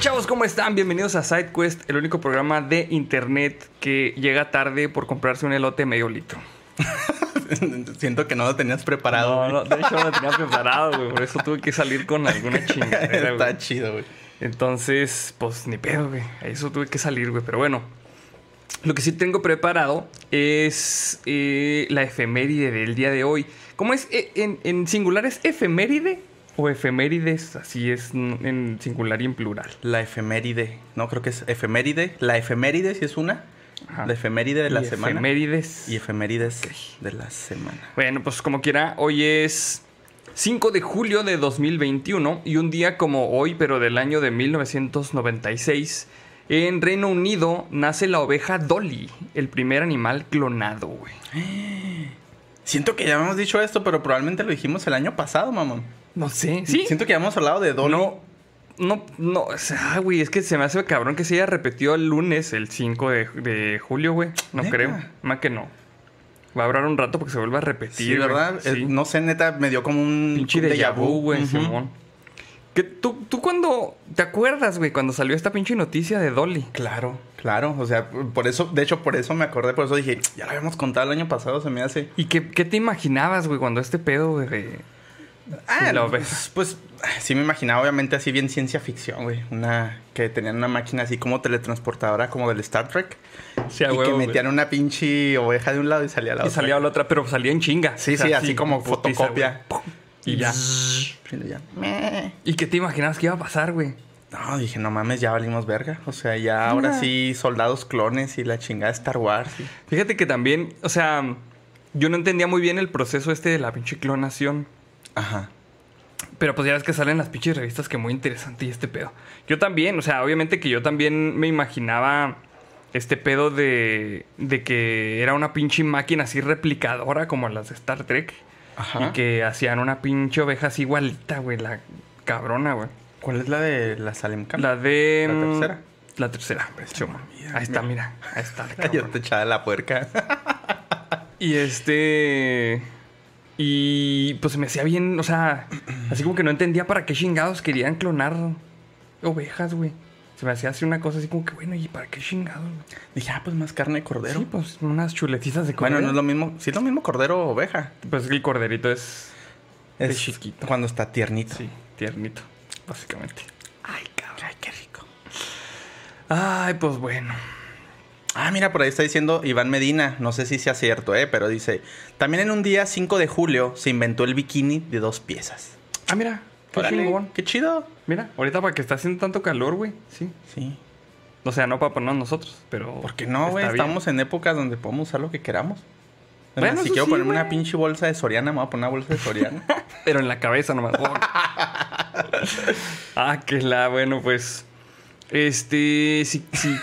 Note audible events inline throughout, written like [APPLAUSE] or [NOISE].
chavos? ¿Cómo están? Bienvenidos a SideQuest, el único programa de internet que llega tarde por comprarse un elote medio litro. [LAUGHS] Siento que no lo tenías preparado. No, no, de hecho no lo tenía preparado, güey. Por eso tuve que salir con alguna [LAUGHS] chingadera, güey. Está chido, güey. Entonces, pues ni pedo, güey. Eso tuve que salir, güey. Pero bueno, lo que sí tengo preparado es eh, la efeméride del día de hoy. ¿Cómo es? Eh, En, en singular es efeméride o efemérides, así es en singular y en plural. La efeméride. No, creo que es efeméride. La efeméride sí es una. Ajá. La efeméride de la Y semana. Efemérides. Y efemérides de la semana. Bueno, pues como quiera, hoy es 5 de julio de 2021 y un día como hoy, pero del año de 1996, en Reino Unido nace la oveja Dolly, el primer animal clonado, güey. [GASPS] Siento que ya hemos dicho esto, pero probablemente lo dijimos el año pasado, mamón. No sé, ¿sí? Siento que ya hemos hablado de Dolly. No, no, no, o sea, güey, es que se me hace cabrón que se haya repetido el lunes, el 5 de, de julio, güey. No ¿Neta? creo, más que no. Va a durar un rato porque se vuelve a repetir, Sí. ¿verdad? Sí. Eh, no sé, neta, me dio como un Pinche de vu. güey. Simón. Que tú, tú cuando te acuerdas, güey, cuando salió esta pinche noticia de Dolly. Claro, claro. O sea, por eso, de hecho, por eso me acordé, por eso dije, ya lo habíamos contado el año pasado, se me hace. ¿Y qué, qué te imaginabas, güey, cuando este pedo, güey, de... Ah, lo pues, pues sí me imaginaba, obviamente, así bien ciencia ficción, güey. Una que tenían una máquina así como teletransportadora, como del Star Trek. Sí, a y huevo, que güey. metían una pinche oveja de un lado y salía la Y otra. salía a la otra, pero salía en chinga. Sí, O sea, sí, así como putiza, fotocopia. güey. Y ya. Y ya. ¿Y qué te imaginabas que iba a pasar, güey? No, dije, no mames, ya valimos verga. O sea, ya ahora Nah. sí, soldados clones y la chingada de Star Wars. y- Fíjate que también, o sea, yo no entendía muy bien el proceso este de la pinche clonación. Ajá. Pero pues ya ves que salen las pinches revistas que muy interesante y este pedo. Yo también, o sea, obviamente que yo también me imaginaba este pedo de, de que era una pinche máquina así replicadora como las de Star Trek. Ajá. Y que hacían una pinche oveja así igualita, güey, la cabrona, güey. ¿Cuál es la de la Salem Camp? La de... ¿La mm, tercera? La tercera. sí, mira, ahí está, [LAUGHS] mira. Ahí está. la cabrona. te echaba la puerca. [LAUGHS] Y este. Y pues se me hacía bien, o sea, así como que no entendía para qué chingados querían clonar ovejas, güey. Se me hacía así una cosa así como que, bueno, ¿y para qué chingados? güey? Dije, ah, pues más carne de cordero. Sí, pues unas chuletitas de bueno, cordero. no es lo mismo. Sí, es lo mismo cordero o oveja. Pues el corderito Es Es chiquito. Cuando está tiernito. sí, tiernito, básicamente. Ay, cabrón, ay, qué rico. Ay, pues bueno. Ah, mira, por ahí está diciendo Iván Medina. No sé si sea cierto, ¿eh? Pero dice: También en un día 5 de julio se inventó el bikini de dos piezas. Ah, mira, qué chingón. Qué chido. Mira, ahorita para que está haciendo tanto calor, güey. Sí. Sí. O sea, no para ponernos nosotros, pero. ¿Por qué no, güey? Estamos en épocas donde podemos usar lo que queramos. Bueno, si quiero sí, ponerme una pinche bolsa de Soriana, me voy a poner una bolsa de Soriana. [LAUGHS] Pero en la cabeza nomás. Oh. [LAUGHS] ah, que la, bueno, pues. Este. Sí, sí.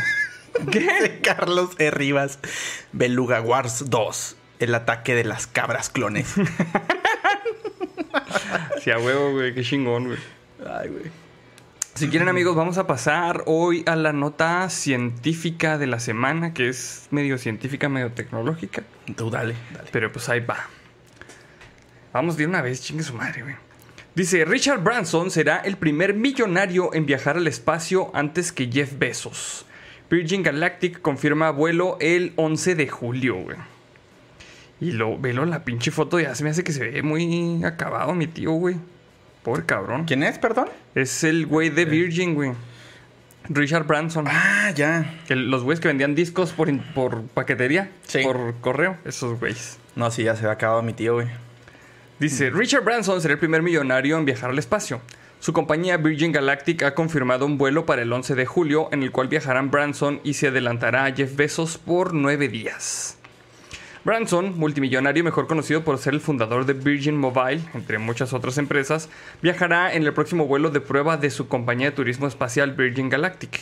[LAUGHS] ¿Qué? Carlos E. Rivas, Beluga Wars 2. El ataque de las cabras clones. Sí, a huevo, güey. Qué chingón, güey. Ay, güey. Si quieren, amigos, vamos a pasar hoy a la nota científica de la semana, que es medio científica, medio tecnológica. Tú dale, dale. Pero pues ahí va. Vamos de una vez, chingue su madre, güey. Dice, Richard Branson será el primer millonario en viajar al espacio antes que Jeff Bezos. Virgin Galactic confirma vuelo el 11 de julio, güey. Y lo, velo la pinche foto, ya se me hace que se ve muy acabado mi tío, güey. Pobre cabrón. ¿Quién es, perdón? Es el güey de Virgin, güey. Richard Branson. Ah, ya. Que los güeyes que vendían discos por, por paquetería, Sí. por correo, esos güeyes. No, sí, ya se ha acabado mi tío, güey. Dice, Richard Branson será el primer millonario en viajar al espacio. Su compañía Virgin Galactic ha confirmado un vuelo para el 11 de julio en el cual viajarán Branson y se adelantará a Jeff Bezos por nueve días. Branson, multimillonario mejor conocido por ser el fundador de Virgin Mobile, entre muchas otras empresas, viajará en el próximo vuelo de prueba de su compañía de turismo espacial Virgin Galactic.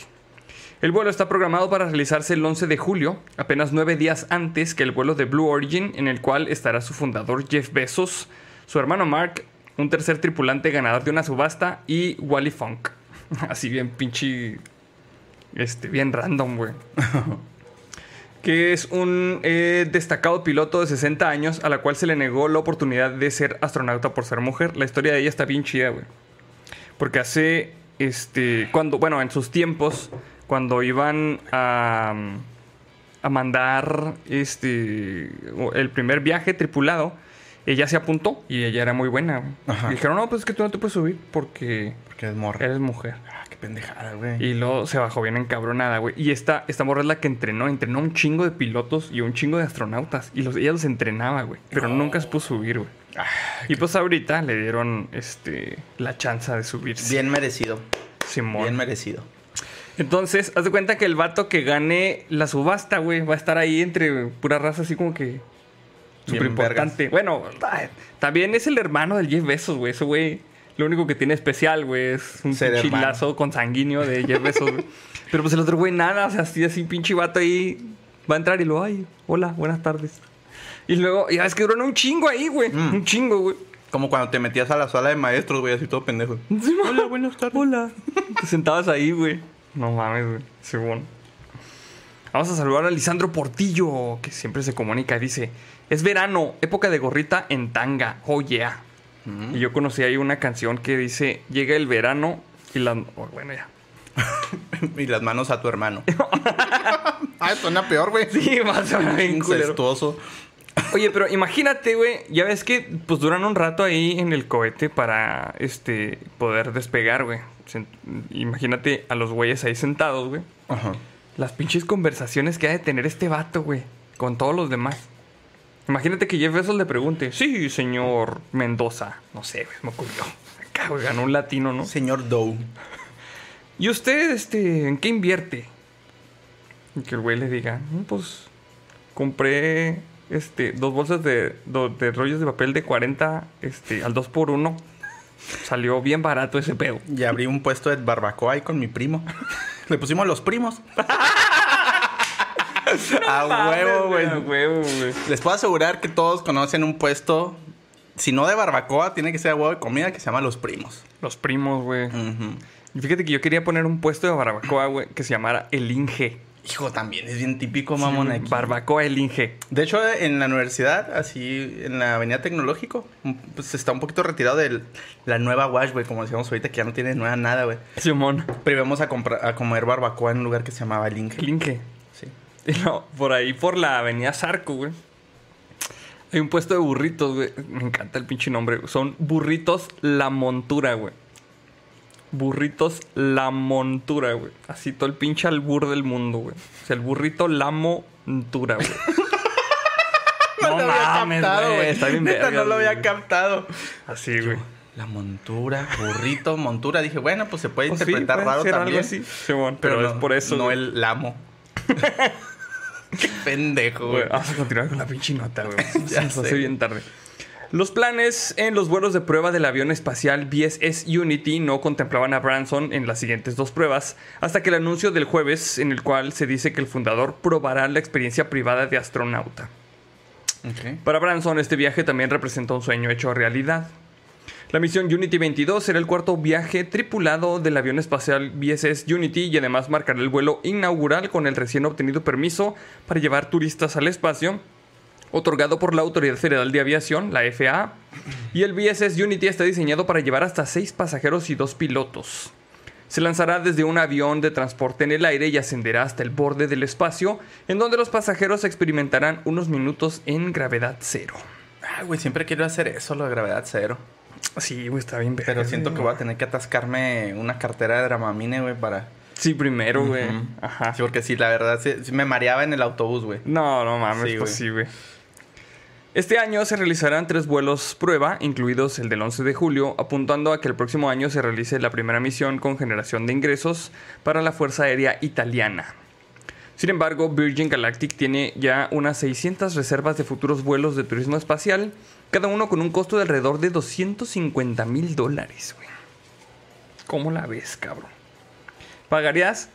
El vuelo está programado para realizarse el 11 de julio, apenas nueve días antes que el vuelo de Blue Origin, en el cual estará su fundador Jeff Bezos, su hermano Mark, un tercer tripulante ganador de una subasta y Wally Funk. [LAUGHS] Así bien pinche... Este, bien random, güey. [LAUGHS] que es un eh, destacado piloto de 60 años a la cual se le negó la oportunidad de ser astronauta por ser mujer. La historia de ella está bien chida, güey. Porque hace este, cuando, bueno, en sus tiempos, cuando iban a, a mandar este, el primer viaje tripulado, ella se apuntó y ella era muy buena. güey. Y dijeron, no, pues es que tú no te puedes subir porque Es morra. eres mujer. Ah, qué pendejada, güey. Y luego se bajó bien encabronada, güey. Y esta, esta morra es la que entrenó. Entrenó un chingo de pilotos y un chingo de astronautas. Y los, ella los entrenaba, güey. Pero nunca se pudo subir, güey. y pues ahorita le dieron este, la chance de subirse. Bien merecido. Simón. Bien merecido. Entonces, haz de cuenta que el vato que gane la subasta, güey, va a estar ahí entre pura raza así como que... Súper importante. Bueno, también es el hermano del Jeff Bezos, güey. Ese güey, lo único que tiene especial, güey, es un Ser pinche lazo consanguíneo de Jeff Bezos, güey. [LAUGHS] Pero pues el otro güey nada, o sea, así, así pinche vato ahí va a entrar y luego, ay, hola, buenas tardes. Y luego, ya ves que duran un chingo ahí, güey. Mm. Un chingo, güey. Como cuando te metías a la sala de maestros, güey, así todo pendejo. [LAUGHS] Hola, buenas tardes. Hola. Te sentabas ahí, güey. No mames, güey. Según. Vamos a saludar a Lisandro Portillo, que siempre se comunica. Dice: Es verano, época de gorrita en tanga. Oh, yeah. Y yo conocí ahí una canción que dice: Llega el verano y la. oh, bueno, ya. [LAUGHS] y las manos a tu hermano. [LAUGHS] ah, suena peor, güey. Sí, más o menos. Incestuoso. Oye, pero imagínate, güey, ya ves que pues duran un rato ahí en el cohete para este poder despegar, güey. Sen- Imagínate a los güeyes ahí sentados, güey. Ajá. Las pinches conversaciones que ha de tener este vato, güey, con todos los demás. Imagínate que Jeff Bezos le pregunte, sí, señor Mendoza, no sé, me ocurrió. Acá, ganó un latino, ¿no? Señor Doe. ¿Y usted, este, en qué invierte? Y que el güey le diga, "Mm, pues, compré, este, dos bolsas de, de rollos de papel de 40, este, al 2 por 1 Salió bien barato ese pedo. Y abrí un puesto de barbacoa ahí con mi primo. Le pusimos los primos. [LAUGHS] a huevo, güey. A huevo, güey. Les puedo asegurar que todos conocen un puesto, si no de barbacoa, tiene que ser de huevo de comida que se llama Los Primos. Los primos, güey. Y fíjate que yo quería poner un puesto de barbacoa, güey, que se llamara El Inge. Hijo, también es bien típico, mamón. Sí, aquí. barbacoa El Inge. De hecho, en la universidad, así, en la avenida Tecnológico, pues está un poquito retirado de la nueva Wash, güey, como decíamos ahorita, que ya no tiene nueva nada, güey. Simón. Pero íbamos a, comprar, a comer barbacoa en un lugar que se llamaba. El Inge. Sí. Y [LAUGHS] no, por ahí, por la avenida Zarco, güey. Hay un puesto de burritos, güey. Me encanta el pinche nombre. güey. Son burritos La Montura, güey. Burritos La Montura, güey. Así todo el pinche albur del mundo, güey. O sea, el burrito La Montura, güey. [LAUGHS] No, lo había captado, güey. Está bien no lo había güey. captado. Así, güey. La montura, burrito, montura. Dije, bueno, pues se puede Pues sí, interpretar puede raro también. algo así. Simón, pero, no, es por eso. No güey. el lamo. [LAUGHS] Qué pendejo, güey. Vamos a continuar con la pinche nota, güey. [LAUGHS] Ya nos hace bien tarde. Los planes en los vuelos de prueba del avión espacial VSS Unity no contemplaban a Branson en las siguientes dos pruebas, hasta que el anuncio del jueves en el cual se dice que el fundador probará la experiencia privada de astronauta. Ok. Para Branson, este viaje también representa un sueño hecho realidad. La misión Unity 22 será el cuarto viaje tripulado del avión espacial VSS Unity y además marcará el vuelo inaugural con el recién obtenido permiso para llevar turistas al espacio, otorgado por la Autoridad Federal de Aviación, la FAA. Y el VSS Unity está diseñado para llevar hasta seis pasajeros y dos pilotos. Se lanzará desde un avión de transporte en el aire y ascenderá hasta el borde del espacio, en donde los pasajeros experimentarán unos minutos en gravedad cero. Ah, güey, siempre quiero hacer eso, de gravedad cero. Sí, güey, está bien Pero siento que voy a tener que atascarme una cartera de Dramamine, güey, para... Sí, primero, güey. Ajá. Sí, porque sí, la verdad, sí, sí me mareaba en el autobús, güey. No, no mames, Sí, pues sí, güey. Este año se realizarán tres vuelos prueba, incluidos el del 11 de julio, apuntando a que el próximo año se realice la primera misión con generación de ingresos para la Fuerza Aérea Italiana. Sin embargo, Virgin Galactic tiene ya unas 600 reservas de futuros vuelos de turismo espacial, cada uno con un costo de alrededor de 250 mil dólares, güey. ¿Cómo la ves, cabrón? ¿Pagarías,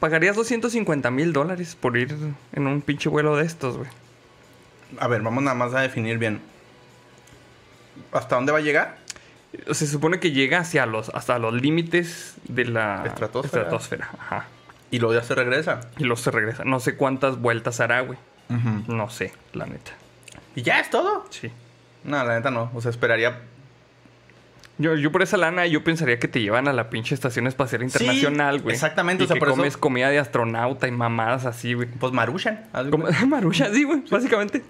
pagarías 250 mil dólares por ir en un pinche vuelo de estos, güey? A ver, vamos nada más a definir bien. ¿Hasta dónde va a llegar? Se supone que llega hacia los, hasta los límites de la Estratosfera. estratosfera, Ajá. Y luego ya se regresa. Y luego se regresa. No sé cuántas vueltas hará, güey. No sé, la neta. ¿Y ya es todo? Sí. No, la neta no. O sea, esperaría Yo, yo por esa lana, yo pensaría que te llevan a la pinche Estación Espacial Internacional, güey. exactamente, Y o sea, que por eso- comes comida de astronauta y mamadas así, güey. Pues Marushan. Como. [LAUGHS] Marucha, sí, güey, básicamente.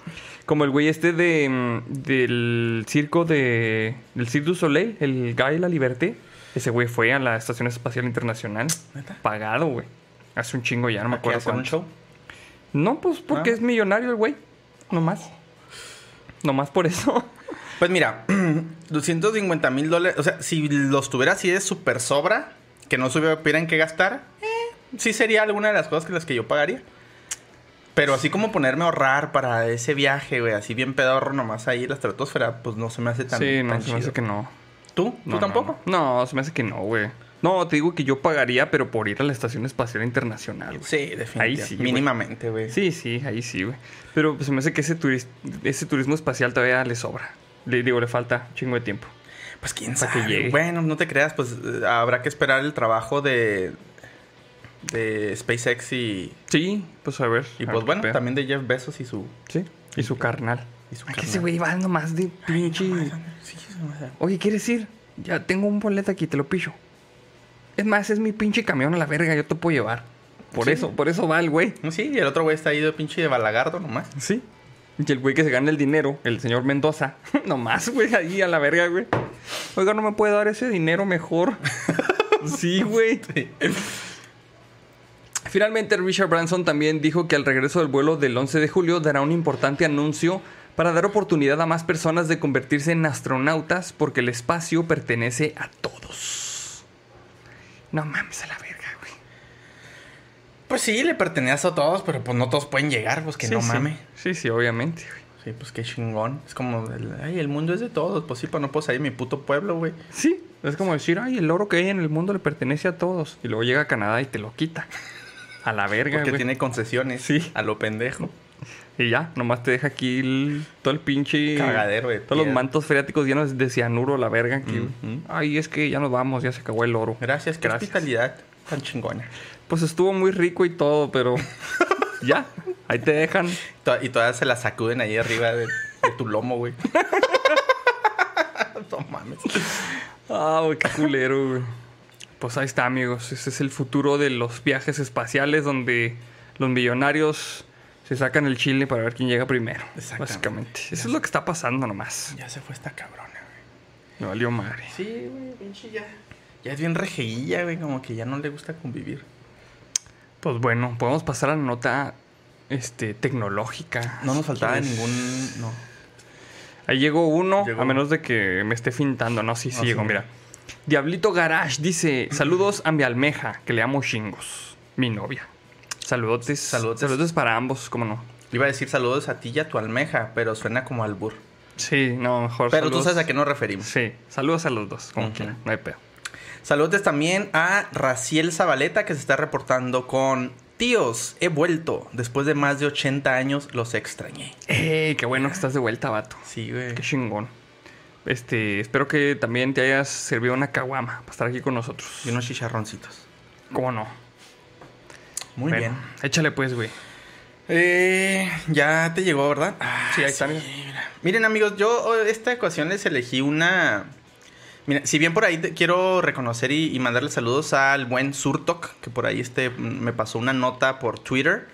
Como el güey este de mm, del circo de del Cirque du Soleil, el Guy La Liberté. Ese güey fue a la Estación Espacial Internacional ¿Neta? pagado, güey. Hace un chingo ya, no me ¿A qué acuerdo hacer un cuánto. show? No, pues porque Ah. es millonario el güey. Nomás. Nomás por eso. [LAUGHS] Pues mira, [CLEARS THROAT] 250 mil dólares. O sea, si los tuviera así de súper sobra, que no supieran qué gastar, eh, sí sería alguna de las cosas que las que yo pagaría. Pero así como ponerme a ahorrar para ese viaje, güey, así bien pedorro nomás ahí la estratosfera, pues no se me hace tan, sí, no, tan se me hace que no. ¿Tú? ¿Tú No, tampoco? No, no. No, se me hace que no, güey. No, te digo que yo pagaría, pero por ir a la Estación Espacial Internacional, güey. Sí, definitivamente. Ahí sí. Mínimamente, güey. Sí, sí, ahí sí, güey. Pero pues, se me hace que ese, turis- ese turismo espacial todavía le sobra. Le digo, le falta un chingo de tiempo. Pues quién Para que sabe. llegue. Bueno, no te creas, pues habrá que esperar el trabajo de de SpaceX y, Sí, pues a ver. y a pues bueno, también de Jeff Bezos y su Sí, y su carnal. y su Ay, que carnal. ese güey va nomás de pinche. Oye, ¿quieres ir? Ya tengo un boleto aquí, te lo pillo. Es más, es mi pinche camión a la verga, yo te puedo llevar. Por Sí. eso, por eso va el güey. Sí, y el otro güey está ahí de pinche de balagardo nomás. Sí. Y el güey que se gana el dinero, el señor Mendoza, [LAUGHS] nomás, güey, ahí a la verga, güey. Oiga, ¿no me puede dar ese dinero mejor? [LAUGHS] sí, güey. Finalmente, Richard Branson también dijo que al regreso del vuelo del 11 de julio dará un importante anuncio para dar oportunidad a más personas de convertirse en astronautas porque el espacio pertenece a todos. No mames a la verga, güey. Pues sí, le pertenece a todos, pero pues no todos pueden llegar, pues que Sí, no sí. mame. Sí, sí, obviamente, güey. Sí, pues qué chingón. Es como, el, ay, el mundo es de todos. Pues sí, pues no puedo salir de mi puto pueblo, güey. Sí, es como decir, ay, el oro que hay en el mundo le pertenece a todos. Y luego llega a Canadá y te lo quita. A la verga, Porque güey. tiene concesiones. Sí. A lo pendejo. Y ya, nomás te deja aquí el- todo el pinche... Cagadero de Todos los mantos freáticos llenos de cianuro la verga aquí. Ujú. Ay, es que ya nos vamos, ya se acabó el oro. Gracias, qué Gracias. hospitalidad tan chingona. Pues estuvo muy rico y todo, pero... [LAUGHS] ya, ahí te dejan. Y todas se la sacuden ahí arriba de, de tu lomo, güey. [LAUGHS] no mames. Ah, güey, qué culero, güey. Pues ahí está, amigos. Ese es el futuro de los viajes espaciales donde los millonarios se sacan el chile para ver quién llega primero. Básicamente. Eso es lo que está pasando nomás. Ya se fue esta cabrona, güey. Me valió madre. Sí, güey, pinche ya. Ya es bien rejeguilla, güey, como que ya no le gusta convivir. Pues bueno, podemos pasar a la nota este, tecnológica. No nos faltaba ¿Quieres? ningún. No. Ahí llegó uno, Llegó. a menos de que me esté fintando. No, sí, sí No, llegó, sí. mira. Diablito Garage dice: Saludos a mi almeja, que le amo chingos. Mi novia. Saludotes. Saludotes. Saludos para ambos, cómo no. Iba a decir saludos a ti y a tu almeja, pero suena como albur. Sí, no, mejor. Pero saludos. tú sabes a qué nos referimos. Sí, saludos a los dos, como quieran, no hay pedo. Saludos también a Raciel Zabaleta que se está reportando con Tíos, he vuelto. Después de más de 80 años los extrañé. ¡Ey! Qué bueno que estás de vuelta, vato. Sí, güey. Qué chingón. Este, espero que también te hayas servido una caguama para estar aquí con nosotros. Y unos chicharroncitos. ¿Cómo no? Muy Bueno, bien. Échale pues, güey. Eh, ya te llegó, ¿verdad? Ah, Sí, ahí está, mira. mira. Miren, amigos, yo oh, esta ocasión les elegí una. Mira, si bien por ahí te- quiero reconocer y, y mandarle saludos al buen Surtok, que por ahí este, me pasó una nota por Twitter.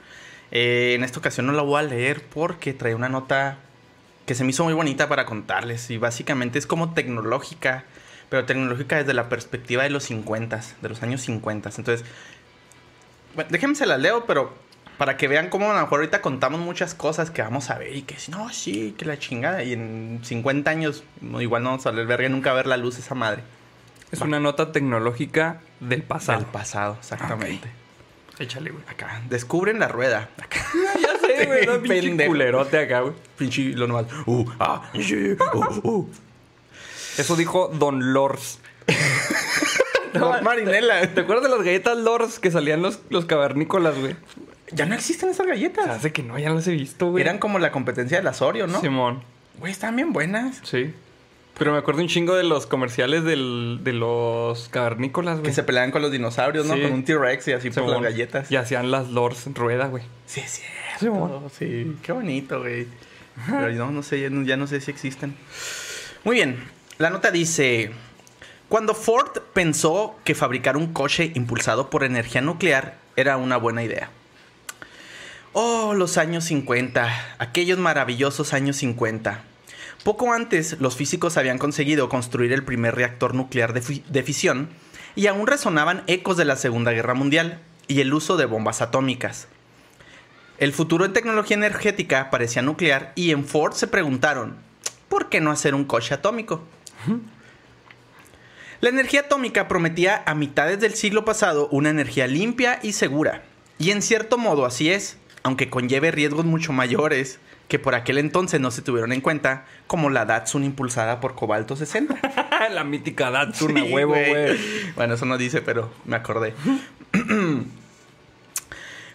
Eh, en esta ocasión no la voy a leer porque trae una nota que se me hizo muy bonita para contarles. Y básicamente es como tecnológica, pero tecnológica desde la perspectiva de los 50, de los años 50. Entonces, bueno, déjenme se las leo, pero para que vean cómo a lo mejor ahorita contamos muchas cosas que vamos a ver y que si no, sí, que la chingada. Y en 50 años, igual no vamos a ver verga y nunca ver la luz esa madre. Es una nota tecnológica del pasado. Del pasado, exactamente. Échale, güey. Acá, descubren la rueda. Acá, [LAUGHS] Ya sé, güey. [LAUGHS] no, pinche culerote acá, güey. pinche lo nomás. Uh, ah, sí, uh, uh. Eso dijo Don Lors. [LAUGHS] No, Marinela. ¿Te acuerdas de las galletas Lors que salían los, los cavernícolas, güey? Ya no existen esas Se galletas. hace que no, ya no las he visto, güey. Eran como la competencia de las Oreo, ¿no? Simón. Güey, están bien buenas. Sí. Pero me acuerdo un chingo de los comerciales del, de los cavernícolas, güey. Que se peleaban con los dinosaurios, ¿no? Sí. Con un T-Rex y así por las Simón. galletas. Y hacían las Lors en rueda, güey. Sí, es cierto. Simón. Sí, qué bonito, güey. Pero no, no sé, ya no, ya no sé si existen. Muy bien. La nota dice, cuando Ford pensó que fabricar un coche impulsado por energía nuclear era una buena idea. Oh, los años 50, aquellos maravillosos años 50. Poco antes, los físicos habían conseguido construir el primer reactor nuclear de, fi- de fisión y aún resonaban ecos de la Segunda Guerra Mundial y el uso de bombas atómicas. El futuro en tecnología energética parecía nuclear y en Ford se preguntaron, ¿por qué no hacer un coche atómico? La energía atómica prometía a mitades del siglo pasado una energía limpia y segura. Y en cierto modo así es, aunque conlleve riesgos mucho mayores que por aquel entonces no se tuvieron en cuenta, como la Datsun impulsada por Cobalto 60. [LAUGHS] la mítica Datsun a huevo, güey. Bueno, eso no dice, pero me acordé. [CLEARS THROAT]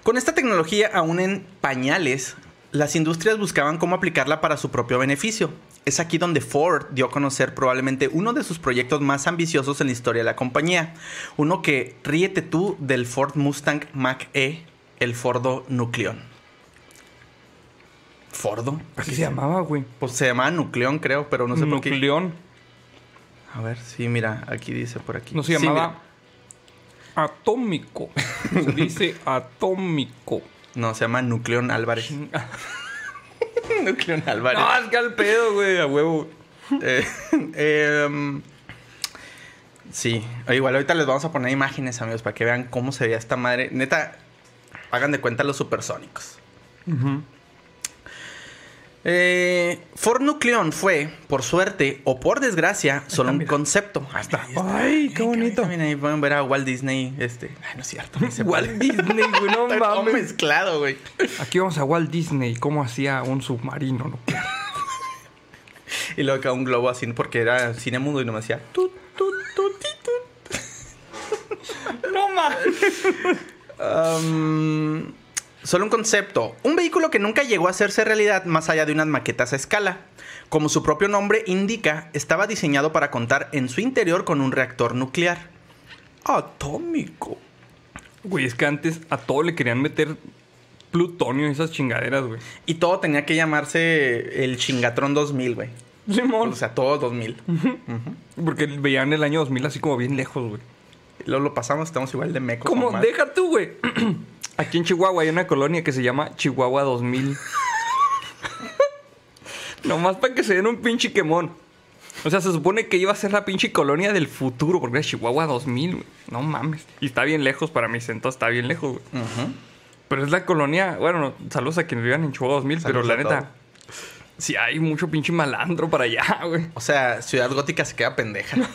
Con esta tecnología aún en pañales, las industrias buscaban cómo aplicarla para su propio beneficio. Es aquí donde Ford dio a conocer probablemente uno de sus proyectos más ambiciosos en la historia de la compañía. Uno que ríete tú del Ford Mustang Mach-E, el Fordo Nucleon. ¿Fordo? ¿Qué se llamaba, güey? Pues se llamaba Nucleon, creo, pero no sé por qué. Nucleón. A ver, sí, mira, aquí dice por aquí. No se llamaba atómico. [LAUGHS] Se dice atómico. No, se llama Nucleón Álvarez. [LAUGHS] Nucleón Álvarez. No, es que al pedo, güey, a huevo. [LAUGHS] Eh, em, sí, igual ahorita les vamos a poner imágenes, amigos, para que vean cómo se veía esta madre. Neta, hagan de cuenta los supersónicos. Eh, Ford Nucleon fue, por suerte o por desgracia, solo un concepto. Ahí está. Ay, qué bonito. Miren, ahí pueden ver a Walt Disney. Este. Ay, no es cierto. [LAUGHS] Walt. Disney, güey, no [LAUGHS] Está todo mames. mezclado, güey. Aquí vamos a Walt Disney, cómo hacía un submarino, ¿no? [LAUGHS] Y luego acá un globo así porque era cine mudo y no me decía tut, tut. No mames. Um, solo un concepto. Un vehículo que nunca llegó a hacerse realidad más allá de unas maquetas a escala. Como su propio nombre indica, estaba diseñado para contar en su interior con un reactor nuclear. Atómico. Güey, es que antes a todo le querían meter plutonio y esas chingaderas, güey. Y todo tenía que llamarse el Chingatrón 2000, güey. Simón. O sea, todo 2000. Porque veían el año 2000 así como bien lejos, güey. Luego lo pasamos, estamos igual de mecos. Como, deja tú, güey. [CLEARS THROAT] Aquí en Chihuahua hay una colonia que se llama Chihuahua 2000. [LAUGHS] Nomás para que se den un pinche quemón. O sea, se supone que iba a ser la pinche colonia del futuro, porque era Chihuahua 2000, güey. No mames. Y está bien lejos para mi centro, está bien lejos, güey. Pero es la colonia, bueno, no, saludos a quienes vivan en Chihuahua 2000, Saludos pero la neta, todos. sí hay mucho pinche malandro para allá, güey. O sea, Ciudad Gótica se queda pendeja. [LAUGHS]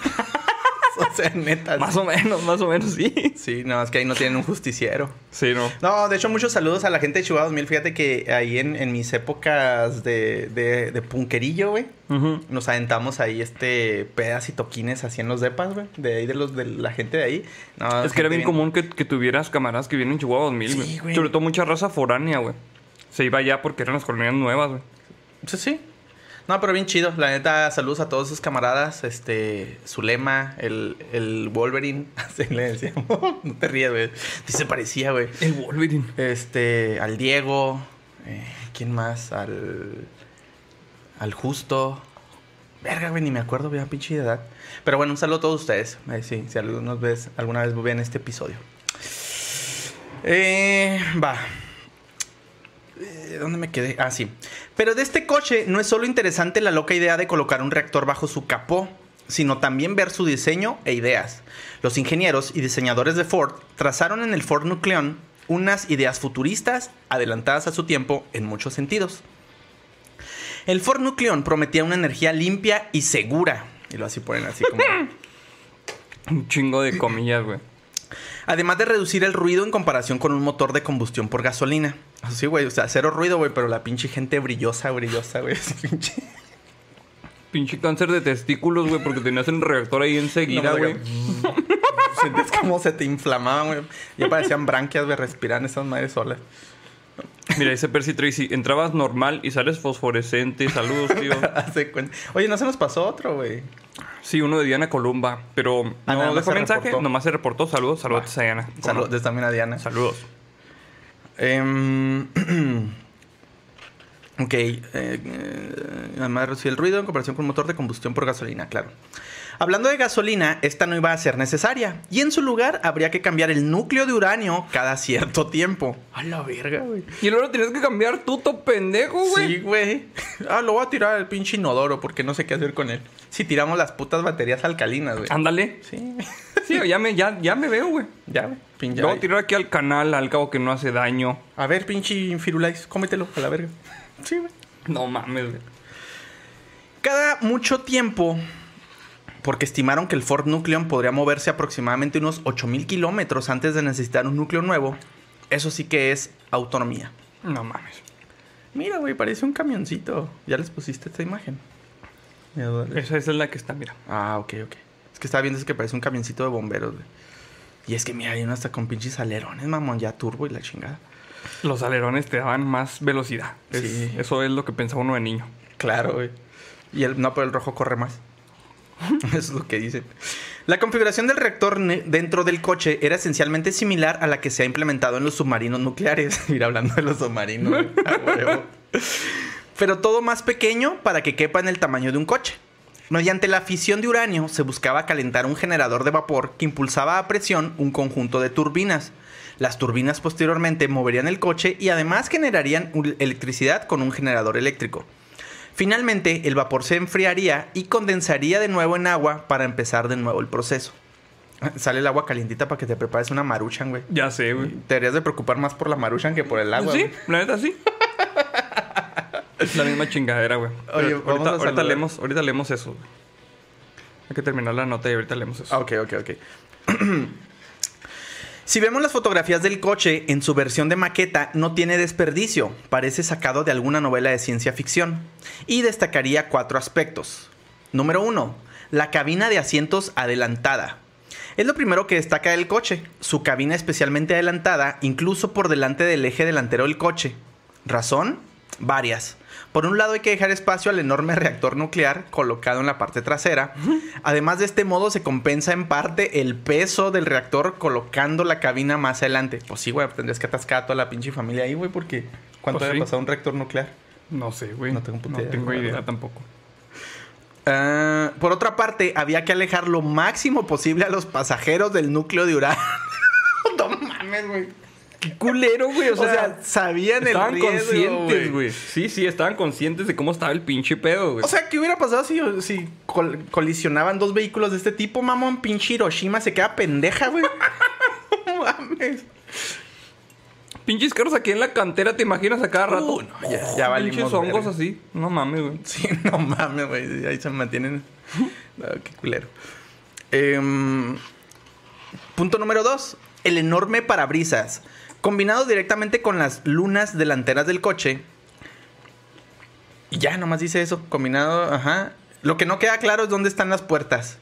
[LAUGHS] o sea, neta. Más o menos, más o menos, sí. Sí, no, es que ahí no tienen un justiciero. Sí, no. No, de hecho, muchos saludos a la gente de Chihuahua 2000. Fíjate que ahí en, en mis épocas de, de, de punquerillo, güey, nos aventamos ahí este pedas y toquines así en los depas, güey. De ahí de los de la gente de ahí. No, Es que era bien común que, que tuvieras camaradas que vienen en Chihuahua 2000, Sí, güey. güey. Sobre todo mucha raza foránea, güey. Se iba allá porque eran las colonias nuevas, güey. Sí, sí. No, pero bien chido. La neta, saludos a todos sus camaradas. Este, Zulema, el, el Wolverine. [LAUGHS] Así le decíamos. [LAUGHS] no te rías, güey. Se parecía, güey. El Wolverine. Este, al Diego. eh, ¿Quién más? Al. Al Justo. Verga, güey, ni me acuerdo, vea pinche edad. Pero bueno, un saludo a todos ustedes. Eh, sí, si algunos vez, alguna vez ven este episodio. Eh, va. Eh, ¿Dónde me quedé? Ah, sí. Pero de este coche no es solo interesante la loca idea de colocar un reactor bajo su capó, sino también ver su diseño e ideas. Los ingenieros y diseñadores de Ford trazaron en el Ford Nucleon unas ideas futuristas adelantadas a su tiempo en muchos sentidos. El Ford Nucleon prometía una energía limpia y segura. Y lo así ponen así como... [LAUGHS] Un chingo de comillas, güey. Además de reducir el ruido en comparación con un motor de combustión por gasolina. Sí, güey, o sea, cero ruido, güey, pero la pinche gente brillosa, brillosa, güey. [LAUGHS] así, pinche- Pinche cáncer de testículos, güey, porque tenías el reactor ahí enseguida, No, güey. [LAUGHS] Sientes como se te inflamaba, güey. Ya parecían branquias, güey, respiran esas madres solas. Mira, dice Percy Tracy, entrabas normal y sales fosforescente. Saludos, tío. [LAUGHS] Oye, no se nos pasó otro, güey. Sí, uno de Diana Columba, pero Ah, nada no dejó mensaje, reportó. nomás se reportó. Saludos, saludos a Diana. Saludos también a Diana. Saludos. Em, [CLEARS THROAT] ok. eh, eh, además de reducir el ruido en comparación con un motor de combustión por gasolina, claro. Hablando de gasolina, esta no iba a ser necesaria. Y en su lugar habría que cambiar el núcleo de uranio cada cierto tiempo. A la verga, güey. Y luego lo tienes que cambiar tú, to pendejo, güey. Sí, güey. Ah, lo voy a tirar al pinche inodoro porque no sé qué hacer con él. Si tiramos las putas baterías alcalinas, güey. Ándale. Sí. Sí, ya me, ya, ya me veo, güey. Ya, güey. Lo voy a tirar aquí al canal, al cabo que no hace daño. A ver, pinche Firulais, cómetelo a la verga. Sí, güey. No mames, güey. Cada mucho tiempo, porque estimaron que el Ford Nucleon podría moverse aproximadamente unos 8000 kilómetros antes de necesitar un núcleo nuevo, eso sí que es autonomía. No mames. Mira, güey, parece un camioncito. Ya les pusiste esta imagen. Esa, esa es la que está, mira. Ah, ok, ok. Es que estaba viendo es que parece un camioncito de bomberos, güey. Y es que mira, hay uno hasta con pinches alerones, mamón, ya turbo y la chingada. Los alerones te daban más velocidad. Es- Sí. Eso es lo que pensaba uno de niño. Claro, güey. Y el, no, pero el rojo corre más. [LAUGHS] Es lo que dicen. La configuración del reactor dentro del coche era esencialmente similar a la que se ha implementado en los submarinos nucleares. [LAUGHS] Mira, hablando de los submarinos. Pero todo más pequeño para que quepa en el tamaño de un coche. Mediante la fisión de uranio se buscaba calentar un generador de vapor que impulsaba a presión un conjunto de turbinas. Las turbinas posteriormente moverían el coche y además generarían electricidad con un generador eléctrico. Finalmente, el vapor se enfriaría y condensaría de nuevo en agua para empezar de nuevo el proceso. [LAUGHS] Sale el agua calientita para que te prepares una maruchan, güey. Ya sé, güey. Te deberías de preocupar más por la maruchan que por el agua. sí, güey. la neta sí. [LAUGHS] es la misma chingadera, güey. Oye, vamos a ahorita, ahorita leemos, ahorita leemos eso. güey. Hay que terminar la nota y ahorita leemos eso. Ok, ok, ok. [CLEARS THROAT] si vemos las fotografías del coche en su versión de maqueta, no tiene desperdicio. Parece sacado de alguna novela de ciencia ficción. Y destacaría cuatro aspectos. Número uno, la cabina de asientos adelantada. Es lo primero que destaca del coche. Su cabina especialmente adelantada, incluso por delante del eje delantero del coche. ¿Razón? Varias. Por un lado hay que dejar espacio al enorme [LAUGHS] reactor nuclear colocado en la parte trasera. Además de este modo se compensa en parte el peso del reactor colocando la cabina más adelante. Pues sí, güey, tendrías que atascar a toda la pinche familia ahí, güey, porque ¿cuánto Pues debe sí. pasar un reactor nuclear? No sé, güey. No tengo puta idea, tengo idea verdad. tampoco. Ah, por otra parte, había que alejar lo máximo posible a los pasajeros del núcleo de uranio. [LAUGHS] no mames, güey. Qué culero, güey. O O sea, sea, sabían el estaban riesgo, conscientes, güey. Sí, sí, estaban conscientes de cómo estaba el pinche pedo, güey. O sea, ¿qué hubiera pasado si, si col- colisionaban dos vehículos de este tipo, mamón? Pinche Hiroshima se queda pendeja, güey. [LAUGHS] no mames. Pinches carros aquí en la cantera, ¿te imaginas a cada rato? Uh, no, ya- ya valimos Pinches hongos así. No mames, güey. Sí, no mames, güey. Ahí se mantienen. [LAUGHS] No, qué culero. Em, punto número dos. El enorme parabrisas. Combinado directamente con las lunas delanteras del coche. Y ya, nomás dice eso. Combinado, ajá. Lo que no queda claro es dónde están las puertas.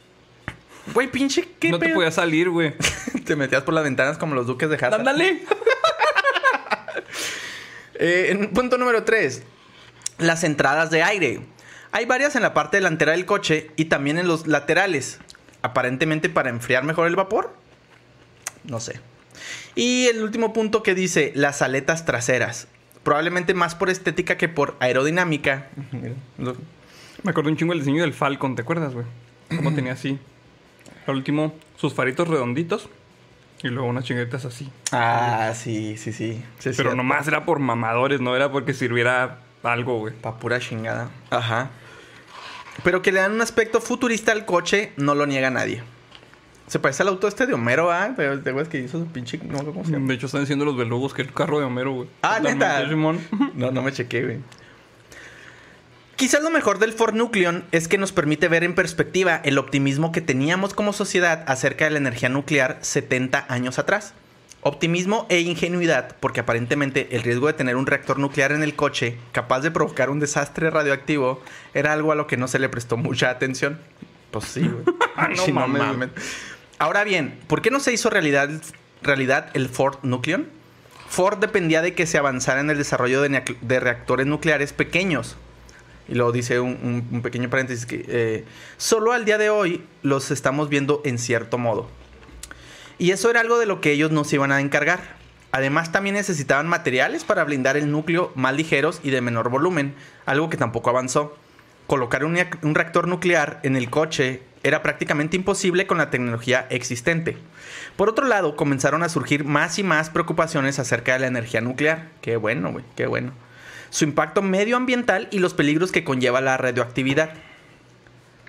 Güey, pinche, ¿qué No te podías salir, güey. [LAUGHS] Te metías por las ventanas como los duques de Hazard. Ándale. [LAUGHS] Eh, punto número 3. Las entradas de aire. Hay varias en la parte delantera del coche y también en los laterales. Aparentemente para enfriar mejor el vapor. No sé. Y el último punto que dice las aletas traseras. Probablemente más por estética que por aerodinámica. Lo- Me acuerdo un chingo el diseño del Falcon, ¿te acuerdas, güey? Cómo tenía así. Al último, sus faritos redonditos. Y luego unas chinguetas así. Ah, sí, sí, sí. sí Pero nomás era por mamadores, no era porque sirviera algo, güey. Pa' pura chingada. Ajá. Pero que le dan un aspecto futurista al coche, no lo niega nadie. Se parece al auto este de Homero, ¿ah? ¿Te te acuerdas que hizo su pinche... No, ¿cómo se llama? De hecho, están diciendo los belugos que el carro de Homero, güey. Ah, La ¿neta? [LAUGHS] No, no me chequé, güey. Quizás lo mejor del Ford Nucleon es que nos permite ver en perspectiva el optimismo que teníamos como sociedad acerca de la energía nuclear 70 años atrás. Optimismo e ingenuidad, porque aparentemente el riesgo de tener un reactor nuclear en el coche capaz de provocar un desastre radioactivo era algo a lo que no se le prestó mucha atención. Pues sí, güey. [LAUGHS] No [LAUGHS] Sí, mames, Ahora bien, ¿por qué no se hizo realidad, el Ford Nucleon? Ford dependía de que se avanzara en el desarrollo de, reactores nucleares pequeños. Y luego dice un pequeño paréntesis que eh, solo al día de hoy los estamos viendo en cierto modo. Y eso era algo de lo que ellos no se iban a encargar. Además también necesitaban materiales para blindar el núcleo más ligeros y de menor volumen, algo que tampoco avanzó. Colocar un, reactor nuclear en el coche era prácticamente imposible con la tecnología existente. Por otro lado, comenzaron a surgir más y más preocupaciones acerca de la energía nuclear. Qué bueno, qué bueno. Su impacto medioambiental y los peligros que conlleva la radioactividad.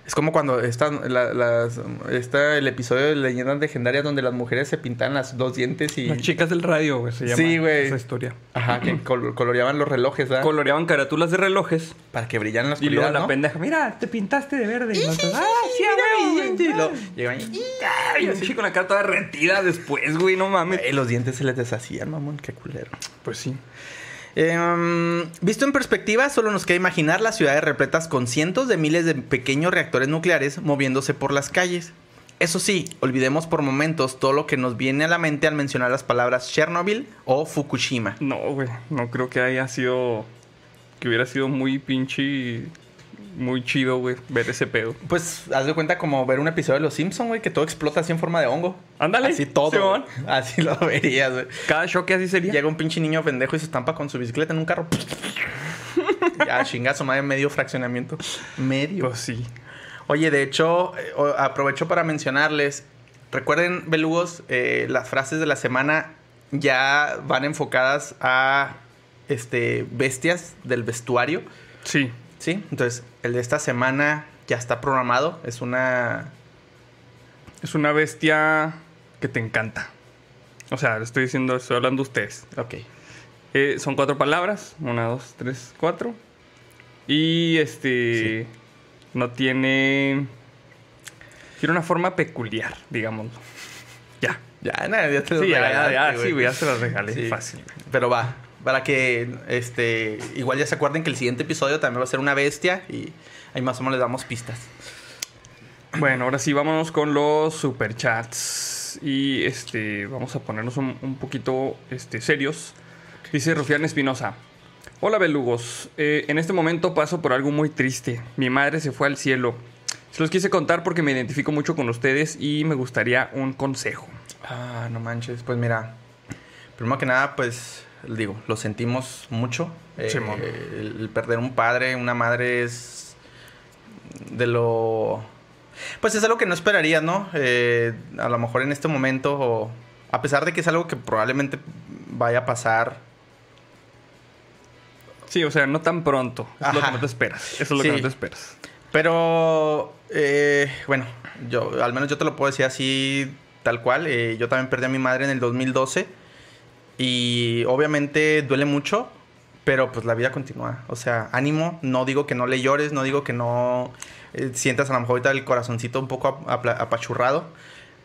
Es como cuando está, la- las- está el episodio de Leyendas Legendarias donde las mujeres se pintan las dos dientes y... Las chicas del radio, güey, se llama Sí, güey. esa historia. Ajá, que [CLEARS THROAT] col- coloreaban los relojes, ¿verdad? Coloreaban carátulas de relojes. Para que brillan en la Y luego la ¿no? pendeja, mira, te pintaste de verde. Y nosotros, ah, sí, Mira güey". Y luego llegaban y- Ay, chico con la cara toda derretida después, güey, no mames. Eh, los dientes se les deshacían, mamón, qué culero. Pues sí. Em, visto en perspectiva, solo nos queda imaginar las ciudades repletas con cientos de miles de pequeños reactores nucleares moviéndose por las calles. Eso sí, olvidemos por momentos todo lo que nos viene a la mente al mencionar las palabras Chernobyl o Fukushima. No, güey, no creo que haya sido. Que hubiera sido muy pinche. Muy chido, güey, ver ese pedo. Pues haz de cuenta como ver un episodio de Los Simpsons, güey, que todo explota así en forma de hongo. Ándale. Así todo. [LAUGHS] Así lo verías, güey. Cada choque así sería. Llega un pinche niño pendejo y se estampa con su bicicleta en un carro. [LAUGHS] ya, chingazo, madre, medio fraccionamiento. Medio. Pues sí. Oye, de hecho, eh, aprovecho para mencionarles. Recuerden, belugos, eh, las frases de la semana ya van enfocadas a este bestias del vestuario. Sí. ¿Sí? Entonces, el de esta semana ya está programado. Es una. Es una bestia que te encanta. O sea, estoy diciendo, estoy hablando de ustedes. Ok. Eh, son cuatro palabras. Una, dos, tres, cuatro. Y este. No tiene. Tiene una forma peculiar, digamos. Ya. Ya, nada, ya te lo Sí, ya, ya, ya, sí, ya se regalé. Sí. Fácil. Pero va, para que este igual ya se acuerden que el siguiente episodio también va a ser una bestia y ahí más o menos les damos pistas. Bueno, ahora sí, vámonos con los superchats. Y este, vamos a ponernos un, un poquito este, serios. Dice Rufián Espinosa. Hola belugos, Eh, en este momento paso por algo muy triste. Mi madre se fue al cielo. Se los quise contar porque me identifico mucho con ustedes y me gustaría un consejo. Ah, no manches, pues mira, primero que nada, pues digo, lo sentimos mucho. Eh, el, perder un padre, una madre es de lo... Pues es algo que no esperarías, ¿no? Eh, a lo mejor en este momento, o a pesar de que es algo que probablemente vaya a pasar, Sí, o sea, no tan pronto. Es lo que no te esperas. Eso es lo Sí. que no te esperas. Pero, eh, bueno, yo, al menos yo te lo puedo decir así, tal cual. Eh, yo también perdí a mi madre en el 2012. Y obviamente duele mucho, pero pues la vida continúa. O sea, ánimo. No digo que no le llores, no digo que no eh, sientas a lo mejor ahorita el corazoncito un poco ap- apachurrado.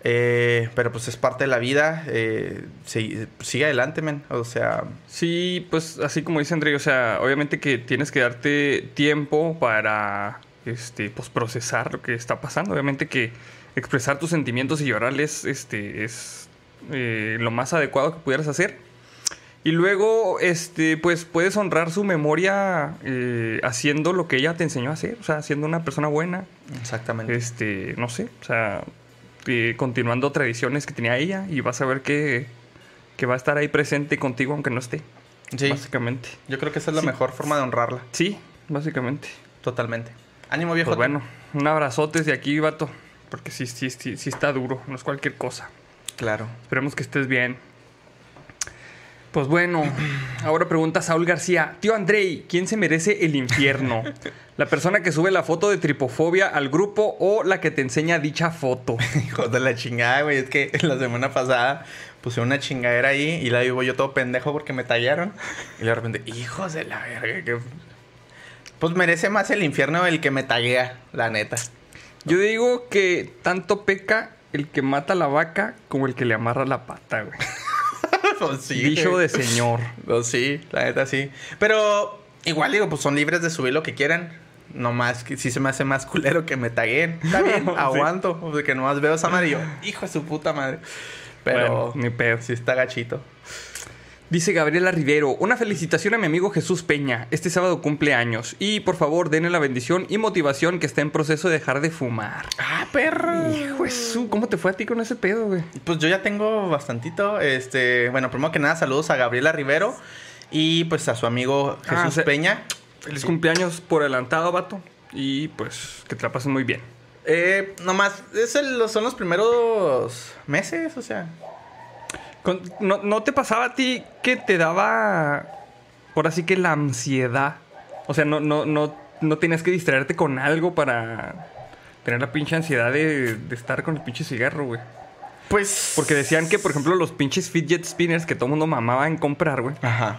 Eh, pero pues es parte de la vida. Eh, sigue adelante, men. O sea, Sí, pues así como dice André, o sea, obviamente que tienes que darte tiempo para este pues procesar lo que está pasando. Obviamente que expresar tus sentimientos y llorarles este es eh, lo más adecuado que pudieras hacer. Y luego, este, pues puedes honrar su memoria eh, haciendo lo que ella te enseñó a hacer, o sea, siendo una persona buena, exactamente. este, no sé, o sea, eh, continuando tradiciones que tenía ella y vas a ver que, que va a estar ahí presente contigo aunque no esté. Sí, Básicamente. yo creo que esa es la Sí. mejor forma de honrarla. Sí, básicamente. Totalmente. Ánimo, viejo. Pues bueno, un abrazote desde aquí, vato. Porque sí, sí, sí, sí está duro, no es cualquier cosa. Claro. Esperemos que estés bien. Pues bueno, [CLEARS THROAT] ahora pregunta Saúl García. Tío Andrei, ¿quién se merece el infierno? [LAUGHS] ¿La persona que sube la foto de tripofobia al grupo o la que te enseña dicha foto? [LAUGHS] Hijos de la chingada, güey. Es que [LAUGHS] la semana pasada puse una chingadera ahí y la digo yo todo pendejo porque me tallaron. Y de repente, hijos de la verga. que- Pues merece más el infierno el que me taguea, la neta. Yo digo que tanto peca el que mata a la vaca como el que le amarra la pata, güey. [LAUGHS] pues sí. Dicho de señor. Pues sí, la neta sí. Pero igual digo, pues son libres de subir lo que quieran. No más que sí se me hace más culero que me taguen. Está bien, [LAUGHS] aguanto. Porque nomás veo esa yo, hijo de su puta madre. Pero Bueno, ni pedo. sí está gachito. Dice Gabriela Rivero, una felicitación a mi amigo Jesús Peña. Este sábado cumple años. Y por favor, denle la bendición y motivación que está en proceso de dejar de fumar. Ah, perro. Hijo su, ¿cómo te fue a ti con ese pedo, güey? Pues yo ya tengo bastantito. Este, bueno, primero que nada, saludos a Gabriela Rivero y pues a su amigo Ah, Jesús Peña. Feliz cumpleaños por adelantado, vato. y pues que te la pases muy bien. Eh, nomás, es el- son los primeros meses, o sea. ¿No, no te pasaba a ti que te daba, por así que la ansiedad? O sea, no, no, no, no tenías que distraerte con algo para tener la pinche ansiedad de, de estar con el pinche cigarro, güey. Pues. Porque decían que, por ejemplo, los pinches fidget spinners que todo mundo mamaba en comprar, güey, Ajá.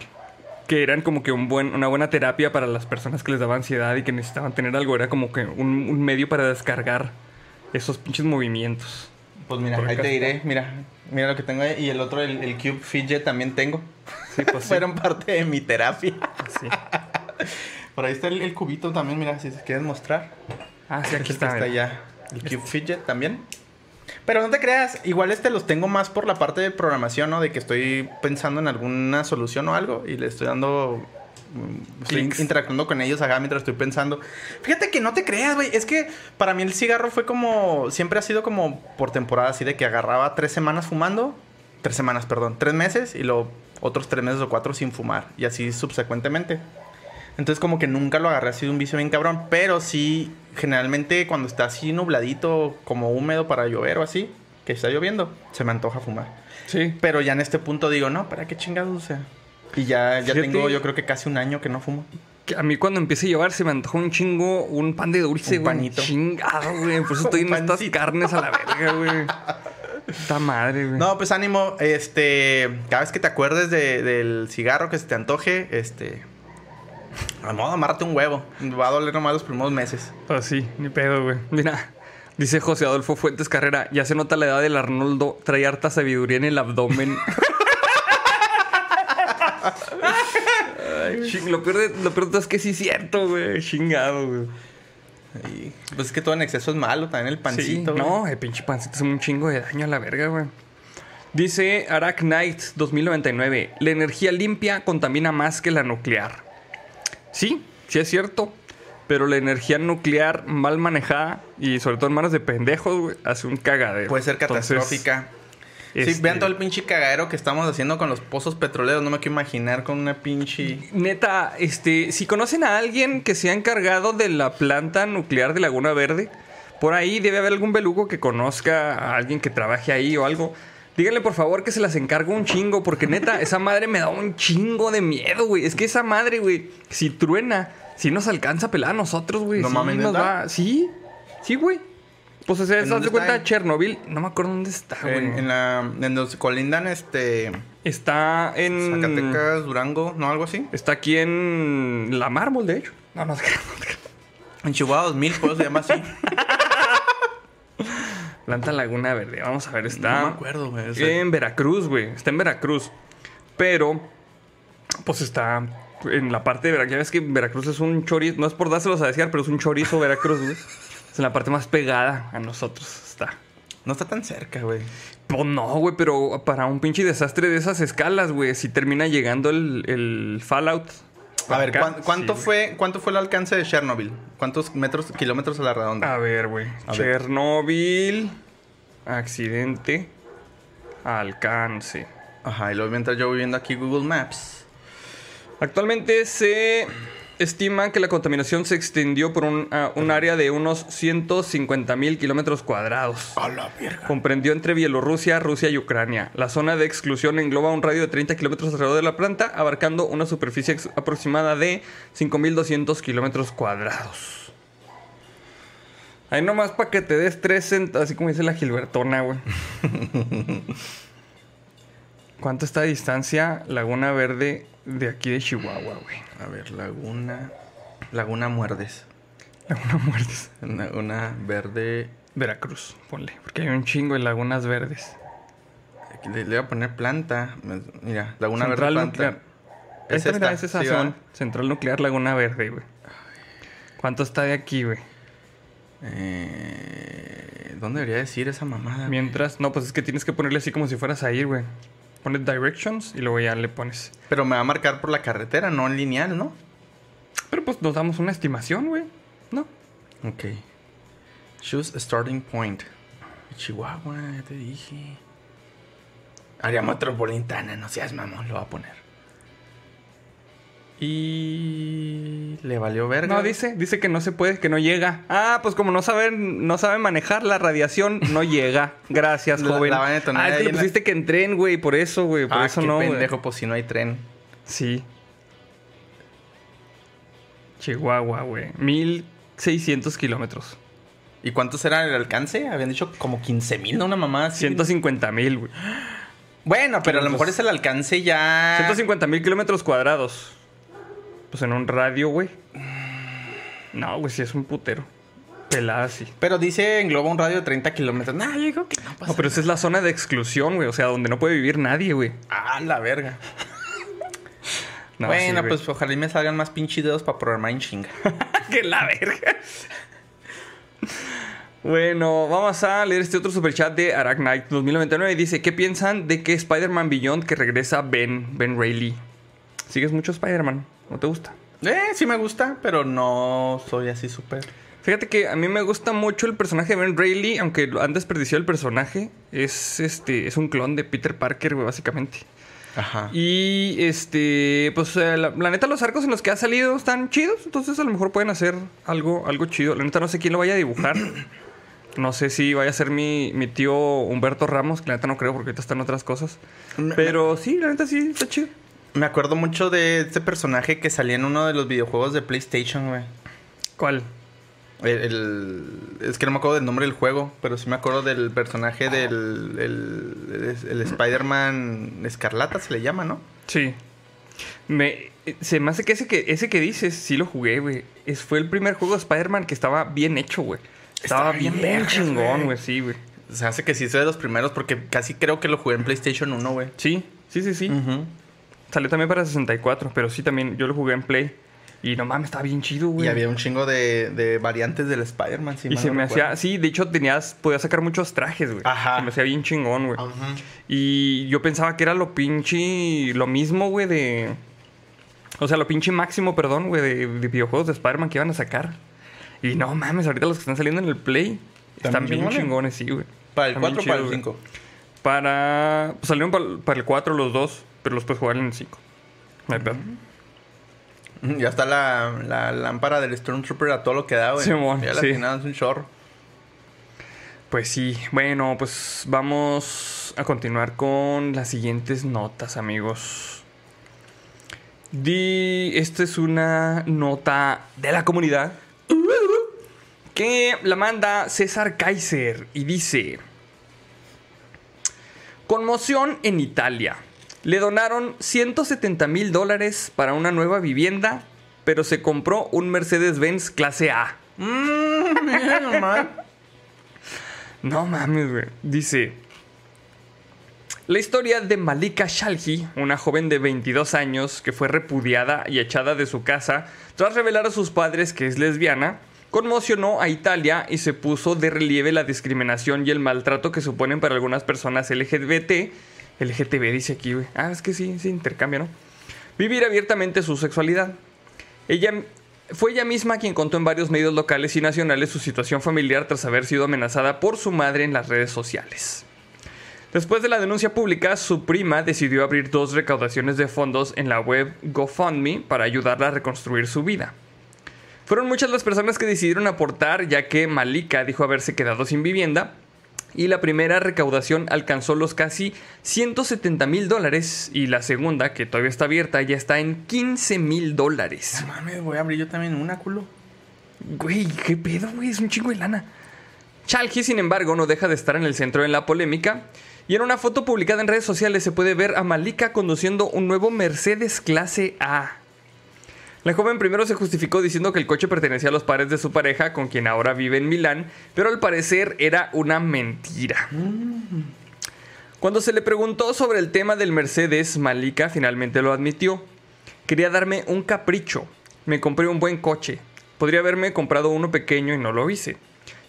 que eran como que un buen, una buena terapia para las personas que les daba ansiedad y que necesitaban tener algo, era como que un, un medio para descargar esos pinches movimientos. Pues mira, ahí te diré, mira, mira lo que tengo ahí. Y el otro, el, el Cube Fidget también tengo. Sí, pues [LAUGHS] sí. Fueron parte de mi terapia. Sí. [LAUGHS] Por ahí está el, el cubito también, mira, si se quieres mostrar. Ah, sí, aquí Este está. ya. El Cube Fidget también. Pero no te creas, igual este los tengo más por la parte de programación, ¿no? De que estoy pensando en alguna solución o algo y le estoy dando. Estoy interactuando con ellos acá mientras estoy pensando. Fíjate que no te creas, güey. Es que para mí el cigarro fue como. Siempre ha sido como por temporada, así de que agarraba tres semanas fumando. Tres semanas, perdón. Tres meses y luego otros tres meses o cuatro sin fumar. Y así subsecuentemente. Entonces como que nunca lo agarré así de un vicio bien cabrón. Pero sí, generalmente cuando está así nubladito, como húmedo para llover o así, que está lloviendo, se me antoja fumar. Sí. Pero ya en este punto digo, no, ¿para qué chingados? O sea. Y ya, ya Fíjate- tengo yo creo que casi un año que no fumo. Que a mí cuando empiece a llevar se me antojó un chingo un pan de dulce, Un güey. panito. Chingado, güey. Por eso [LAUGHS] estoy en estas carnes a la verga, güey. Esta madre, güey. No, pues ánimo, este, cada vez que te acuerdes de- del cigarro que se te antoje, este, a modo, amárrate un huevo. Va a doler nomás los primeros meses. Pues sí, ni pedo, güey. Mira, dice José Adolfo Fuentes Carrera, ya se nota la edad del Arnoldo, trae harta sabiduría en el abdomen. [LAUGHS] Ching, lo, peor de, lo peor de todo es que sí es cierto, güey. Chingado, güey. Pues es que todo en exceso es malo, también el Sí, pancito. güey. no, el pinche pancito es un chingo de daño a la verga, güey. Dice Arak Knight 2099, la energía limpia contamina más que la nuclear. Sí, sí es cierto, pero la energía nuclear mal manejada y sobre todo en manos de pendejos, güey, hace un cagadero. Puede ser Entonces, catastrófica. Sí, este, vean todo el pinche cagadero que estamos haciendo con los pozos petroleros. No me quiero imaginar con una pinche... Neta, este, si conocen a alguien que se ha encargado de la planta nuclear de Laguna Verde, por ahí debe haber algún belugo que conozca a alguien que trabaje ahí o algo. Díganle por favor que se las encargo un chingo, porque neta, [LAUGHS] esa madre me da un chingo de miedo, güey. Es que esa madre, güey, si truena, si nos alcanza a pelar a nosotros, güey. No sí mames, nos va- Sí, sí, güey. Pues o sea, ¿En ¿se de cuenta está? Chernobyl? No me acuerdo dónde está, güey. En, en la... En los colindan, este... Está en... Zacatecas, Durango, ¿no? Algo así. Está aquí en la mármol, de hecho. No, no, no. En Chihuahua 2000, pues se llama así. [LAUGHS] Planta Laguna Verde. Vamos a ver, No está me acuerdo, güey. o sea, en Veracruz, güey. Está en Veracruz. Pero, pues está en la parte de Veracruz. Ya ves que Veracruz es un chorizo. No es por dárselos a desear, pero es un chorizo Veracruz, güey. Es la parte más pegada a nosotros. Está. No está tan cerca, güey. Pues no, güey, pero para un pinche desastre de esas escalas, güey, si termina llegando el, el Fallout. A ver, acá, ¿cuán- ¿cuánto, sí, güey. fue, ¿cuánto fue el alcance de Chernobyl? ¿Cuántos metros, kilómetros a la redonda? A ver, güey. A ver. Chernobyl. Accidente. Alcance. Ajá, y luego mientras yo voy viendo aquí Google Maps. Actualmente se estima que la contaminación se extendió por un, a un área de unos 150 mil kilómetros cuadrados. A la verga. Comprendió entre Bielorrusia, Rusia y Ucrania. La zona de exclusión engloba un radio de 30 kilómetros alrededor de la planta, abarcando una superficie aproximada de 5.200 kilómetros cuadrados. Ahí nomás para que te des tres centavos, así como dice la Gilbertona, güey. [LAUGHS] ¿Cuánto está de distancia Laguna Verde de aquí de Chihuahua, güey? A ver, Laguna. Laguna Muerdes. Laguna Muertes. Laguna Verde. Veracruz, ponle. Porque hay un chingo de lagunas verdes. Aquí le, le voy a poner planta. Mira, Laguna Central Verde. nuclear. Planta. Ahí está, mira, es esa sí, zona. Central Nuclear Laguna Verde, güey. ¿Cuánto está de aquí, güey? Eh, ¿Dónde debería decir esa mamada? Mientras, no, pues es que tienes que ponerle así como si fueras a ir, güey. Pones directions y luego ya le pones. Pero me va a marcar por la carretera, no en lineal, ¿no? Pero pues nos damos una estimación, güey. ¿No? Ok. Choose a starting point. Chihuahua, ya te dije. Área metropolitana, no seas mamón, lo voy a poner. Y le valió verga. No, dice, dice que no se puede, que no llega. Ah, pues como no saben, no saben manejar la radiación, no [LAUGHS] llega. Gracias, joven. la van a detonar ah, es que le la- pusiste que en tren, güey, por eso, güey, por Ah, eso qué no, güey. pendejo, pues si no hay tren. Sí. Chihuahua, güey. 1600 kilómetros. ¿Y cuántos era el alcance? Habían dicho como 15 mil, ¿no? Una mamá así. 150 mil, güey. Bueno, pero a lo mejor es el alcance ya. 150 mil kilómetros cuadrados. Pues en un radio, güey. No, güey, sí es un putero. Pelada, sí. Pero dice engloba un radio de 30 kilómetros. Nah, yo digo que no pasa No, pero esa es la zona de exclusión, güey. O sea, donde no puede vivir nadie, güey. Ah, la verga. [LAUGHS] No, bueno, sí, pues ojalá y me salgan más pinches dedos para programar en chinga. [LAUGHS] que la verga. Bueno, vamos a leer este otro superchat de Arachnite 2099. Dice, ¿qué piensan de que Spider-Man Beyond que regresa Ben, Ben Reilly? ¿Sigues mucho Spider-Man? ¿No te gusta? eh, sí me gusta, pero no soy así súper. Fíjate que a mí me gusta mucho el personaje de Ben Reilly, aunque han desperdiciado el personaje. Es este, es un clon de Peter Parker, güey, básicamente. Ajá. Y este, pues la, la neta los arcos en los que ha salido están chidos, entonces a lo mejor pueden hacer algo, algo chido. La neta no sé quién lo vaya a dibujar. [CLEARS THROAT] No sé si vaya a ser mi, mi tío Humberto Ramos, que la neta no creo porque ahorita están otras cosas. Pero sí, la neta sí, está chido. Me acuerdo mucho de este personaje que salía en uno de los videojuegos de PlayStation, güey. ¿Cuál? El, el- es que no me acuerdo del nombre del juego, pero sí me acuerdo del personaje del el, Spider-Man Escarlata, se le llama, ¿no? Sí. Me, se me hace que ese que, ese que dices, sí lo jugué, güey. Fue el primer juego de Spider-Man que estaba bien hecho, güey. Estaba, Estaba bien, bien chingón, güey. sí, güey. Se hace que sí soy de los primeros porque casi creo que lo jugué en PlayStation 1, güey. Sí, sí, sí, sí. Salió también para 64, pero sí también yo lo jugué en Play. Y no mames, estaba bien chido, güey. Y había un chingo de, de variantes del Spider-Man, si y se no me recuerdo. hacía, sí, de hecho tenías, podías sacar muchos trajes, güey. Ajá. Se me hacía bien chingón, güey. Ajá. Y yo pensaba que era lo pinche, lo mismo, güey, de... O sea, lo pinche máximo, perdón, güey, de, de videojuegos de Spider-Man que iban a sacar. Y no mames, ahorita los que están saliendo en el Play están bien chingones? chingones, sí, güey. ¿Para el Están bien 4 o para el chidos, 5? güey. Para... Pues salieron para, para el 4 los dos, pero los puedes jugar en el 5. No hay pedo. Ya está la, la lámpara del Stormtrooper a todo lo que da, güey. Simón, ya la sí. final es un chorro. Pues sí, bueno, pues vamos a continuar con las siguientes notas, amigos. Di, esta es una nota de la comunidad que la manda César Kaiser y dice: Conmoción en Italia. Le donaron 170 mil dólares para una nueva vivienda, pero se compró un Mercedes-Benz clase A. Mmm, nomás. No mames, güey. Dice. La historia de Malika Shalhi, una joven de 22 años que fue repudiada y echada de su casa tras revelar a sus padres que es lesbiana, conmocionó a Italia y se puso de relieve la discriminación y el maltrato que suponen para algunas personas LGBT. LGTB dice aquí, güey. Ah, es que sí, sí, intercambia, ¿no? Vivir abiertamente su sexualidad. Ella fue ella misma quien contó en varios medios locales y nacionales su situación familiar tras haber sido amenazada por su madre en las redes sociales. Después de la denuncia pública, su prima decidió abrir dos recaudaciones de fondos en la web GoFundMe para ayudarla a reconstruir su vida. Fueron muchas las personas que decidieron aportar ya que Malika dijo haberse quedado sin vivienda y la primera recaudación alcanzó los casi 170 mil dólares y la segunda, que todavía está abierta, ya está en 15 mil dólares. No mames, voy a abrir yo también una, culo. Güey, qué pedo, güey, es un chingo de lana. Chalky, sin embargo, no deja de estar en el centro de la polémica. Y en una foto publicada en redes sociales se puede ver a Malika conduciendo un nuevo Mercedes clase A. La joven primero se justificó diciendo que el coche pertenecía a los padres de su pareja, con quien ahora vive en Milán, pero al parecer era una mentira. Cuando se le preguntó sobre el tema del Mercedes, Malika finalmente lo admitió. Quería darme un capricho. Me compré un buen coche. Podría haberme comprado uno pequeño y no lo hice.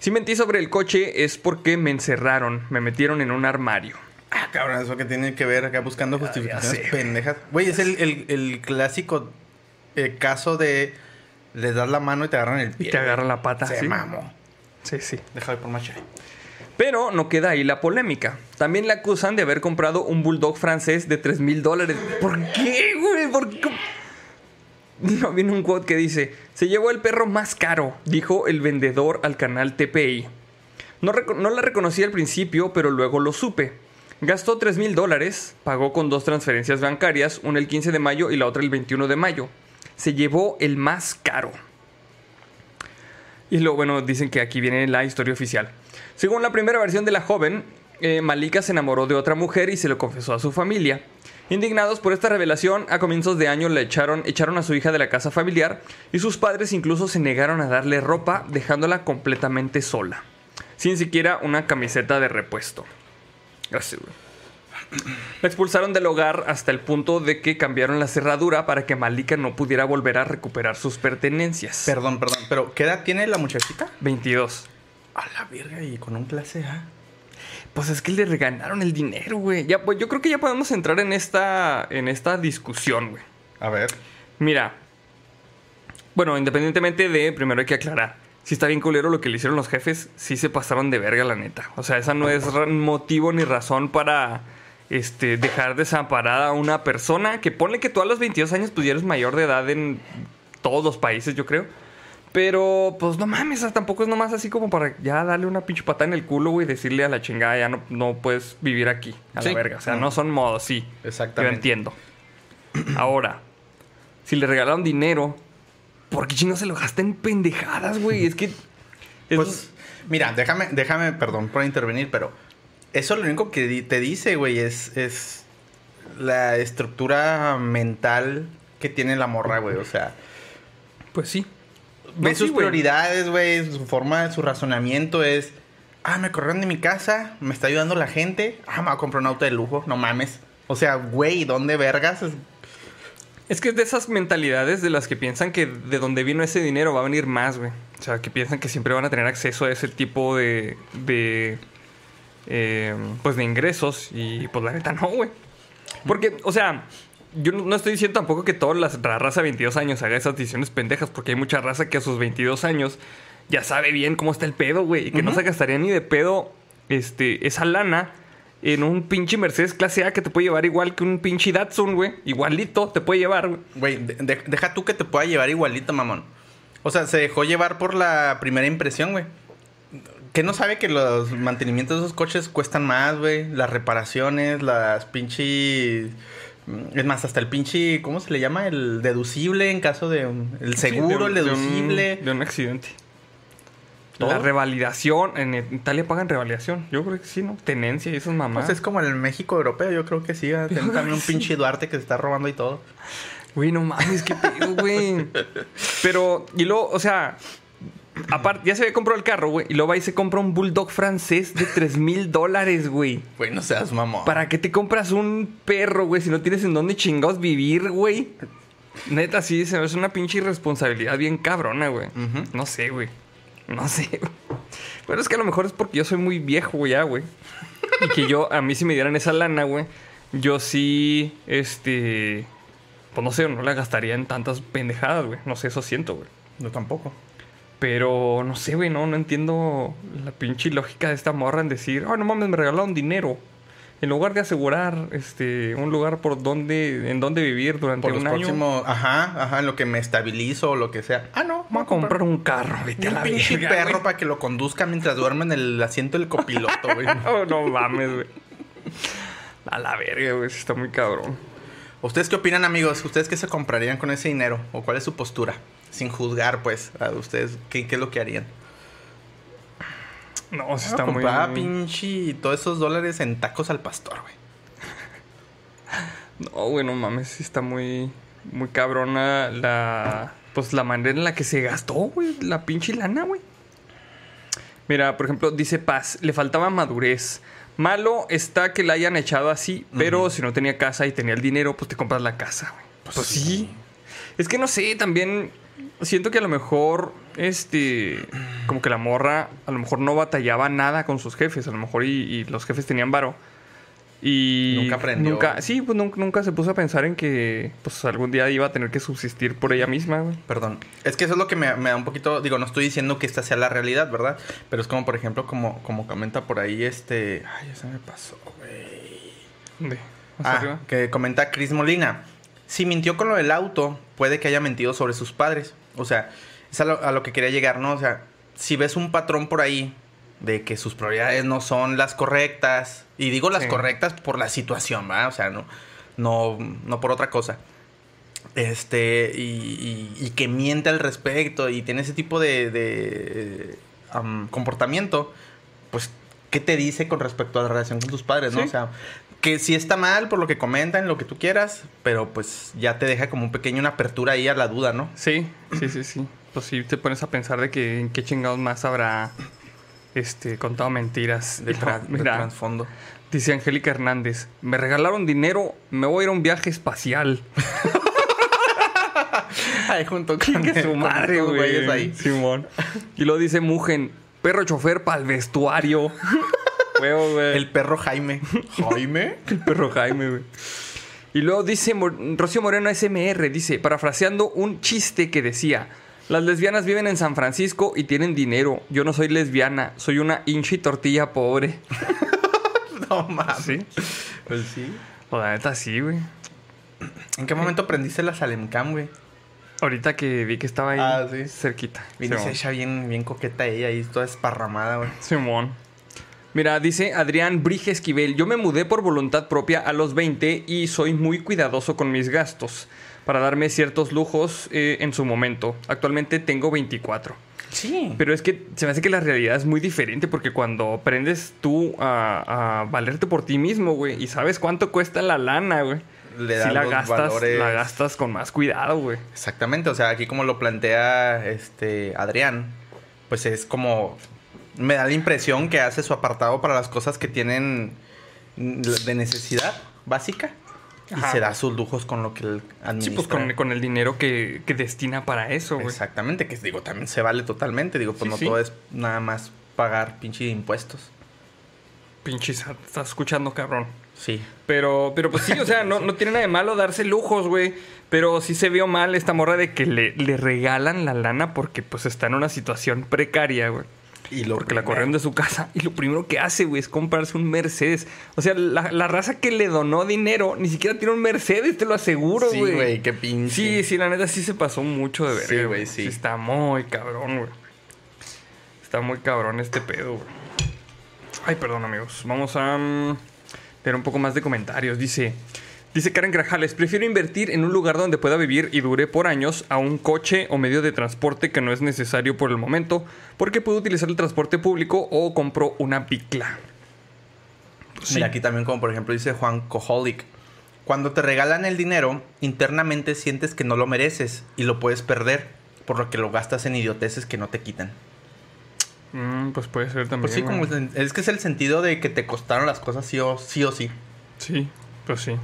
Si mentí sobre el coche es porque me encerraron, me metieron en un armario. Ah, cabrón, eso que tiene que ver acá buscando justificaciones sé. pendejas. Güey, es el, el, el clásico caso de les das la mano y te agarran el pie. Y te agarran la pata. Se ¿sí? mamó. Sí, sí. Déjame por más chai. Pero no queda ahí la polémica. También le acusan de haber comprado un bulldog francés de 3 mil dólares. ¿Por qué, güey? ¿Por qué? no, viene un quote que dice: Se llevó el perro más caro, dijo el vendedor al canal TPI. No, no la reconocí al principio, pero luego lo supe. Gastó 3 mil dólares, pagó con dos transferencias bancarias, una el 15 de mayo y la otra el 21 de mayo. Se llevó el más caro. Y luego, bueno, dicen que aquí viene la historia oficial. Según la primera versión de la joven, eh, Malika se enamoró de otra mujer y se lo confesó a su familia. Indignados por esta revelación, a comienzos de año le echaron, echaron a su hija de la casa familiar y sus padres incluso se negaron a darle ropa, dejándola completamente sola, sin siquiera una camiseta de repuesto. Gracias, La expulsaron del hogar hasta el punto de que cambiaron la cerradura para que Malika no pudiera volver a recuperar sus pertenencias. Perdón, perdón, pero ¿qué edad tiene la muchachita? 22. A la verga, y con un clase A. Pues es que le regalaron el dinero, güey. Ya, pues yo creo que ya podemos entrar en esta, en esta discusión, güey. A ver. Mira. Bueno, independientemente de, primero hay que aclarar. Si está bien culero lo que le hicieron los jefes, sí se pasaron de verga, la neta. O sea, esa no es motivo ni razón para este, dejar desamparada a una persona que pone que tú a los 22 años pues ya eres mayor de edad en todos los países, yo creo. Pero, pues no mames, tampoco es nomás así como para ya darle una pinche patada en el culo, güey, y decirle a la chingada, ya no, no puedes vivir aquí, a la verga. O sea, no son modos, sí. Exactamente. Yo entiendo. Ahora, si le regalaron dinero, ¿por qué chino se lo gasta en pendejadas, güey? Es que. Pues, mira, déjame, déjame, perdón por intervenir, pero eso lo único que te dice, güey, es, es la estructura mental que tiene la morra, güey. O sea. Pues sí ve sus prioridades, güey, su forma, su razonamiento es, ah, me corrieron de mi casa, me está ayudando la gente, ah, me voy a comprar un auto de lujo, no mames. O sea, güey, ¿dónde vergas? Es que es de esas mentalidades de las que piensan que de donde vino ese dinero va a venir más, güey. O sea, que piensan que siempre van a tener acceso a ese tipo de, de eh, pues de ingresos y pues la neta no, güey. Porque, o sea, yo no estoy diciendo tampoco que toda la raza de 22 años haga esas decisiones pendejas, porque hay mucha raza que a sus 22 años ya sabe bien cómo está el pedo, güey, y que no se gastaría ni de pedo este, esa lana en un pinche Mercedes clase A que te puede llevar igual que un pinche Datsun, güey. Igualito te puede llevar, güey. Güey, deja tú que te pueda llevar igualito, mamón. O sea, se dejó llevar por la primera impresión, güey. Que no sabe que los mantenimientos de esos coches cuestan más, güey. Las reparaciones, las pinches Mm, es más, hasta el pinche, ¿cómo se le llama? El deducible en caso de un, el seguro, el deducible. De un, accidente. La revalidación, en Italia pagan revalidación. Yo creo que sí, ¿no? Tenencia y esas mamás. Pues es como en el México europeo, yo creo que sí. [LAUGHS] Tienen también un pinche Duarte que se está robando y todo. Güey, no mames, qué pedo, güey. [LAUGHS] Pero, y luego, o sea, Aparte, ya se había comprado el carro, güey. Y luego va y se compra un bulldog francés de 3 mil dólares, güey. Güey, no seas mamón. ¿Para qué te compras un perro, güey? Si no tienes en dónde chingados vivir, güey. Neta, sí, es una pinche irresponsabilidad bien cabrona, güey. No sé, güey. No sé. Pero es que a lo mejor es porque yo soy muy viejo, güey, ya, güey. Y que yo, a mí si me dieran esa lana, güey, yo sí, este... Pues no sé, no la gastaría en tantas pendejadas, güey. No sé, eso siento, güey. Yo tampoco. Pero no sé, güey, no, no entiendo la pinche lógica de esta morra en decir, oh, no mames, me regalaron dinero. En lugar de asegurar este un lugar por donde, en donde vivir durante por un los año. ajá, ajá, en lo que me estabilizo o lo que sea. Ah, no, voy a comprar, un carro, vete un a la pinche perro para que lo conduzca mientras duerme en el asiento del copiloto, güey. [LAUGHS] oh, no mames, güey. A la verga, güey, está muy cabrón. ¿Ustedes qué opinan, amigos? ¿Ustedes qué se comprarían con ese dinero? ¿O cuál es su postura? Sin juzgar, pues, a ustedes, ¿qué, es lo que harían? No, se está muy... pinche todos esos dólares en tacos al pastor, güey. [LAUGHS] No, güey, no mames, está muy, muy cabrona la, pues la manera en la que se gastó, güey, la pinche lana, güey. Mira, por ejemplo, dice Paz, le faltaba madurez. Malo está que la hayan echado así, pero si no tenía casa y tenía el dinero, pues te compras la casa, güey. Pues, pues sí. Es que no sé, también siento que a lo mejor, este, como que la morra, a lo mejor no batallaba nada con sus jefes, a lo mejor y, los jefes tenían varo. Y nunca aprendió. Nunca, sí, pues nunca, se puso a pensar en que pues algún día iba a tener que subsistir por ella misma, güey. Perdón. Es que eso es lo que me, da un poquito, digo, no estoy diciendo que esta sea la realidad, ¿verdad? Pero es como, por ejemplo, como, como comenta por ahí este... Ay, ya se me pasó, güey. ¿Dónde? Ah, que comenta Chris Molina. Si mintió con lo del auto, puede que haya mentido sobre sus padres. O sea, es a lo, a lo que quería llegar, ¿no? O sea, si ves un patrón por ahí de que sus prioridades no son las correctas, y digo las Sí. correctas por la situación, ¿va? O sea, no, no, no por otra cosa. Este, y, y- y que miente al respecto y tiene ese tipo de, de, am, comportamiento, pues, ¿qué te dice con respecto a la relación con tus padres, no? Sí. O sea, que sí está mal por lo que comentan, lo que tú quieras, pero pues ya te deja como un pequeño una apertura ahí a la duda, ¿no? Sí, sí, sí, sí. Pues sí, te pones a pensar de que en qué chingados más habrá este, contado mentiras. De, no, tra- de trasfondo. dice Angélica Hernández, me regalaron dinero, me voy a ir a un viaje espacial. [LAUGHS] Ay, junto con, Chingue su madre, güey. ahí. Simón. Y luego dice Mugen, perro chofer para el vestuario. [LAUGHS] Huevo, güey. El perro Jaime. [LAUGHS] ¿Jaime? El perro Jaime, güey. Y luego dice Rocío Moreno SMR, dice, parafraseando un chiste que decía, las lesbianas viven en San Francisco y tienen dinero. Yo no soy lesbiana, soy una hinchi tortilla pobre. [LAUGHS] No mames. ¿Sí? Pues sí. O la neta sí, güey. ¿En qué momento aprendiste la Salemcam, güey? Ahorita que vi que estaba ahí Ah, sí. cerquita. Vine hecha bien, bien coqueta ella ahí, toda esparramada, güey. Simón. Mira, dice Adrián Brige Esquivel, yo me mudé por voluntad propia a los 20 y soy muy cuidadoso con mis gastos para darme ciertos lujos eh, en su momento. Actualmente tengo 24. Sí. Pero es que se me hace que la realidad es muy diferente porque cuando aprendes tú a, a valerte por ti mismo, güey, y sabes cuánto cuesta la lana, güey. Le Si la gastas, valores. la gastas con más cuidado, güey. Exactamente, o sea, aquí como lo plantea este Adrián, pues es como me da la impresión que hace su apartado para las cosas que tienen de necesidad básica y se da sus lujos con lo que él Sí, administra. pues con, con el dinero que, que destina para eso, güey. Exactamente, que digo, también se vale totalmente, digo, pues Sí, no sí. todo es nada más pagar pinche impuestos. Pinches, estás escuchando, cabrón. Sí. Pero, pero pues sí, o sea, no, [LAUGHS] no tiene nada de malo darse lujos, güey. Pero sí se vio mal esta morra de que le, le regalan la lana porque pues está en una situación precaria, güey. Y lo Porque la corrieron de su casa. Y lo primero que hace, güey, es comprarse un Mercedes. O sea, la, la raza que le donó dinero ni siquiera tiene un Mercedes, te lo aseguro, Sí, güey. güey, qué pinche. Sí, sí, la neta sí se pasó mucho de Sí, verga, güey, güey. sí. Está muy cabrón, güey. Está muy cabrón este pedo, güey. Ay, perdón, amigos. Vamos a mm, leer un poco más de comentarios. Dice... Dice Karen Grajales, prefiero invertir en un lugar donde pueda vivir y dure por años a un coche o medio de transporte que no es necesario por el momento, porque puedo utilizar el transporte público o compro una bicla. Pues sí. Mira, aquí también como por ejemplo dice Juan Koholic. Cuando te regalan el dinero, internamente sientes que no lo mereces y lo puedes perder, por lo que lo gastas en idioteces que no te quitan. Mm, pues puede ser también. Pues sí, como es que es el sentido de que te costaron las cosas sí o sí. O sí. Sí, pues sí.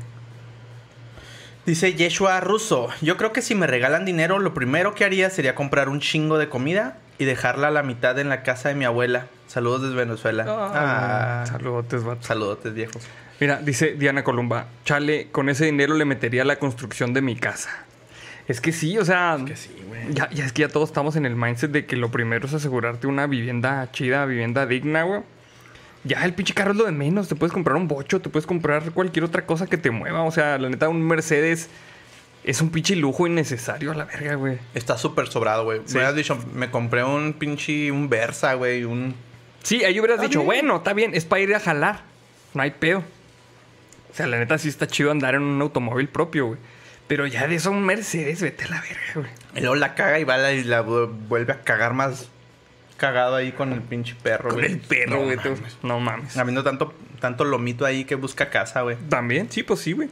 Dice Yeshua Russo, yo creo que si me regalan dinero, lo primero que haría sería comprar un chingo de comida y dejarla a la mitad en la casa de mi abuela. Saludos desde Venezuela. Ah, Ah, saludotes, vato. saludotes viejos. Mira, dice Diana Columba, chale, con ese dinero le metería a la construcción de mi casa. Es que sí, o sea, Que sí, güey. ya, ya es que ya todos estamos en el mindset de que lo primero es asegurarte una vivienda chida, vivienda digna, güey. Ya el pinche carro es lo de menos, te puedes comprar un bocho, te puedes comprar cualquier otra cosa que te mueva, o sea, la neta un Mercedes es un pinche lujo innecesario a la verga, güey. Está súper sobrado, güey. Sí. Me has dicho, me compré un pinche, un Versa, güey, un... Sí, ahí hubieras Está dicho, bien. bueno, está bien, es para ir a jalar. No hay pedo. O sea, la neta sí está chido andar en un automóvil propio, güey. Pero ya de eso un Mercedes, vete a la verga, güey. Y luego la caga y va la, y la vu- vuelve a cagar más cagado ahí con el pinche perro, Con güey. el perro, No güey. mames. No mames. Habiendo tanto, tanto lomito ahí que busca casa, güey. También, sí, pues sí, güey.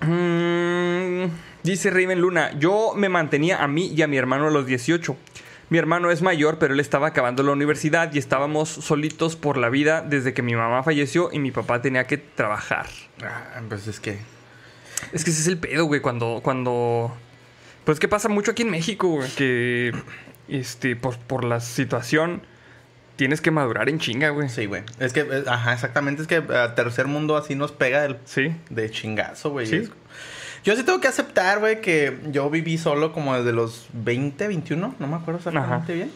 Mm, dice Raven Luna, yo me mantenía a mí y a mi hermano a los 18. Mi hermano es mayor, pero él estaba acabando la universidad y estábamos solitos por la vida desde que mi mamá falleció y mi papá tenía que trabajar. Ah, pues es que... Es que ese es el pedo, güey, cuando, cuando... Pues que pasa mucho aquí en México, güey, que, este, por, por la situación, tienes que madurar en chinga, güey. Sí, güey. Es que, eh, ajá, exactamente. Es que a tercer mundo así nos pega el, Sí, de chingazo, güey. Sí. Es- Yo sí tengo que aceptar, güey, que yo viví solo como desde los 20, 21, no me acuerdo exactamente Ajá. bien.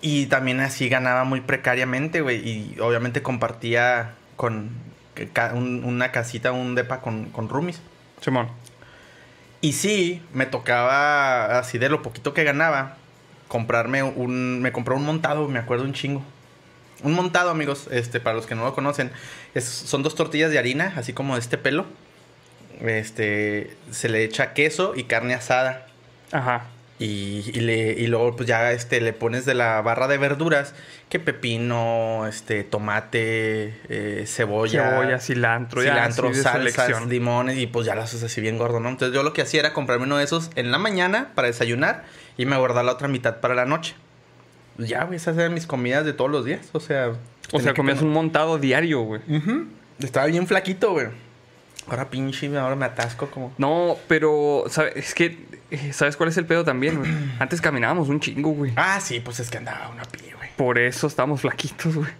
Y también así ganaba muy precariamente, güey. Y obviamente compartía con una casita, un depa con, con roomies. Simón. Y sí, me tocaba, así de lo poquito que ganaba, comprarme un... Me compré un montado, me acuerdo un chingo. Un montado, amigos, este, para los que no lo conocen. son dos tortillas de harina, así como de este pelo. Este, se le echa queso y carne asada. Ajá. Y, y le, y luego pues ya este, le pones de la barra de verduras que pepino, este, tomate, eh, cebolla, Cebolla, cilantro, cilantro, salsas, limones y pues ya las haces así bien gordo, ¿no? Entonces yo lo que hacía era comprarme uno de esos en la mañana para desayunar y me guardaba la otra mitad para la noche. Ya, güey, esas eran mis comidas de todos los días, o sea... O sea, comías un montado diario, güey. Estaba bien flaquito, güey. Ahora pinche, ahora me atasco como... No, pero, ¿sabes? Es que, ¿sabes cuál es el pedo también, güey? [CLEARS THROAT] Antes caminábamos un chingo, güey. Ah, sí, pues es que andaba una pie, güey. Por eso estábamos flaquitos, güey.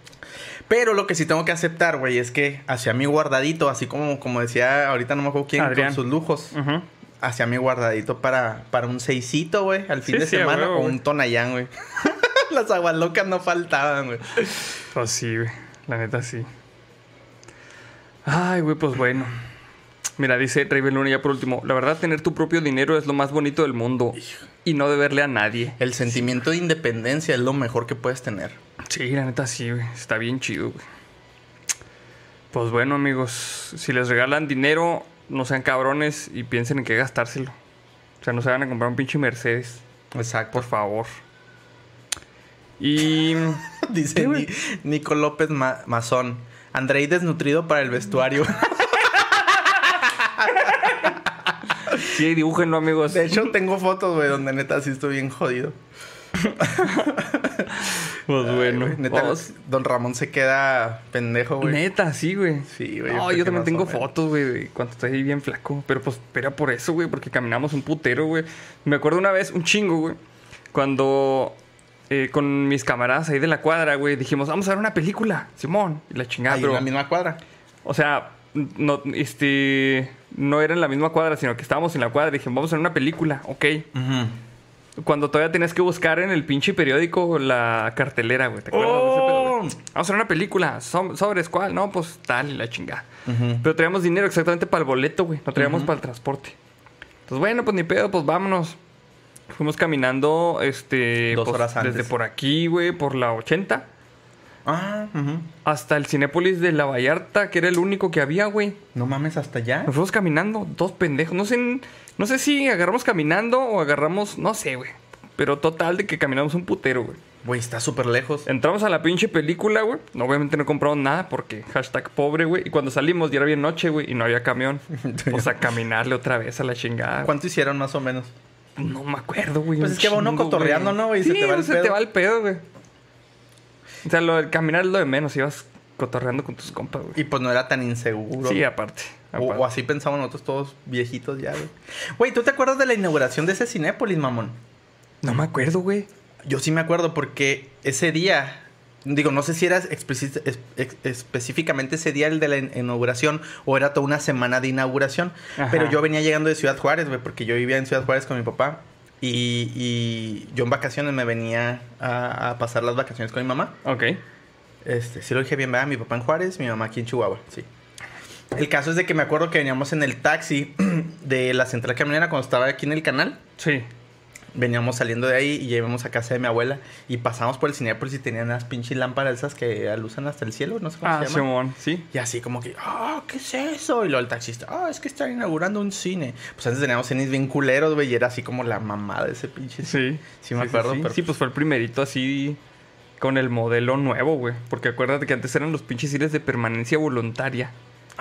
Pero lo que sí tengo que aceptar, güey, es que hacia mi guardadito, así como, como decía ahorita no me acuerdo quién, Adrián. con sus lujos, Ujú. hacia mi guardadito para, para un seisito, güey, al fin Sí, de sí, semana, o güey. un tonayán, güey. [LAUGHS] Las aguas locas no faltaban, güey. Pues sí, güey. La neta sí. Ay, güey, pues bueno. Mira, dice Raven Luna ya por último. La verdad, tener tu propio dinero es lo más bonito del mundo. Y no deberle a nadie. El sentimiento de independencia es lo mejor que puedes tener. Sí, la neta sí, güey. Está bien chido, güey. Pues bueno, amigos. Si les regalan dinero, no sean cabrones y piensen en qué gastárselo. O sea, no se van a comprar un pinche Mercedes. Exacto. Por favor. Y... [LAUGHS] Dice. Ni- Nico López Ma- Mazón. Andrei desnutrido para el vestuario. [LAUGHS] Sí, dibújenlo, amigos. De hecho, tengo fotos, güey, donde neta sí estoy bien jodido. Pues bueno. Ay, güey, neta, vamos. Don Ramón se queda pendejo, güey. Neta, sí, güey. Sí, güey, No, yo también tengo fotos, güey, de cuando estoy bien flaco. Pero pues era por eso, güey, porque caminamos un putero, güey. Me acuerdo una vez, un chingo, güey, cuando eh, con mis camaradas ahí de la cuadra, güey, dijimos, vamos a ver una película, Simón. Y la chingada, Ahí pero. en la misma cuadra. O sea, no, este. No era en la misma cuadra, sino que estábamos en la cuadra. y Dijimos, vamos a ver una película, ok. Cuando todavía tenías que buscar en el pinche periódico la cartelera, güey. ¿Te acuerdas de ese pedo, güey? Oh. Vamos a ver una película. So- ¿Sobres cuál? No, pues tal y la chingada. Pero traíamos dinero exactamente para el boleto, güey. No traíamos para el transporte. Entonces, bueno, pues ni pedo, pues vámonos. Fuimos caminando, este... Dos pues, horas antes. Desde por aquí, güey, por la 80. Ah. Hasta el Cinépolis de La Vallarta, que era el único que había, güey. No mames, hasta allá. Nos fuimos caminando, dos pendejos. No sé, no sé si agarramos caminando o agarramos... No sé, güey. Pero total de que caminamos un putero, güey. Güey, está súper lejos. Entramos a la pinche película, güey. Obviamente no compramos nada porque hashtag pobre, güey. Y cuando salimos ya era bien noche, güey, y no había camión. [LAUGHS] Pues a caminarle otra vez a la chingada. ¿Cuánto hicieron más o menos? No me acuerdo, güey. Pues es que va uno cotorreando, ¿no? Y Sí, se te va el se pedo. te va el pedo, güey. O sea, lo de caminar es lo de menos. Ibas cotorreando con tus compas, güey. Y pues no era tan inseguro. Sí, aparte. O, aparte. o así pensamos nosotros todos viejitos ya, güey. Güey, ¿tú te acuerdas de la inauguración de ese Cinépolis, mamón? No me acuerdo, güey. Yo sí me acuerdo porque ese día, digo, no sé si era específicamente ese día el de la in- inauguración o era toda una semana de inauguración. Ajá. Pero yo venía llegando de Ciudad Juárez, güey, porque yo vivía en Ciudad Juárez con mi papá. Y, y yo en vacaciones me venía a, a pasar las vacaciones con mi mamá. Ok. Este, sí lo dije bien, ¿verdad? Mi papá en Juárez, mi mamá aquí en Chihuahua, sí. El caso es de que me acuerdo que veníamos en el taxi [CLEARS THROAT] de la central camionera cuando estaba aquí en el canal. Sí. Veníamos saliendo de ahí y ya íbamos a casa de mi abuela y pasamos por el Cinépolis y tenían unas pinches lámparas esas que alusan hasta el cielo, no sé cómo Ah, se llaman. Simón, sí. Y así como que, ah, ¿qué es eso? Y luego el taxista, ah, es que están inaugurando un cine. Pues antes teníamos cines bien culeros, güey, y era así como la mamada de ese pinche cine. Sí. Sí me acuerdo, Sí, pero- Sí, pues fue el primerito así con el modelo nuevo, güey. Porque acuérdate que antes eran los pinches cines de permanencia voluntaria.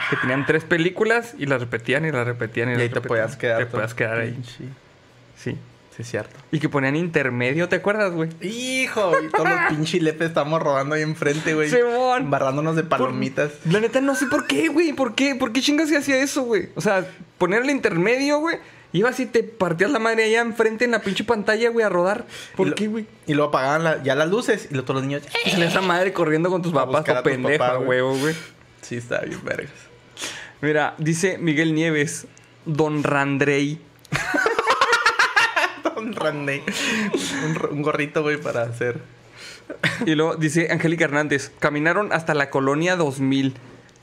Que tenían tres películas y las repetían y las repetían y, Y las ahí te repetían. podías quedar. Te podías quedar ahí. Pinche. Sí. Sí, es cierto. Y que ponían intermedio, ¿te acuerdas, güey? Hijo, y todos los [LAUGHS] pinches lepes estamos rodando ahí enfrente, güey. Simón. Embarrándonos de palomitas. La neta, no sé por qué, güey. ¿Por qué? ¿Por qué chingas se hacía eso, güey? O sea, poner el intermedio, güey. Ibas y te partías la madre allá enfrente en la pinche pantalla, güey, a rodar. ¿Por lo- qué, güey? Y luego apagaban la- ya las luces y luego todos los niños. Y salía esa madre corriendo con tus papás, buscar o a tus pendejo, papás, a güey. huevo, güey. Sí, está bien, vergas. Mira, dice Miguel Nieves, Don Randrey. Randy. Un, un gorrito, güey, para hacer. Y luego dice Angélica Hernández, caminaron hasta la colonia 2000.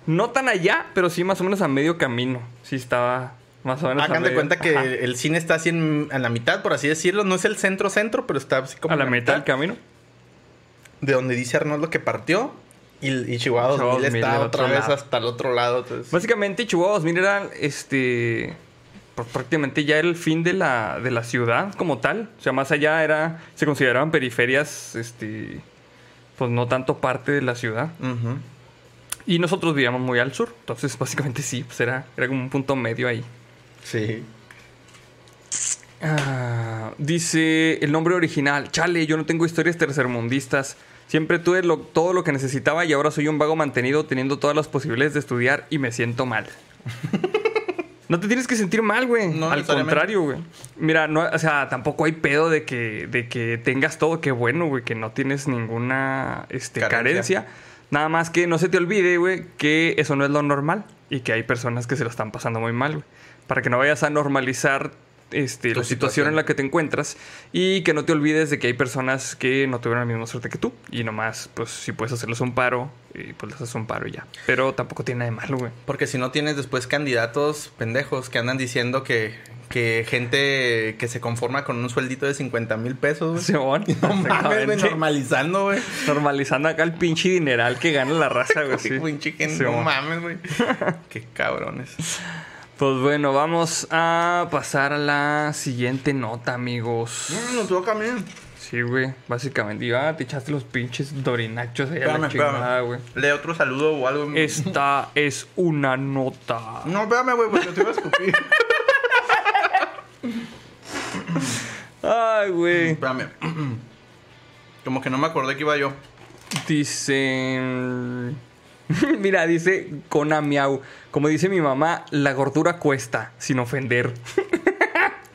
No tan allá, pero sí más o menos a medio camino. Sí estaba más o menos Hagan de cuenta que Ajá. el cine está así en, a la mitad, por así decirlo. No es el centro-centro, pero está así como a la mitad del camino. De donde dice Arnoldo que partió. Y, y Chihuahua Chihuahua 2000 2000 está otra vez lado. hasta el otro lado. entonces- Básicamente Chihuahua 2000 era este prácticamente ya el fin de la, de la ciudad como tal. O sea, más allá era se consideraban periferias este pues no tanto parte de la ciudad. Y nosotros vivíamos muy al sur. Entonces, [LAUGHS] básicamente sí, pues era, era como un punto medio ahí. Sí. Ah, dice el nombre original. Chale, yo no tengo historias tercermundistas. Siempre tuve lo- todo lo que necesitaba y ahora soy un vago mantenido teniendo todas las posibilidades de estudiar y me siento mal. [LAUGHS] no te tienes que sentir mal, güey. No Al contrario, güey. Mira, no, o sea, tampoco hay pedo de que, de que tengas todo. Qué bueno, güey, que no tienes ninguna este, Carencia. carencia. Nada más que no se te olvide, güey, que eso no es lo normal y que hay personas que se lo están pasando muy mal, güey. Para que no vayas a normalizar este, la situación en la que te encuentras y que no te olvides de que hay personas que no tuvieron la misma suerte que tú y nomás, pues, si puedes hacerles un paro, eh, pues les haces un paro y ya. Pero tampoco tiene nada de malo, güey. Porque si no tienes después candidatos pendejos que andan diciendo que, que gente que se conforma con un sueldito de 50 mil pesos, güey. Simón, [LAUGHS] No mames, güey, normalizando, güey. Normalizando acá el pinche dineral que gana la raza, güey. [LAUGHS] sí. Pinche Sí, no mames, güey. [LAUGHS] Qué cabrones. Pues bueno, vamos a pasar a la siguiente nota, amigos. Mm, nos toca a mí. Sí, güey, básicamente. Y, ah, te echaste los pinches dorinachos ahí a Espérame, la chingada, güey. Lee otro saludo o algo. Esta es una nota. No, espérame, güey, porque te iba a escupir. Ay, güey. espérame. Como que no me acordé que iba yo. Dice. [LAUGHS] Mira, dice Konamiau. Como dice mi mamá, la gordura cuesta, sin ofender.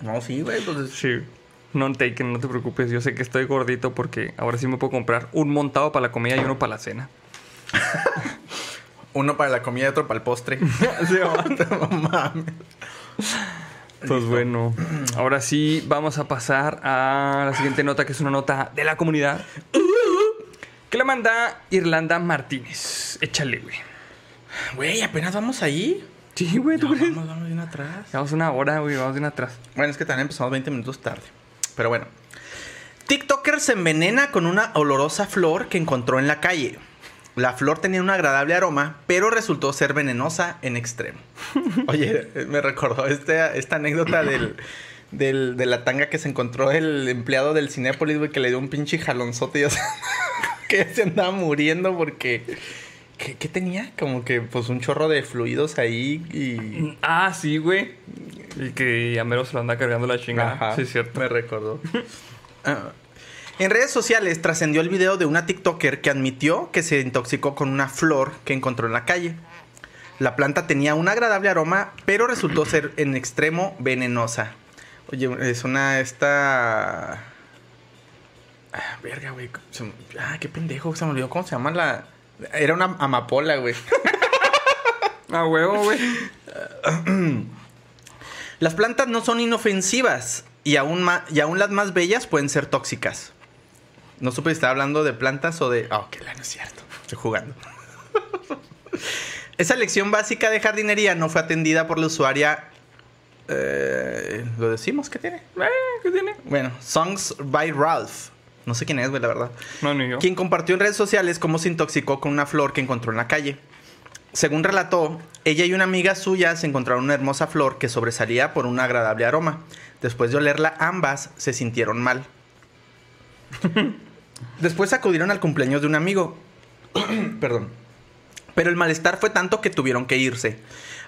No, sí, güey, pues... Sí. No taken, no te preocupes. Yo sé que estoy gordito porque ahora sí me puedo comprar un montado para la comida y uno para la cena. [LAUGHS] Uno para la comida y otro para el postre. [LAUGHS] no mames. Pues bueno, ahora sí vamos a pasar a la siguiente nota, que es una nota de la comunidad. Que la manda Irlanda Martínez. Échale, güey. Güey, apenas vamos ahí. Sí, güey, ¿tú No, crees? vamos, vamos bien atrás. Vamos una hora, güey, vamos bien atrás. Bueno, es que también empezamos 20 minutos tarde. Pero bueno. TikToker se envenena con una olorosa flor que encontró en la calle. La flor tenía un agradable aroma, pero resultó ser venenosa en extremo. [LAUGHS] Oye, me recordó este- esta anécdota del, del- de la tanga que se encontró el empleado del Cinépolis, güey, que le dio un pinche jalonzote y ya se, [LAUGHS] que se andaba muriendo porque... ¿qué, qué tenía? Como que pues un chorro de fluidos ahí y... Ah, sí, güey. Y que a mero se lo anda cargando la chingada. Ajá, Sí, es cierto. Me recordó. Ah. En redes sociales trascendió el video de una TikToker que admitió que se intoxicó con una flor que encontró en la calle. La planta tenía un agradable aroma, pero resultó ser en extremo venenosa. Oye, es una esta. Ah, verga, güey. Ah, qué pendejo, se me olvidó cómo se llama la. Era una amapola, güey. [LAUGHS] Ah, huevo, güey. [CLEARS THROAT] Las plantas no son inofensivas y aún, y aún las más bellas pueden ser tóxicas. No supe si estaba hablando de plantas o de... Ah, ok, no es cierto. Estoy jugando. [LAUGHS] Esa lección básica de jardinería no fue atendida por la usuaria... eh, ¿Lo decimos? ¿Qué tiene? Eh, ¿Qué tiene? Bueno, Songs by Ralph. No sé quién es, güey, la verdad. No, ni yo. Quien compartió en redes sociales cómo se intoxicó con una flor que encontró en la calle. Según relató, ella y una amiga suya se encontraron una hermosa flor que sobresalía por un agradable aroma. Después de olerla, ambas se sintieron mal. [LAUGHS] Después acudieron al cumpleaños de un amigo. [CLEARS THROAT] Perdón. Pero el malestar fue tanto que tuvieron que irse.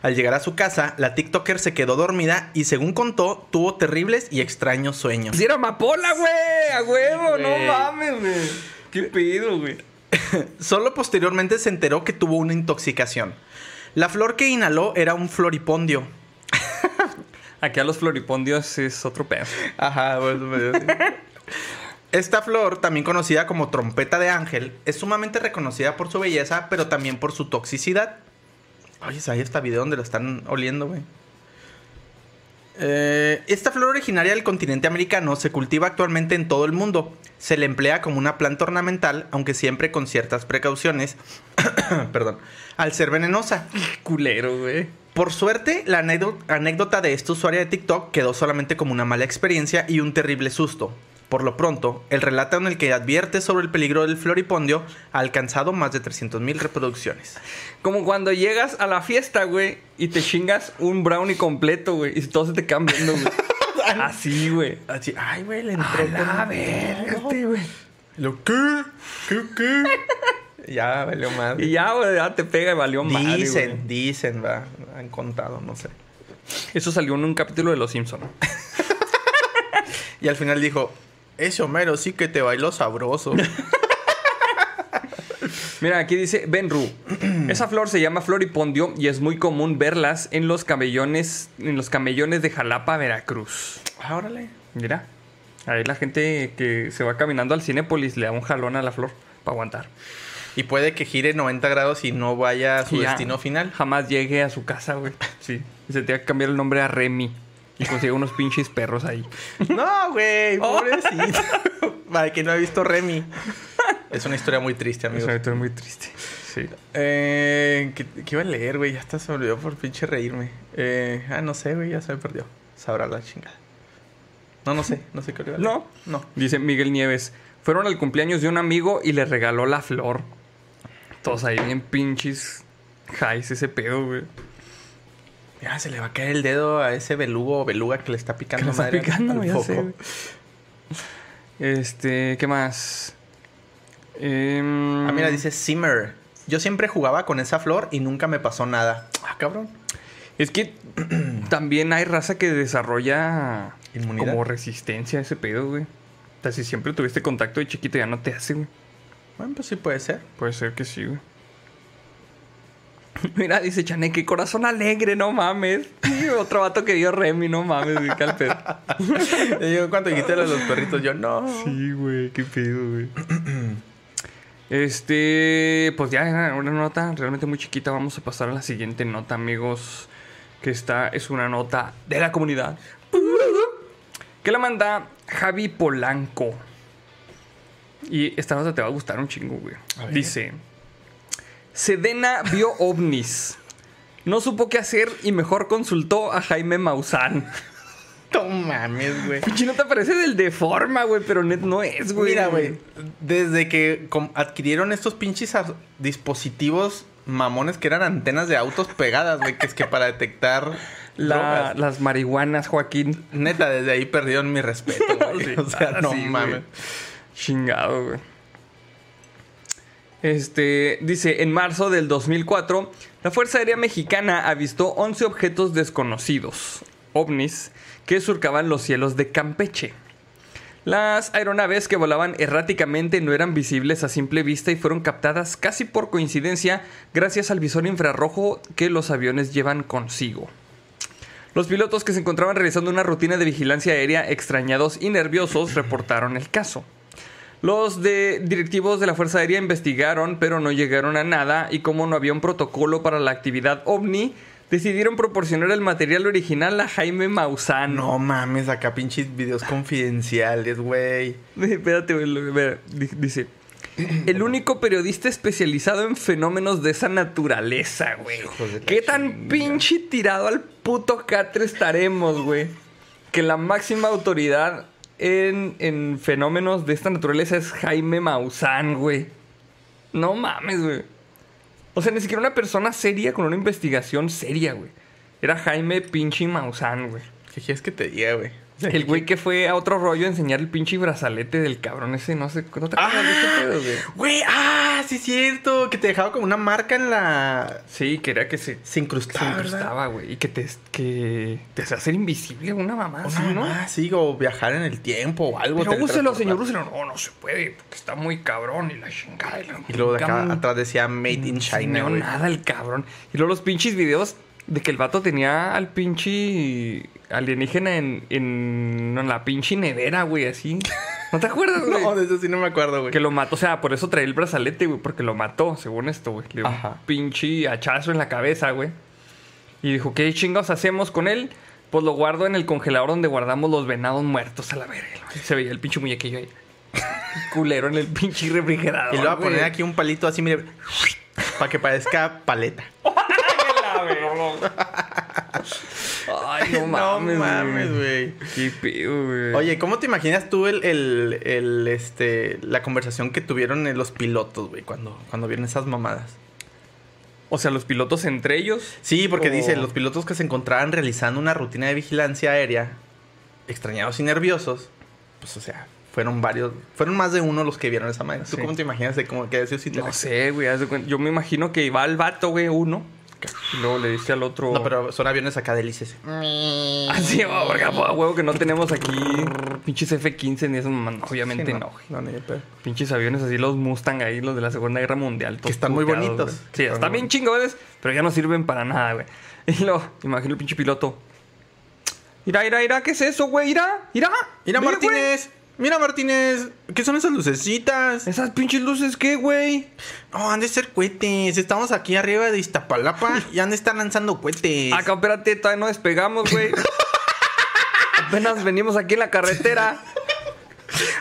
Al llegar a su casa, la TikToker se quedó dormida y según contó, tuvo terribles y extraños sueños. Si era amapola, güey. A huevo, no mames, güey. ¿Qué pedo, güey? [LAUGHS] Solo posteriormente se enteró que tuvo una intoxicación. La flor que inhaló era un floripondio. [LAUGHS] Aquí a los floripondios es otro pedo. Ajá, Esta flor, también conocida como trompeta de ángel, es sumamente reconocida por su belleza, pero también por su toxicidad. Oye, ahí está video donde lo están oliendo, güey. Eh, esta flor originaria del continente americano se cultiva actualmente en todo el mundo. Se le emplea como una planta ornamental, aunque siempre con ciertas precauciones. [COUGHS] Perdón. Al ser venenosa. [LAUGHS] Culero, güey. Por suerte, la anécdo- anécdota de esta usuaria de TikTok quedó solamente como una mala experiencia y un terrible susto. Por lo pronto, el relato en el que advierte sobre el peligro del floripondio ha alcanzado más de 300.000 reproducciones. Como cuando llegas a la fiesta, güey, y te chingas un brownie completo, güey, y todos se te quedan viendo, güey. [LAUGHS] Así, güey. Así, ay, güey, le entró A verga, este, güey. Lo, ¿qué? ¿Qué, qué? [LAUGHS] ya, valió madre. Y ya, güey, ya te pega y valió madre, Dicen, güey. dicen, va. Han contado, no sé. Eso salió en un capítulo de Los Simpson. [LAUGHS] Y al final dijo, ese Homero sí que te bailó sabroso. [LAUGHS] Mira, aquí dice Benru. [CLEARS THROAT] Esa flor se llama floripondio y es muy común verlas en los camellones, en los camellones de Jalapa, Veracruz. Ah, órale. Mira, ahí la gente que se va caminando al Cinépolis le da un jalón a la flor para aguantar. Y puede que gire 90 grados y no vaya a su ya destino final. Jamás llegue a su casa, güey. Sí. Se tenga que cambiar el nombre a Remy. Y consiga unos pinches perros ahí. No, güey, pobrecito. [LAUGHS] Para que no ha visto Remy. Es una historia muy triste, amigos. Es muy triste. Sí. Eh, ¿qué, qué iba a leer, güey? Ya hasta se me olvidó por pinche reírme. Eh, ah, no sé, güey, ya se me perdió. Sabrá la chingada. No, no sé, no sé qué iba a leer. No. No. Dice Miguel Nieves. Fueron al cumpleaños de un amigo y le regaló la flor. Todos ahí bien pinches highs ese pedo, güey. Ya se le va a caer el dedo a ese belugo o beluga que le está Que picando está madre picando, al foco. Este, ¿qué más? Em, Ah, mira, dice Simmer. Yo siempre jugaba con esa flor y nunca me pasó nada. Ah, cabrón. Es que [CLEARS THROAT] también hay raza que desarrolla Inmunidad. como resistencia a ese pedo, güey. O sea, si siempre tuviste contacto de chiquito ya no te hace, güey. Bueno, pues sí puede ser. Puede ser que sí, güey. [LAUGHS] Mira, dice Chané, qué corazón alegre, no mames. Sí, otro vato que dio Remy, no mames, güey, qué al pedo. Y yo cuando dijiste lo de los perritos, yo no. Sí, güey, qué pedo, güey. [CLEARS THROAT] Este, pues ya era una nota realmente muy chiquita. Vamos a pasar a la siguiente nota, amigos. Que esta es una nota de la comunidad. [LAUGHS] Que la manda Javi Polanco. Y esta nota te va a gustar un chingo, güey. Dice: Sedena vio ovnis. No supo qué hacer y mejor consultó a Jaime Maussan. [LAUGHS] No mames, güey. Pinche no te parece del de forma, güey, pero net no es, güey. Mira, güey, desde que adquirieron estos pinches dispositivos mamones que eran antenas de autos pegadas, güey, que es que para detectar [LAUGHS] La- las marihuanas, Joaquín. Neta, desde ahí perdieron mi respeto, [LAUGHS] güey. Sí, o sea, ah, no sí, mames. Chingado, güey. Este, dice, en marzo del 2004, la Fuerza Aérea Mexicana avistó 11 objetos desconocidos, ovnis, que surcaban los cielos de Campeche. Las aeronaves que volaban erráticamente no eran visibles a simple vista y fueron captadas casi por coincidencia gracias al visor infrarrojo que los aviones llevan consigo. Los pilotos que se encontraban realizando una rutina de vigilancia aérea extrañados y nerviosos reportaron el caso. Los de directivos de la Fuerza Aérea investigaron, pero no llegaron a nada y como no había un protocolo para la actividad ovni, decidieron proporcionar el material original a Jaime Maussan. No mames, acá pinches videos confidenciales, güey. [LAUGHS] Espérate, güey, dice. El único periodista especializado en fenómenos de esa naturaleza, güey. ¿Qué tan pinche tirado al puto catre estaremos, güey? Que la máxima autoridad en, en fenómenos de esta naturaleza es Jaime Maussan, güey. No mames, güey. O sea, ni siquiera una persona seria con una investigación seria, güey. Era Jaime pinche Maussan, güey. ¿Qué quieres que te diga, güey? El güey que fue a otro rollo a enseñar el pinche brazalete del cabrón ese, no sé, ¿no te acuerdas de ese pedo, güey? Ah, sí es cierto. Que te dejaba como una marca en la... Sí, quería que se, Se se incrustaba, ¿verdad? incrustaba, güey. Y que te, que te hacía hacer invisible una mamá, Una ¿no? mamá, sí, o viajar en el tiempo o algo. Pero úselo, señor, úselo. No, no se puede, porque está muy cabrón y la chingada. la- Y luego de acá atrás decía Made in no China, güey. nada el cabrón. Y luego los pinches videos de que el vato tenía al pinche alienígena en, en, en la pinche nevera, güey, así. ¿No te acuerdas, [LAUGHS] güey? No, de eso sí no me acuerdo, güey. Que lo mató, o sea, por eso traía el brazalete, güey, porque lo mató, según esto, güey. Le dio un Ajá. pinche hachazo en la cabeza, güey. Y dijo, ¿qué chingados hacemos con él? Pues lo guardo en el congelador donde guardamos los venados muertos a la verga. Se veía el pinche muñequillo ahí. [LAUGHS] Culero en el pinche refrigerador. Y le voy a güey. poner aquí un palito así, mire. [LAUGHS] Para que parezca paleta. Ay, no [LAUGHS] mames, no mames, güey. Qué pedo, güey. Oye, ¿cómo te imaginas tú el, el, el, este, la conversación que tuvieron los pilotos, güey, cuando, cuando vieron esas mamadas? O sea, los pilotos entre ellos. Sí, porque O- dice, los pilotos que se encontraban realizando una rutina de vigilancia aérea, extrañados y nerviosos, pues, o sea, fueron varios, fueron más de uno los que vieron esa madre. ¿Tú Sí. cómo te imaginas de cómo que decía No sé, güey. Yo me imagino que va el vato, güey, uno. Y luego le dice al otro. No, pero son aviones acá delices. Así, [LAUGHS] oh, verga, po, a huevo que no tenemos aquí pinches F-15 ni eso. man, Obviamente Sí, no, güey. No, ni pedo. Pinches aviones así, los Mustang ahí, los de la Segunda Guerra Mundial. todos están muy bonitos. Sí, Están bien chingones, pero ya no sirven para nada, güey. [LAUGHS] Y luego, imagino el pinche piloto. Mira, mira, mira, ¿qué es eso, güey? Mira, Ve, güey. Martínez. Mira, Martínez. ¿Qué son esas lucecitas? Esas pinches luces, ¿qué, güey? No, han de ser cohetes. Estamos aquí arriba de Iztapalapa [LAUGHS] y han de estar lanzando cohetes. Acá, espérate, todavía no despegamos, güey. [LAUGHS] Apenas venimos aquí en la carretera. [LAUGHS]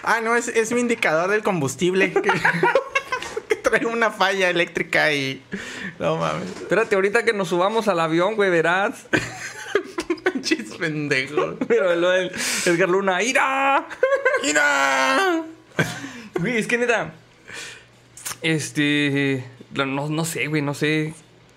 Ah, no, es, es mi indicador del combustible. que, que trae una falla eléctrica y. No mames. Espérate, ahorita que nos subamos al avión, güey, verás. Pendejo. [LAUGHS] Pero lo del Edgar Luna, ¡ira! ¡Mira! Güey, es que neta. Este. No, no sé, güey, no sé.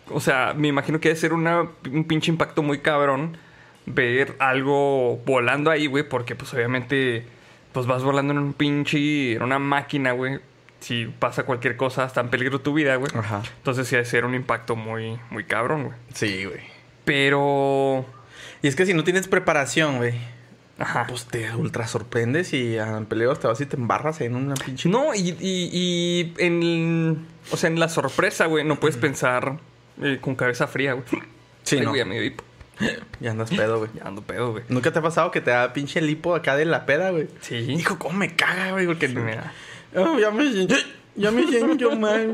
O sea, me imagino que debe ser una, un pinche impacto muy cabrón ver algo volando ahí, güey, porque pues obviamente pues vas volando en un pinche, en una máquina, güey. Si pasa cualquier cosa, está en peligro tu vida, güey. Ajá. Entonces sí debe ser un impacto muy, muy cabrón, güey. Sí, güey. Pero... Y es que si no tienes preparación, güey, Ajá. pues te ultra sorprendes y en peligros te vas y te embarras en una pinche. No, y, y, y en... O sea, en la sorpresa, güey, no puedes pensar eh, con cabeza fría, güey. Sí, Ay, no. güey, amigo, hipo. Ya andas pedo, güey. Ya ando pedo, güey. ¿Nunca te ha pasado que te da pinche lipo acá de la peda, güey? Sí. Hijo, cómo me caga, güey, porque Sí, mira. Oh, ya me ya me siento mal.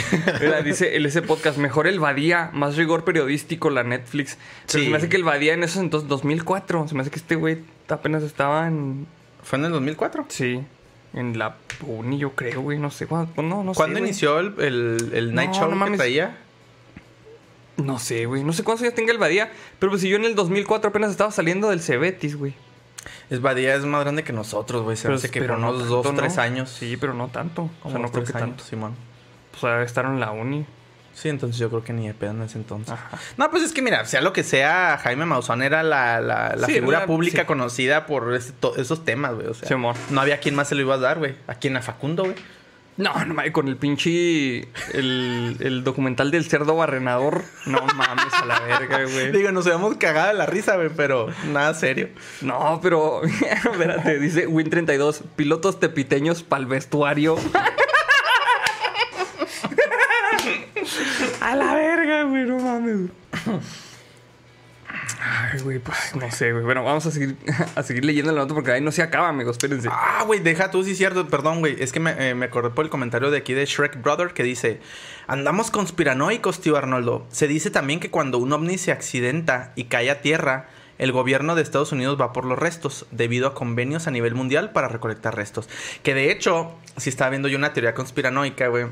[LAUGHS] Mira, dice el ese podcast, mejor el Badía, más rigor periodístico, la Netflix. Pero Sí. se me hace que el Badía en esos entonces, 2004. Se me hace que este güey apenas estaba en... ¿Fue en el 2004? Sí. En la uni, yo creo, güey. No sé cuándo. No, no sé, ¿Cuándo inició el, el, el Night No, Show no que traía? No sé, güey. No sé cuántos años tenga el Badía. Pero pues si yo en el 2004 apenas estaba saliendo del Cebetis, güey. Es Badía es más grande que nosotros, güey. Se me Pero- hace que por no unos tanto, dos, tres años. Sí, pero no tanto. O sea, no creo que años, tanto. Simón. Pues debe estar en la uni. Sí, entonces yo creo que ni de pedo en ese entonces. Ajá. No, pues es que mira, sea lo que sea, Jaime Maussan era la, la, la Sí, figura era- pública sí. conocida por ese- to- esos temas, güey. O sea, Sí, amor. no había quien más se lo iba a dar, güey. ¿A quién? A Facundo, güey. No, no mames, con el pinche. El, el documental del cerdo barrenador. No mames a la verga, güey. Digo, nos habíamos cagado de la risa, güey, pero nada serio. No, pero. [LAUGHS] Espérate, dice Win32. Pilotos tepiteños para el vestuario. A la verga, güey, no mames. [COUGHS] Ay, güey, pues no sé, güey. Bueno, vamos a seguir, [LAUGHS] a seguir leyendo la nota porque ahí no se acaba, amigos. Espérense. Ah, güey, deja tú, sí, cierto. Perdón, güey. Es que me, eh, me acordé por el comentario de aquí de Shrek Brother que dice: Andamos conspiranoicos, tío Arnoldo. Se dice también que cuando un ovni se accidenta y cae a tierra, el gobierno de Estados Unidos va por los restos, debido a convenios a nivel mundial para recolectar restos. Que de hecho, si estaba viendo yo una teoría conspiranoica, güey.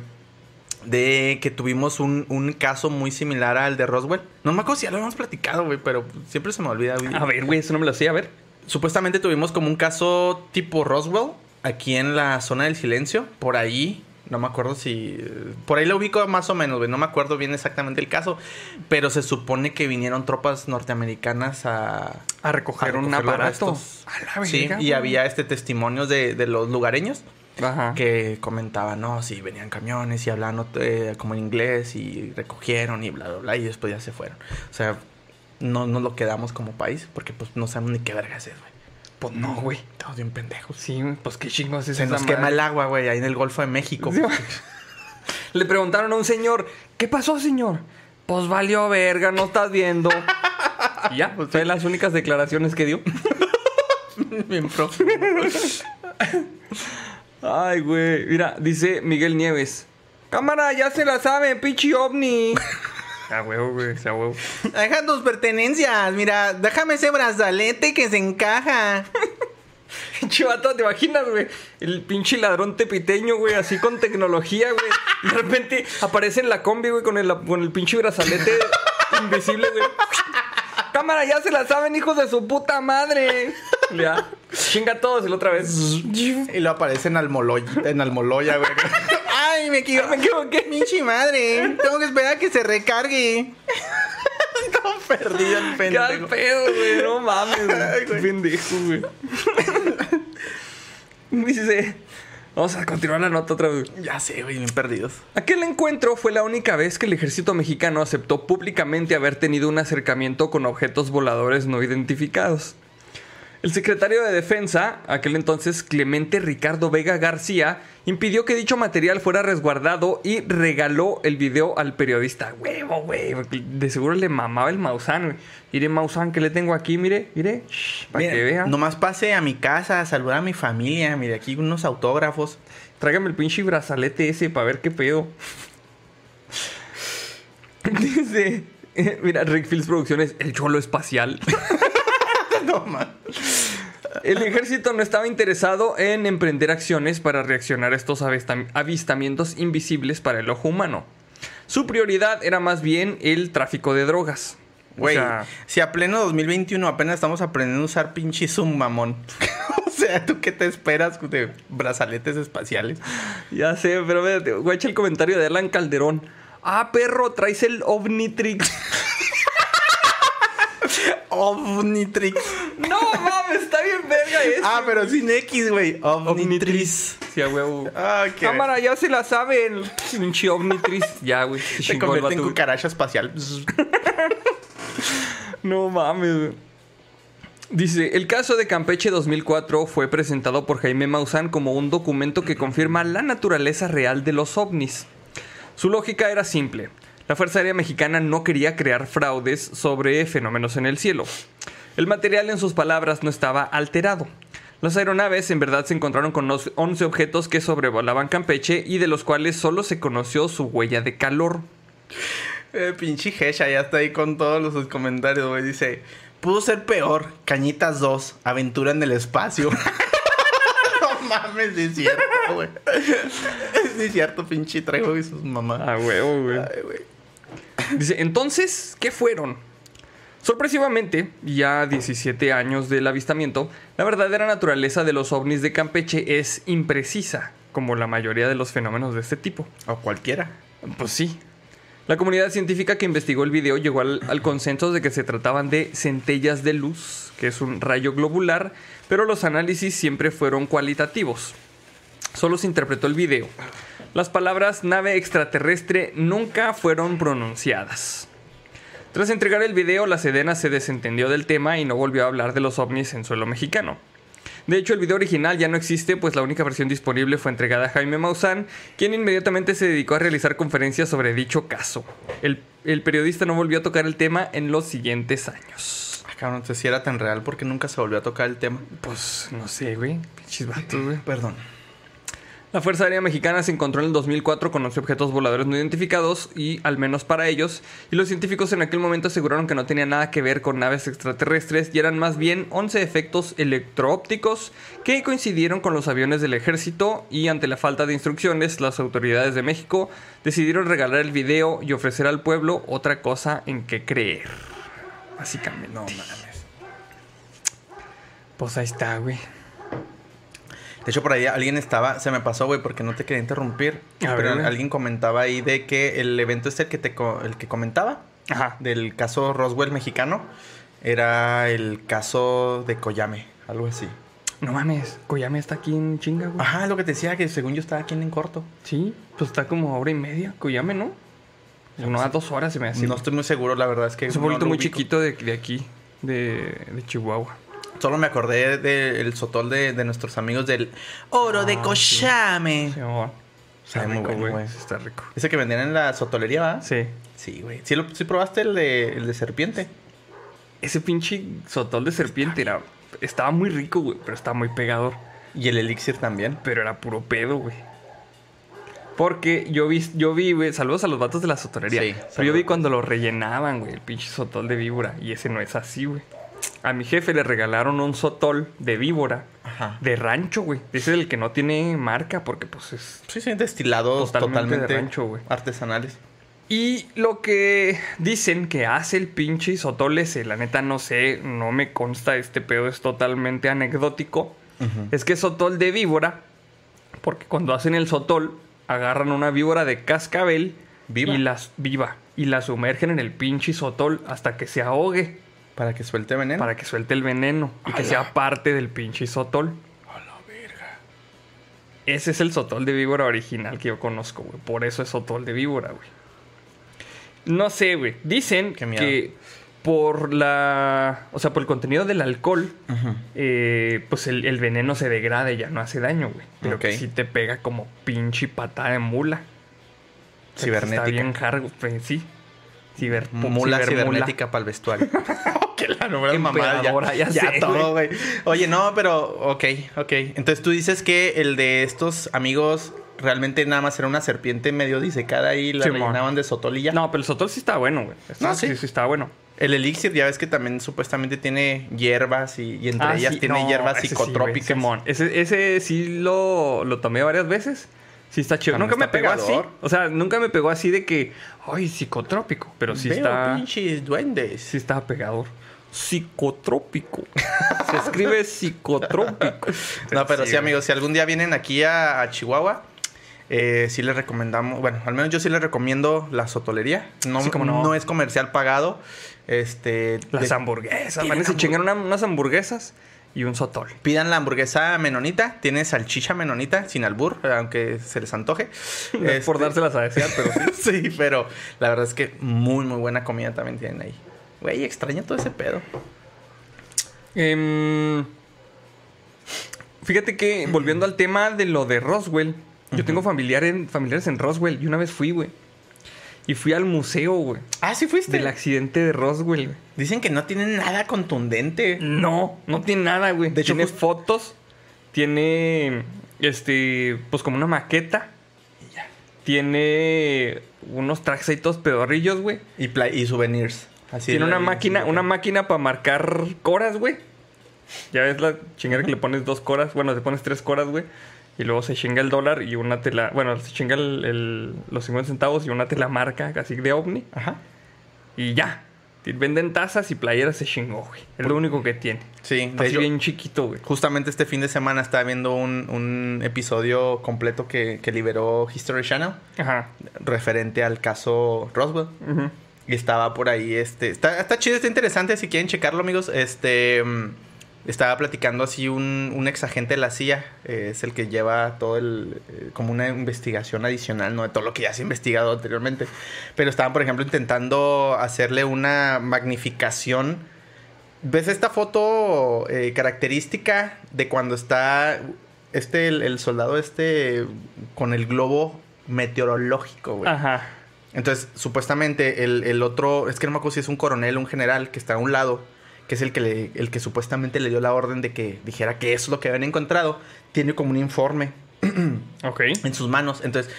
De que tuvimos un, un caso muy similar al de Roswell. No me acuerdo si ya lo habíamos platicado, güey, pero siempre se me olvida. A ver, güey, eso no me lo hacía, a ver. Supuestamente tuvimos como un caso tipo Roswell, aquí en la zona del silencio, por ahí. No me acuerdo si. Por ahí lo ubico más o menos, güey. No me acuerdo bien exactamente el caso. Pero se supone que vinieron tropas norteamericanas a. A recoger, un recoger los aparato. A la Sí, verga, y güey. había este testimonios de, de los lugareños Ajá. que comentaban, no, sí, venían camiones y hablaban eh, como en inglés y recogieron y bla, bla, bla. Y después ya se fueron. O sea, no nos lo quedamos como país porque pues no sabemos ni qué vergas es, güey. Pues no, güey. Estamos bien pendejos. Sí, pues qué chingos es Se esa nos quema el agua, güey, ahí en el Golfo de México. Sí, [LAUGHS] Le preguntaron a un señor, ¿qué pasó, señor? Pues valió verga, no estás viendo. [LAUGHS] Y ya, pues fue las únicas declaraciones que dio. [LAUGHS] bien profundo. Ay, güey. Mira, dice Miguel Nieves. Cámara, ya se la saben, pinche ovni. [LAUGHS] A huevo, güey, a huevo. Deja tus pertenencias, mira, déjame ese brazalete que se encaja. [LAUGHS] Chivato, ¿te imaginas, güey? El pinche ladrón tepiteño, güey, así con tecnología, güey. Y de repente aparece en la combi, güey, con el, con el pinche brazalete invisible, güey. [LAUGHS] Cámara, ya se la saben, hijos de su puta madre. Ya. Chinga a todos y la otra vez. Y lo aparece en Almoloya, en Almoloya, güey. Ay, me equivoqué. Me equivoqué. Pinche madre. Tengo que esperar a que se recargue. Todo perdido el Qué al pendejo. pedo, güey. No mames, güey. Pendejo, güey. Dice. Vamos a continuar la nota otra vez. Ya sé, güey, bien perdidos. Aquel encuentro fue la única vez que el ejército mexicano aceptó públicamente haber tenido un acercamiento con objetos voladores no identificados. El secretario de Defensa, aquel entonces Clemente Ricardo Vega García, impidió que dicho material fuera resguardado y regaló el video al periodista. Huevo, güey. De seguro le mamaba el Maussan, güey. Mire, Maussan, que le tengo aquí, mire, mire. Para que vea. Nomás pase a mi casa a saludar a mi familia. Mire, aquí unos autógrafos. Tráigame el pinche brazalete ese para ver qué pedo. [LAUGHS] Dice. eh, Mira, Rick Fields Producciones, el cholo espacial. [LAUGHS] [LAUGHS] no, man. El ejército no estaba interesado en emprender acciones para reaccionar a estos avista- avistamientos invisibles para el ojo humano. Su prioridad era más bien el tráfico de drogas. O Güey, sea, si a pleno 2021 apenas estamos aprendiendo a usar pinche Zoom, mamón. [LAUGHS] o sea, ¿tú qué te esperas de brazaletes espaciales? ya sé, pero véate, guacha el comentario de Alan Calderón. Ah, perro, traes el Omnitrix. [LAUGHS] [LAUGHS] Omnitrix. no mames, está bien verga eso. ah, pero sin X, güey. Omnitrix. Sí, a huevo. Ah, qué. Cámara, ya se la saben. Pinche Omnitrix. Ya, güey. Se convierte en cucaracha espacial. [LAUGHS] No mames. güey. Dice, el caso de Campeche 2004 fue presentado por Jaime Maussan como un documento que confirma la naturaleza real de los ovnis. Su lógica era simple. La Fuerza Aérea Mexicana no quería crear fraudes sobre fenómenos en el cielo. El material, en sus palabras, no estaba alterado. Las aeronaves en verdad se encontraron con los 11 objetos que sobrevolaban Campeche y de los cuales solo se conoció su huella de calor. Eh, pinche Hesha ya está ahí con todos los sus comentarios, güey. Dice, pudo ser peor. Cañitas 2, aventura en el espacio. [LAUGHS] no mames, es cierto, güey. [LAUGHS] Es cierto, pinche traigo y sus mamás. A huevo, güey. Ay, güey. Dice, entonces, ¿qué fueron? Sorpresivamente, ya 17 años del avistamiento, la verdadera naturaleza de los ovnis de Campeche es imprecisa, como la mayoría de los fenómenos de este tipo. O cualquiera. Pues sí. La comunidad científica que investigó el video llegó al, al consenso de que se trataban de centellas de luz, que es un rayo globular, pero los análisis siempre fueron cualitativos. Solo se interpretó el video. Las palabras nave extraterrestre nunca fueron pronunciadas. Tras entregar el video, la Sedena se desentendió del tema y no volvió a hablar de los ovnis en suelo mexicano. De hecho, el video original ya no existe, pues la única versión disponible fue entregada a Jaime Maussan, quien inmediatamente se dedicó a realizar conferencias sobre dicho caso. El, el periodista no volvió a tocar el tema en los siguientes años. Ah, cabrón, entonces si era tan real porque nunca se volvió a tocar el tema. Pues no sé, güey. Pinches vatos, güey. Perdón. La Fuerza Aérea Mexicana se encontró en el 2004 con 11 objetos voladores no identificados y, al menos para ellos, y los científicos en aquel momento aseguraron que no tenía nada que ver con naves extraterrestres y eran más bien 11 efectos electroópticos que coincidieron con los aviones del ejército y ante la falta de instrucciones, las autoridades de México decidieron regalar el video y ofrecer al pueblo otra cosa en que creer. Básicamente. No mames. Pues ahí está, güey. De hecho, por ahí alguien estaba, se me pasó, güey, porque no te quería interrumpir. A pero ver. alguien comentaba ahí de que el evento este el que te el que comentaba, Ajá. del caso Roswell mexicano, era el caso de Koyame, algo así. No mames, Koyame está aquí en chinga, güey. Ajá, lo que te decía, que según yo estaba aquí en, corto. Sí, pues está como hora y media, Koyame, ¿no? No, a dos horas se me hace. no estoy muy seguro, la verdad es que. es un pueblito muy ubico. chiquito de, de aquí, de, de Chihuahua. Solo me acordé del sotol de, de nuestros amigos del Oro de Ah, Koyame. Sí. Está muy bueno, güey. Está rico. Ese que vendían en la sotolería, ¿va? Sí. Sí, güey. ¿Sí, lo- sí probaste el de, el de serpiente? Ese pinche sotol de serpiente era, estaba muy rico, güey, pero estaba muy pegador. Y el elixir también. Pero era puro pedo, güey. Porque yo vi, yo vi, güey, saludos a los vatos de la sotolería. Sí, pero yo vi cuando lo rellenaban, güey, el pinche sotol de víbora. Y ese no es así, güey. A mi jefe le regalaron un sotol de víbora Ajá. de rancho, güey. Ese es el que no tiene marca porque, pues, es Sí, sí, destilados Totalmente totalmente, de rancho, güey. artesanales. Y lo que dicen que hace el pinche sotol ese, la neta no sé, no me consta, este pedo es totalmente anecdótico. Es que es sotol de víbora, porque cuando hacen el sotol, agarran una víbora de cascabel Viva. y las viva y la sumergen en el pinche sotol hasta que se ahogue, Para que suelte veneno. para que suelte el veneno y que sea parte del pinche sotol. Ese es el sotol de víbora original que yo conozco, güey. Por eso es sotol de víbora, güey. No sé, güey. Dicen que por la. O sea, por el contenido del alcohol, eh, pues el, el veneno se degrada y ya no hace daño, güey. Pero que sí te pega como pinche patada de mula. O sea, que Cibernética. Está bien hard, pues, sí. Ciber, Mula cibernética para el vestuario. [LAUGHS] Que la novela Qué mamada, emperadora, ya, ya sé, todo, güey. Oye, no, pero ok, ok. Entonces tú dices que el de estos amigos realmente nada más era una serpiente medio disecada y la rellenaban de sotolilla. No, pero el sotol sí está bueno, güey. No, sí. sí. sí está bueno. El elixir ya ves que también supuestamente tiene hierbas y, y entre Ah, ellas sí, tiene no, hierbas ese sí, psicotrópicas. Ese, ese sí lo, lo tomé varias veces. Sí está chido. Nunca me está pegó pegador. así. O sea, nunca me pegó así de que, ay, psicotrópico. Pero sí Veo está. pinches duendes. Sí estaba pegador. Psicotrópico. Se escribe psicotrópico. [LAUGHS] No, pero sí, amigos, si algún día vienen aquí a, a Chihuahua, eh, sí les recomendamos, bueno, al menos yo sí les recomiendo la sotolería. No, Sí, cómo no. no es comercial pagado. Este, Las de- hamburguesas. Tienen Van a hamburg- chingar una- unas hamburguesas y un sotol. Pidan la hamburguesa menonita, tiene salchicha menonita, sin albur, aunque se les antoje. [LAUGHS] No es por Este, dárselas a desear, pero sí. [LAUGHS] sí, pero la verdad es que muy, muy buena comida también tienen ahí. Güey, extraña todo ese pedo. Em, fíjate que, volviendo al tema de lo de Roswell, yo tengo familiar en- familiares en Roswell y una vez fui, güey. Y fui al museo, güey. Ah, sí fuiste. Del accidente de Roswell, güey. Dicen que no tiene nada contundente. No, no tiene nada, güey. De hecho, tiene fotos, tiene, este, pues como una maqueta. Tiene unos trajecitos pedorrillos, güey. Y, y souvenirs. Así Tiene una máquina, una máquina para marcar coras, güey. Ya ves la chingada que le pones dos coras, bueno, te pones tres coras, güey. Y luego se chinga el dólar y una te la, bueno, se chinga el- el- los 50 centavos y una te la marca, así de ovni. Ajá. Y ya. Venden tazas y playeras se chingó, güey. Es lo único que tiene. Sí, Está de hecho, bien chiquito, güey. justamente este fin de semana estaba viendo un, un episodio completo que, que liberó History Channel Ajá. referente al caso Roswell. Ujú. Y estaba por ahí, este... Está, está chido, está interesante, si quieren checarlo, amigos. Este... Estaba platicando así un, un ex agente de la CIA, eh, es el que lleva todo el... eh, como una investigación adicional, ¿no? De todo lo que ya se ha investigado anteriormente. Pero estaban, por ejemplo, intentando hacerle una magnificación. ¿Ves esta foto eh, característica de cuando está este, el, el soldado este, con el globo meteorológico, güey? Ajá. Entonces, supuestamente, el, el otro, es que no me acuerdo si es un coronel o un general que está a un lado, que es el que, le, el que supuestamente le dio la orden de que dijera que eso es lo que habían encontrado, tiene como un informe [CLEARS THROAT] Ok. en sus manos. Entonces,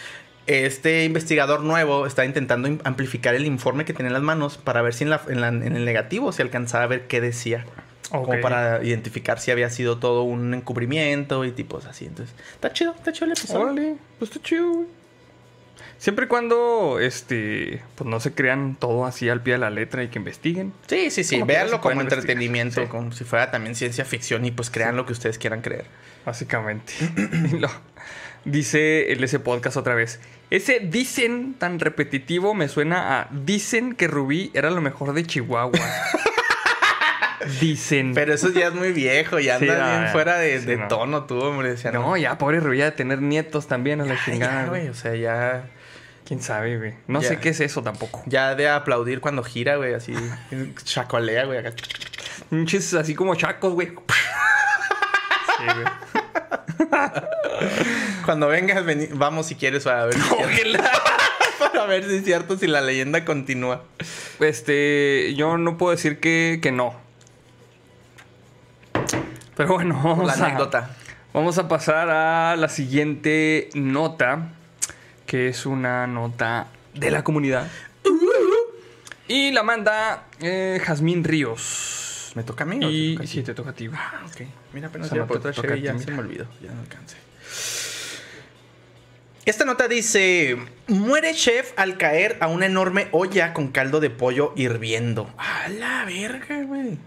este investigador nuevo está intentando amplificar el informe que tenía en las manos para ver si en, la- en la- en el negativo se alcanzaba a ver qué decía. Ok. Como para identificar si había sido todo un encubrimiento y tipos así. Entonces, está chido, está chido el episodio. Órale, pues está chido, güey. Siempre y cuando, este, pues no se crean todo así al pie de la letra y que investiguen. Sí, sí, sí. Como Véanlo como entretenimiento, Sí. como si fuera también ciencia ficción y pues crean lo que ustedes quieran creer. Básicamente. [CLEARS THROAT] Lo- dice el ese podcast otra vez. Ese dicen tan repetitivo me suena a dicen que Rubí era lo mejor de Chihuahua. [LAUGHS] dicen. Pero eso ya es muy viejo, ya Sí, anda no, bien fuera de, Sí, de no. tono tú, hombre. No, ya, pobre Rubí, ya de tener nietos también a la ya, chingada. ya, güey. O sea, ya, ¿Quién sabe, güey? No Ya. sé qué es eso tampoco. ya de aplaudir cuando gira, güey, así. [LAUGHS] chacolea, güey. acá. Pinches así como chacos, güey. Sí, güey. [LAUGHS] Cuando vengas, veni- vamos si quieres para ver si, [LAUGHS] para ver si es cierto, si la leyenda continúa. Este, yo no puedo decir que, que no. Pero bueno, vamos La a, anécdota. vamos a pasar a la siguiente nota. Que es una nota de la comunidad. Y la manda eh, Jazmín Ríos. ¿Me toca a mí? o Y te toca a ti? sí, te toca a ti. Ah, ok. Mira, apenas Esa iba nota por otra chévere ya ti, se mira. me olvidó. Ya no alcancé. Esta nota dice: Muere chef al caer a una enorme olla con caldo de pollo hirviendo. A la verga, güey.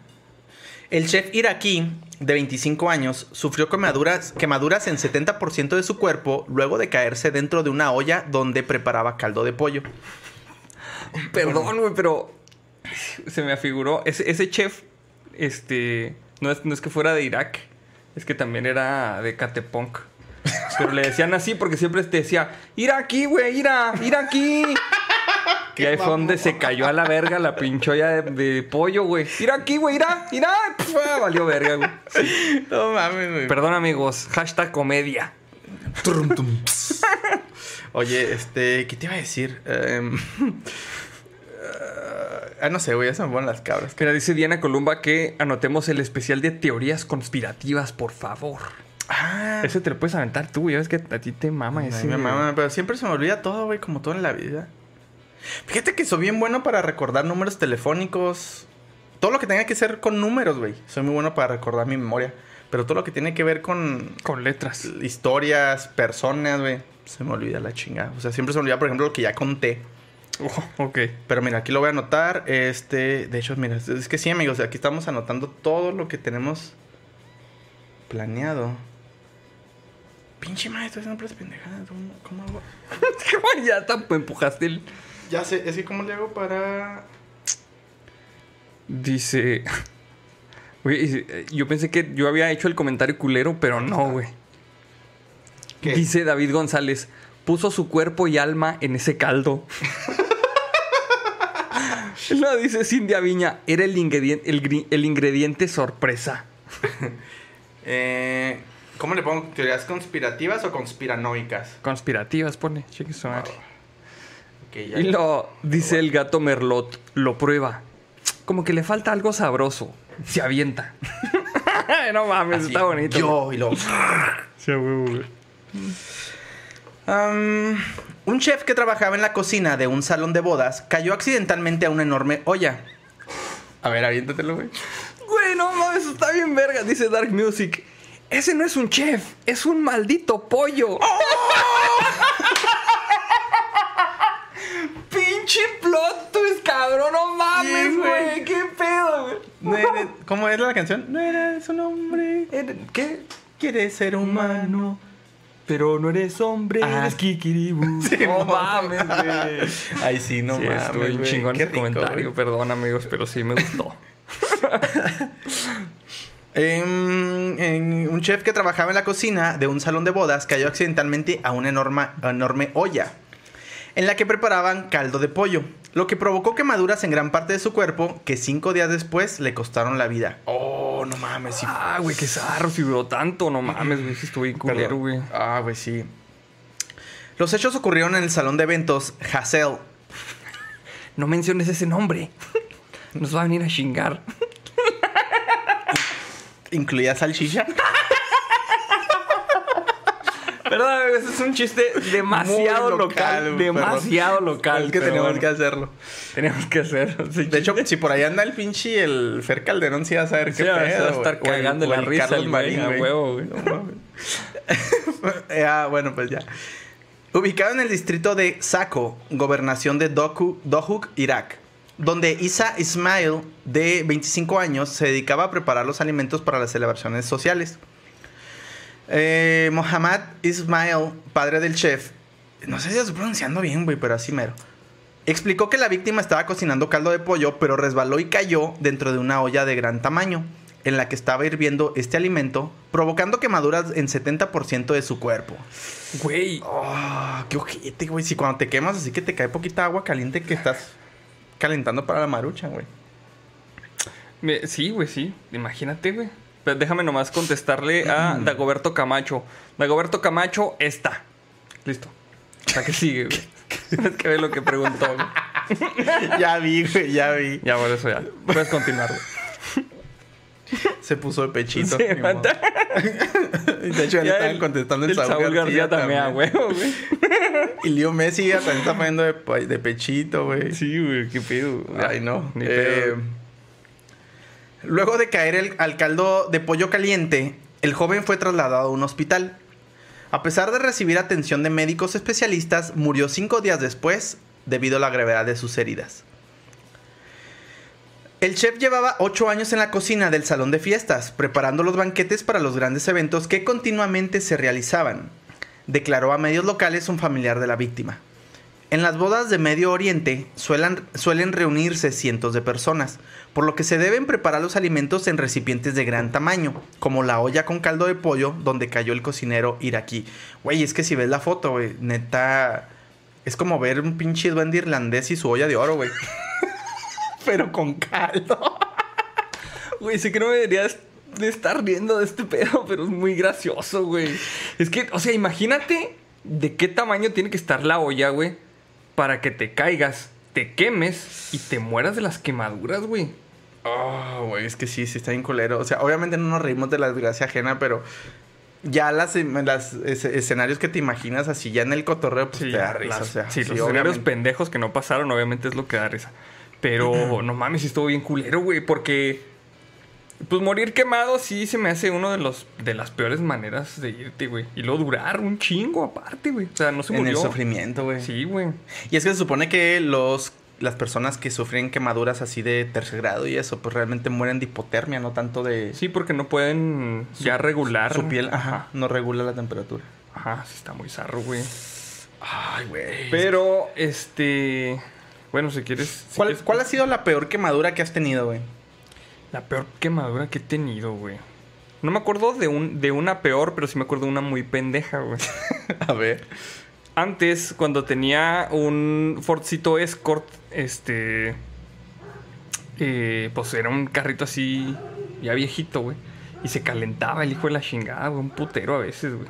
El chef iraquí, de 25 años, sufrió quemaduras, en 70% de su cuerpo luego de caerse dentro de una olla donde preparaba caldo de pollo. Perdón, güey, pero se me afiguró. Ese, chef, este, no es, no es que fuera de Irak, es que también era de Catepunk. Pero le decían así porque siempre te decía, ir güey, ir a, aquí. Y ahí fue donde se cayó a la verga la pincholla de, de pollo, güey. Ir aquí, güey, irá, irá. Valió verga, güey. No mames, güey. Perdón, amigos. Hashtag comedia. Oye, este, ¿qué te iba a decir? Em, ah, no sé, güey, ya se me ponen las cabras. Pero dice Diana Columba que anotemos el especial de teorías conspirativas, por favor. Ah, Ese te lo puedes aventar tú, ya ves que a ti te mama ese. mi mamá, pero siempre se me olvida todo, güey, como todo en la vida. Fíjate que soy bien bueno para recordar números telefónicos. Todo lo que tenga que ser con números, güey. Soy muy bueno para recordar mi memoria. Pero todo lo que tiene que ver con Con letras. historias, personas, güey, se me olvida la chingada. O sea, siempre se me olvida, por ejemplo, lo que ya conté. Oh, ok. Pero mira, aquí lo voy a anotar. Este, de hecho, mira, es que sí, amigos, aquí estamos anotando todo lo que tenemos planeado. Pinche madre, estoy haciendo puras pendejadas. ¿Cómo, hago? ya te empujaste el... Ya sé, es que cómo le hago para. Dice... Güey, eh, yo pensé que yo había hecho el comentario culero, pero no, güey. ¿Qué? Dice David González, puso su cuerpo y alma en ese caldo. [LAUGHS] no, dice Cindy Viña, era el ingrediente, el, ingrediente sorpresa. [LAUGHS] Eh, ¿Cómo le pongo? ¿Teorías conspirativas o conspiranoicas? Conspirativas, pone. Cheque su madre. Ya. Y lo dice el gato Merlot, lo prueba. Como que le falta algo sabroso. Se avienta. [LAUGHS] no mames, Así, está bonito. Yo y. Sí, güey. Am, un chef que trabajaba en la cocina de un salón de bodas cayó accidentalmente a una enorme olla. A ver, aviéntatelo, güey. Güey, no mames, está bien verga, dice Dark Music. Ese no es un chef, es un maldito pollo. Pinche plot twist, cabrón, no mames, güey. ¿Qué pedo, güey? ¿Cómo es la canción? No eres un hombre, ¿Qué? quieres ser humano. Pero no eres hombre, Ah. eres kikiribu. [LAUGHS] Sí, no [LAUGHS] mames, güey. Ay, sí, no sí, estuvo mames. güey. chingón Qué rico, comentario. Perdón, amigos, pero sí me gustó. [LAUGHS] Em, en- un chef que trabajaba en la cocina de un salón de bodas cayó accidentalmente a una enorme, enorme olla en la que preparaban caldo de pollo, lo que provocó quemaduras en gran parte de su cuerpo que cinco días después le costaron la vida. Oh, no mames, sí. Ah, güey, qué zarro, si duró tanto. No mames, güey, sí estuvo bien culero, güey. Ah, güey, sí. Los hechos ocurrieron en el salón de eventos Hassel. No menciones ese nombre. Nos va a venir a chingar. ¿Incluía salchicha? Perdón, es un chiste demasiado Muy local. demasiado local. Es que bueno, que hacerlo. Teníamos que hacerlo. sí. De hecho, si por ahí anda el pinche el Fer Calderón, sí va a saber Sí, qué se va a pedo. estar cagando la risa Carlos el Marín, güey. huevo, güey. [LAUGHS] Eh, ah, bueno, pues ya. Ubicado en el distrito de Saco, gobernación de Doku- Dohuk, Irak, donde Isa Ismail, de 25 años, se dedicaba a preparar los alimentos para las celebraciones sociales. Eh, Mohammad Ismail, padre del chef, no sé si lo estoy pronunciando bien, güey, pero así mero. Explicó que la víctima estaba cocinando caldo de pollo, pero resbaló y cayó dentro de una olla de gran tamaño, en la que estaba hirviendo este alimento, provocando quemaduras en 70% de su cuerpo. Güey. Oh, qué ojete, güey. Si cuando te quemas así que te cae poquita agua caliente que estás calentando para la marucha, güey. Sí, güey, sí. Imagínate, güey. Déjame nomás contestarle a. [CLEARS THROAT] Dagoberto Camacho. Dagoberto Camacho está. Listo. Sea, que sigue, güey. [LAUGHS] es que ve lo que preguntó, güey. [LAUGHS] ya vi, güey, ya vi. Ya, por eso ya. Puedes continuar, güey. [LAUGHS] Se puso de pechito. Y de hecho, ya le estaban el- contestando el, el Saúl García también, a huevo, güey. Y Leo Messi ya también está poniendo de, pe- de pechito, güey. Sí, güey, qué pedo. Ay, no. Ni Eh, pedo. Luego de caer el, al caldo de pollo caliente, el joven fue trasladado a un hospital. A pesar de recibir atención de médicos especialistas, murió cinco días después debido a la gravedad de sus heridas. El chef llevaba ocho años en la cocina del salón de fiestas, preparando los banquetes para los grandes eventos que continuamente se realizaban, declaró a medios locales un familiar de la víctima. En las bodas de Medio Oriente suelen, suelen reunirse cientos de personas, por lo que se deben preparar los alimentos en recipientes de gran tamaño, como la olla con caldo de pollo donde cayó el cocinero iraquí. Güey, es que si ves la foto, güey, neta, es como ver un pinche duende irlandés y su olla de oro, güey. [LAUGHS] Pero con caldo. [LAUGHS] Güey, sé que no me deberías de estar riendo de este pedo, pero es muy gracioso, güey. Es que, o sea, imagínate de qué tamaño tiene que estar la olla, güey, para que te caigas, te quemes y te mueras de las quemaduras, güey. Oh, güey, es que sí, sí está bien culero. O sea, obviamente no nos reímos de la desgracia ajena, pero ya las, las es- escenarios que te imaginas así ya en el cotorreo, pues te da risa. las- o sea, sí, los obviamente. escenarios pendejos que no pasaron, obviamente es lo que da risa. Pero [CLEARS THROAT] no mames, sí estuvo bien culero, güey, porque pues morir quemado sí se me hace uno de los de las peores maneras de irte, güey. Y luego durar un chingo aparte, güey. O sea, no se En el murió. sufrimiento, güey. Sí, güey. Y es que se supone que los las personas que sufren quemaduras así de tercer grado y eso, pues realmente mueren de hipotermia, no tanto de... Sí, porque no pueden ya regular. Su piel, ajá, no regula la temperatura. Ajá, sí está muy zarro, güey. Ay, güey. Pero, este... Bueno, si quieres... si ¿Cuál, quieres- ¿Cuál ha sido la peor quemadura que has tenido, güey? La peor quemadura que he tenido, güey. No me acuerdo de, un, de una peor, pero sí me acuerdo de una muy pendeja, güey. [LAUGHS] A ver. Antes, cuando tenía un Fordcito Escort, este... eh, pues era un carrito así, ya viejito, güey. Y se calentaba el hijo de la chingada, güey. Un putero a veces, güey.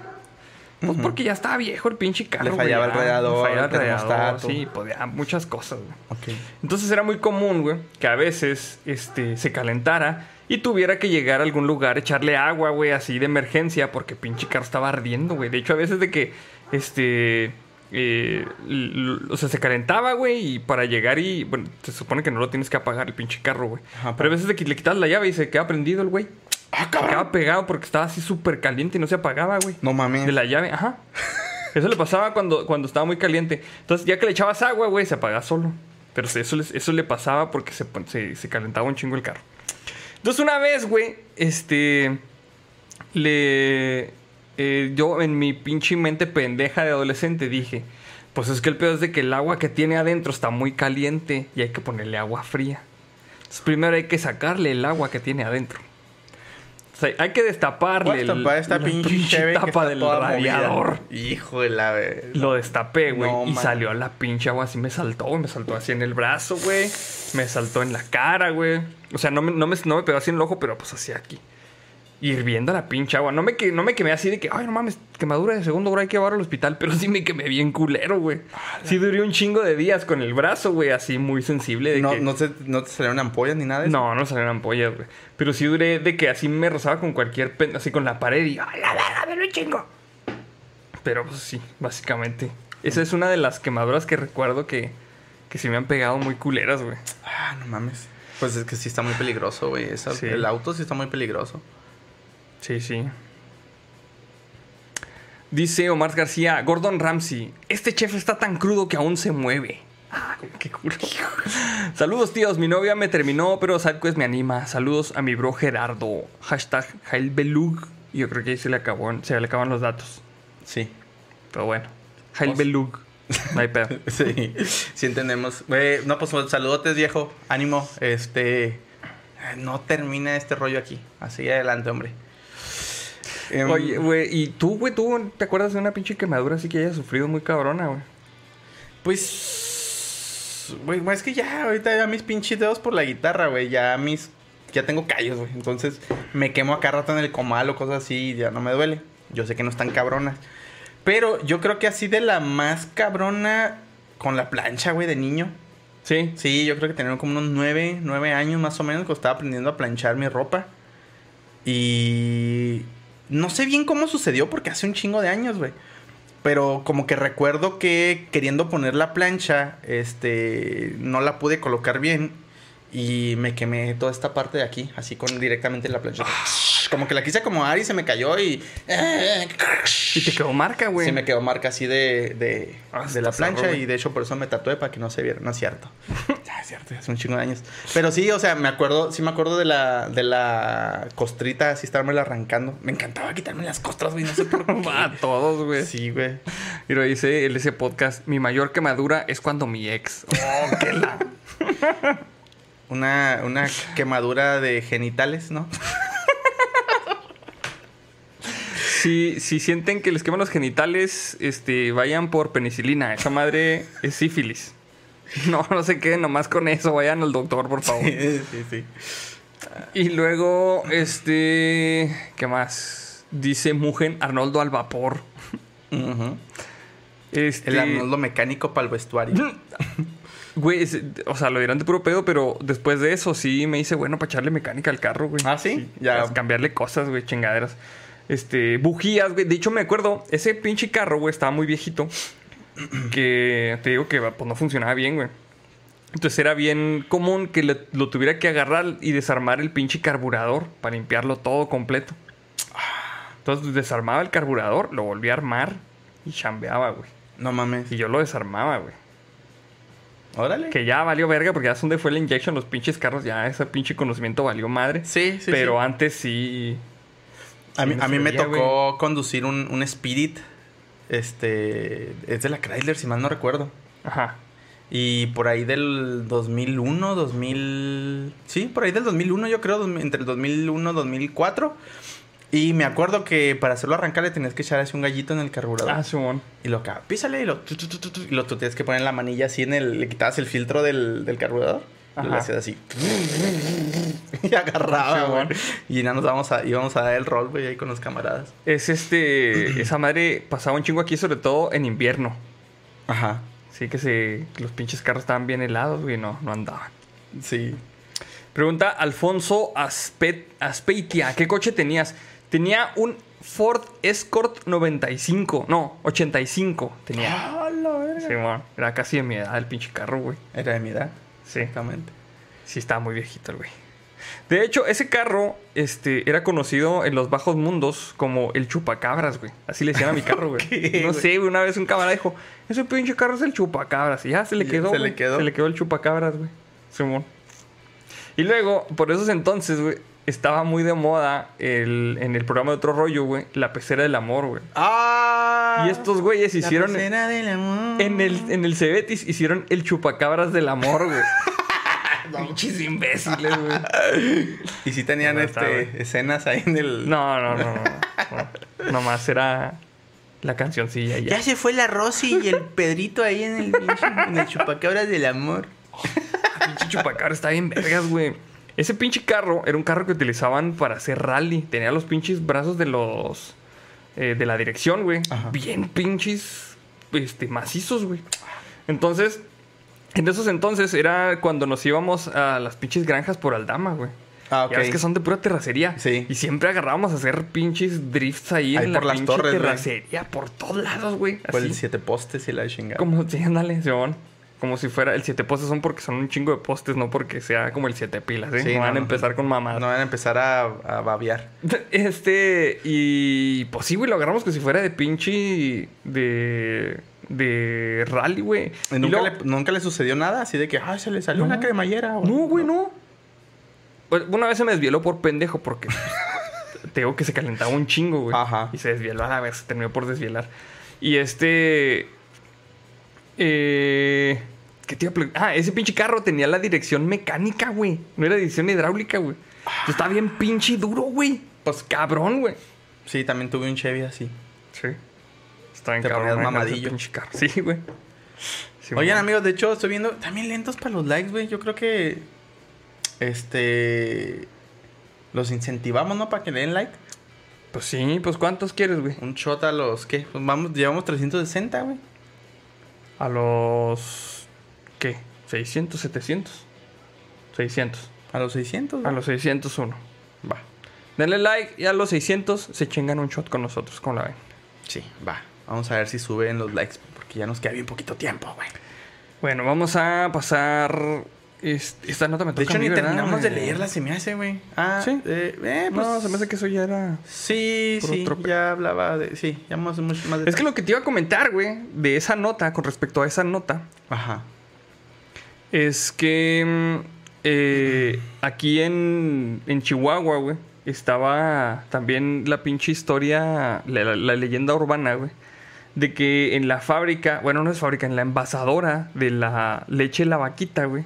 Pues porque ya estaba viejo el pinche carro, Le güey, fallaba el ya. radiador, Le fallaba el radiador, sí, podía muchas cosas, güey. Ok. Entonces era muy común, güey, que a veces este, se calentara y tuviera que llegar a algún lugar, echarle agua, güey, así de emergencia, porque pinche carro estaba ardiendo, güey. De hecho, a veces de que, este, eh, o sea, se calentaba, güey, y para llegar y, bueno, se supone que no lo tienes que apagar el pinche carro, güey. Pero a veces de que le quitas la llave y se queda prendido el güey. ¡Ah, cabrón! quedaba pegado porque estaba así súper caliente y no se apagaba, güey. No mames. De la llave, ajá. Eso le pasaba cuando, cuando estaba muy caliente. Entonces, ya que le echabas agua, güey, se apagaba solo. Pero eso, eso le pasaba porque se, se, se calentaba un chingo el carro. Entonces, una vez, güey, este. Le. eh, yo, en mi pinche mente pendeja de adolescente, dije: Pues es que el peor es de que el agua que tiene adentro está muy caliente y hay que ponerle agua fría. Entonces, primero hay que sacarle el agua que tiene adentro. Sea, hay que destaparle Voy a destapar esta la pinche tapa del radiador. Hijo de la... Lo destapé, güey. No, y man. salió la pinche agua así. Me saltó, güey. Me saltó así en el brazo, güey. Me saltó en la cara, güey. O sea, no me, no, me, no me pegó así en el ojo, pero pues así aquí. Hirviendo la pinche agua. No me, que- no me quemé así de que, ay, no mames, quemadura de segundo grado hay que llevar al hospital. Pero sí me quemé bien culero, güey. Sí duré un chingo de días con el brazo, güey, así muy sensible. De No, que... no, se- no te salieron ampollas ni nada de eso. No, no salieron ampollas, güey. Pero sí duré de que así me rozaba con cualquier pen, así con la pared y ¡ay, la verga, me lo chingo! Pero pues sí, básicamente. Esa es una de las quemaduras que recuerdo que, que sí me han pegado muy culeras, güey. Ah, no mames. Pues es que sí está muy peligroso, güey. Sí. El auto sí está muy peligroso. Sí, sí. Dice Omar García, Gordon Ramsay, este chef está tan crudo que aún se mueve. Ah, qué culo. [LAUGHS] Saludos, tíos. Mi novia me terminó, pero Sidequest me anima. Saludos a mi bro Gerardo. Hashtag Heilbelug. Yo creo que ahí se le, acabó, se le acaban los datos. Sí. Pero bueno. Heilbelug. No hay pedo. [LAUGHS] Sí, sí entendemos. No, pues saludotes, viejo. Ánimo. Este. No termina este rollo aquí. Así adelante, hombre. Em, Oye, güey, ¿y tú, güey, tú te acuerdas de una pinche quemadura así que hayas sufrido muy cabrona, güey? Pues. Güey, es que ya, ahorita ya mis pinches dedos por la guitarra, güey. Ya mis. Ya tengo callos, güey. Entonces me quemo acá rato en el comal o cosas así y ya no me duele. Yo sé que no están cabronas. Pero yo creo que así de la más cabrona con la plancha, güey, de niño. Sí. Sí, yo creo que tenía como unos nueve, nueve años más o menos cuando estaba aprendiendo a planchar mi ropa. Y no sé bien cómo sucedió porque hace un chingo de años, güey. Pero como que recuerdo que queriendo poner la plancha, este, no la pude colocar bien y me quemé toda esta parte de aquí, así con directamente la plancha. Como que la quise acomodar y se me cayó y... Y te quedó marca, güey. Sí, me quedó marca así de, de, Ah, de la plancha zarro, y de hecho por eso me tatué para que no se viera. No es cierto. ya [LAUGHS] es cierto, ya hace un chingo de años. Pero sí, o sea, me acuerdo, sí me acuerdo de la, de la costrita, así estármela arrancando. Me encantaba quitarme las costras, güey, no sé por [LAUGHS] qué. A todos, güey. sí, güey. Y lo dice él ese podcast, mi mayor quemadura es cuando mi ex. [LAUGHS] Oh, qué la... Una, una quemadura de genitales, ¿no? Si, si sienten que les queman los genitales, este, vayan por penicilina. Esa madre es sífilis. [LAUGHS] No, no se queden nomás con eso. Vayan al doctor, por favor. sí, sí, sí. Y luego, este... ¿Qué más? Dice Mugen Arnoldo al vapor. Este, El Arnoldo mecánico para el vestuario. [LAUGHS] Güey, o sea, lo dirán de puro pedo, pero después de eso sí me hice bueno para echarle mecánica al carro, güey. ¿Ah, sí? Ya. Para cambiarle cosas, güey, chingaderas. Este, bujías, güey. De hecho, me acuerdo, ese pinche carro, güey, estaba muy viejito. Que te digo que pues, no funcionaba bien, güey. Entonces era bien común que le- lo tuviera que agarrar y desarmar el pinche carburador para limpiarlo todo completo. Entonces desarmaba el carburador, lo volvía a armar y chambeaba, güey. No mames. Y yo lo desarmaba, güey. Órale. Que ya valió verga porque ya son donde fue la injection, los pinches carros, ya ese pinche conocimiento valió madre. Sí, sí, pero sí. antes sí. A mí, a mí me tocó conducir un, un Spirit. Este. Es de la Chrysler, si mal no recuerdo. Ajá. Y por ahí del 2001, 2000. Sí, por ahí del 2001, yo creo, entre el 2001 y 2004. Y me acuerdo que para hacerlo arrancar le tenías que echar así un gallito en el carburador. Ah, Simón. Y lo acá, písale y lo, tu, y lo tú tienes que poner la manilla así en el. Le quitabas el filtro del, del carburador. Ajá. hacías así. [LAUGHS] y agarraba, Sí, bueno. Y ya nos vamos a, íbamos a dar el rol, güey, ahí con los camaradas. Es este. [CLEARS THROAT] esa madre pasaba un chingo aquí, sobre todo en invierno. Ajá. Sí, que se. los pinches carros estaban bien helados, güey, no, no andaban. Sí. Pregunta Alfonso Aspet, Aspeitia, ¿qué coche tenías? Tenía un Ford Escort 95, no, 85 tenía. ¡Ah, la verga! Simón, era casi de mi edad el pinche carro, güey. Era de mi edad. Sí. Exactamente. Sí, estaba muy viejito el güey. De hecho, ese carro este, era conocido en los bajos mundos como el chupacabras, güey. Así le decían a mi [LAUGHS] carro, güey. ¿Qué, no sé, güey, una vez un camarada dijo, ese pinche carro es el chupacabras. Y ya se le quedó, se le quedó. Se le quedó el chupacabras, güey. Simón. Y luego, por esos entonces, güey, estaba muy de moda el, en el programa de otro rollo, güey, la pecera del amor, güey. ¡Ah! Y estos güeyes La hicieron... pecera del amor. En el, en el Cebetis hicieron el chupacabras del amor, güey. [LAUGHS] Pinches imbéciles, güey. Y sí tenían No, este, escenas ahí en el. No, no, no, no. no. Nomás era la cancioncilla ya. Ya se fue la Rosy y el Pedrito ahí en el, en el chupacabras del amor. [LAUGHS] Pinche chupacabra está bien vergas, güey. Ese pinche carro era un carro que utilizaban para hacer rally. Tenía los pinches brazos de los... eh, de la dirección, güey. Bien pinches... Este, macizos, güey. Entonces... En esos entonces era cuando nos íbamos a las pinches granjas por Aldama, güey. Ah, ok. Ya ves que son de pura terracería. Sí. Y siempre agarrábamos a hacer pinches drifts ahí, Ahí en por la las pinche torres, terracería. Por todos lados, güey. Por el siete postes y la chingada. Como, sí, ándale, Simón. Como si fuera... El siete postes son porque son un chingo de postes, no porque sea como el siete pilas, ¿eh? Sí, no, van no, a no. empezar con mamadas. No van a empezar a, a babear. [LAUGHS] Este... Y... Pues sí, güey, lo agarramos como si fuera de pinche... De... De rally, güey. ¿Y Y nunca, luego- le, nunca le sucedió nada? Así de que, ay, se le salió una cremallera. o- No, güey, no. Pues, una vez se me desvieló por pendejo porque [LAUGHS] te digo que se calentaba un chingo, güey. Ajá. Y se desvieló a la vez, se terminó por desvielar. Y este. Eh. ¿Qué te iba a preguntar? Ah, ese pinche carro tenía la dirección mecánica, güey. No era dirección hidráulica, güey. Está bien pinche duro, güey. Pues cabrón, güey. Sí, también tuve un Chevy así. Sí. Está bien Te cabrón. ese mamadillo. pinche carro. Sí, güey. Sí, Oigan, amigos, de hecho, estoy viendo también lentos para los likes, güey. Yo creo que. Este. Los incentivamos, ¿no? Para que le den like. Pues sí, pues ¿cuántos quieres, güey? Un shot a los. ¿Qué? Pues vamos, llevamos 360, güey. A los. ¿Qué? ¿600, 700? 600. A los 600. A los 601. Va. Denle like y a los 600 se chingan un shot con nosotros, como la ven. Sí, va. Vamos a ver si suben los likes, porque ya nos queda bien poquito tiempo, güey. Bueno, vamos a pasar. Est- Esta nota me toca De hecho, ni ¿verdad? terminamos de leerla, se me hace, güey. Ah, ¿Sí? eh, eh, pues, No, se me hace que eso ya era. Sí, sí, ya hablaba de... Sí, ya más, mucho más Es que lo que te iba a comentar, güey, de esa nota, con respecto a esa nota, Ajá. es que mm, eh, aquí en, en Chihuahua, güey, estaba también la pinche historia, la, la- la leyenda urbana, güey, de que en la fábrica, bueno, no es fábrica, en la envasadora de la leche La Vaquita, güey,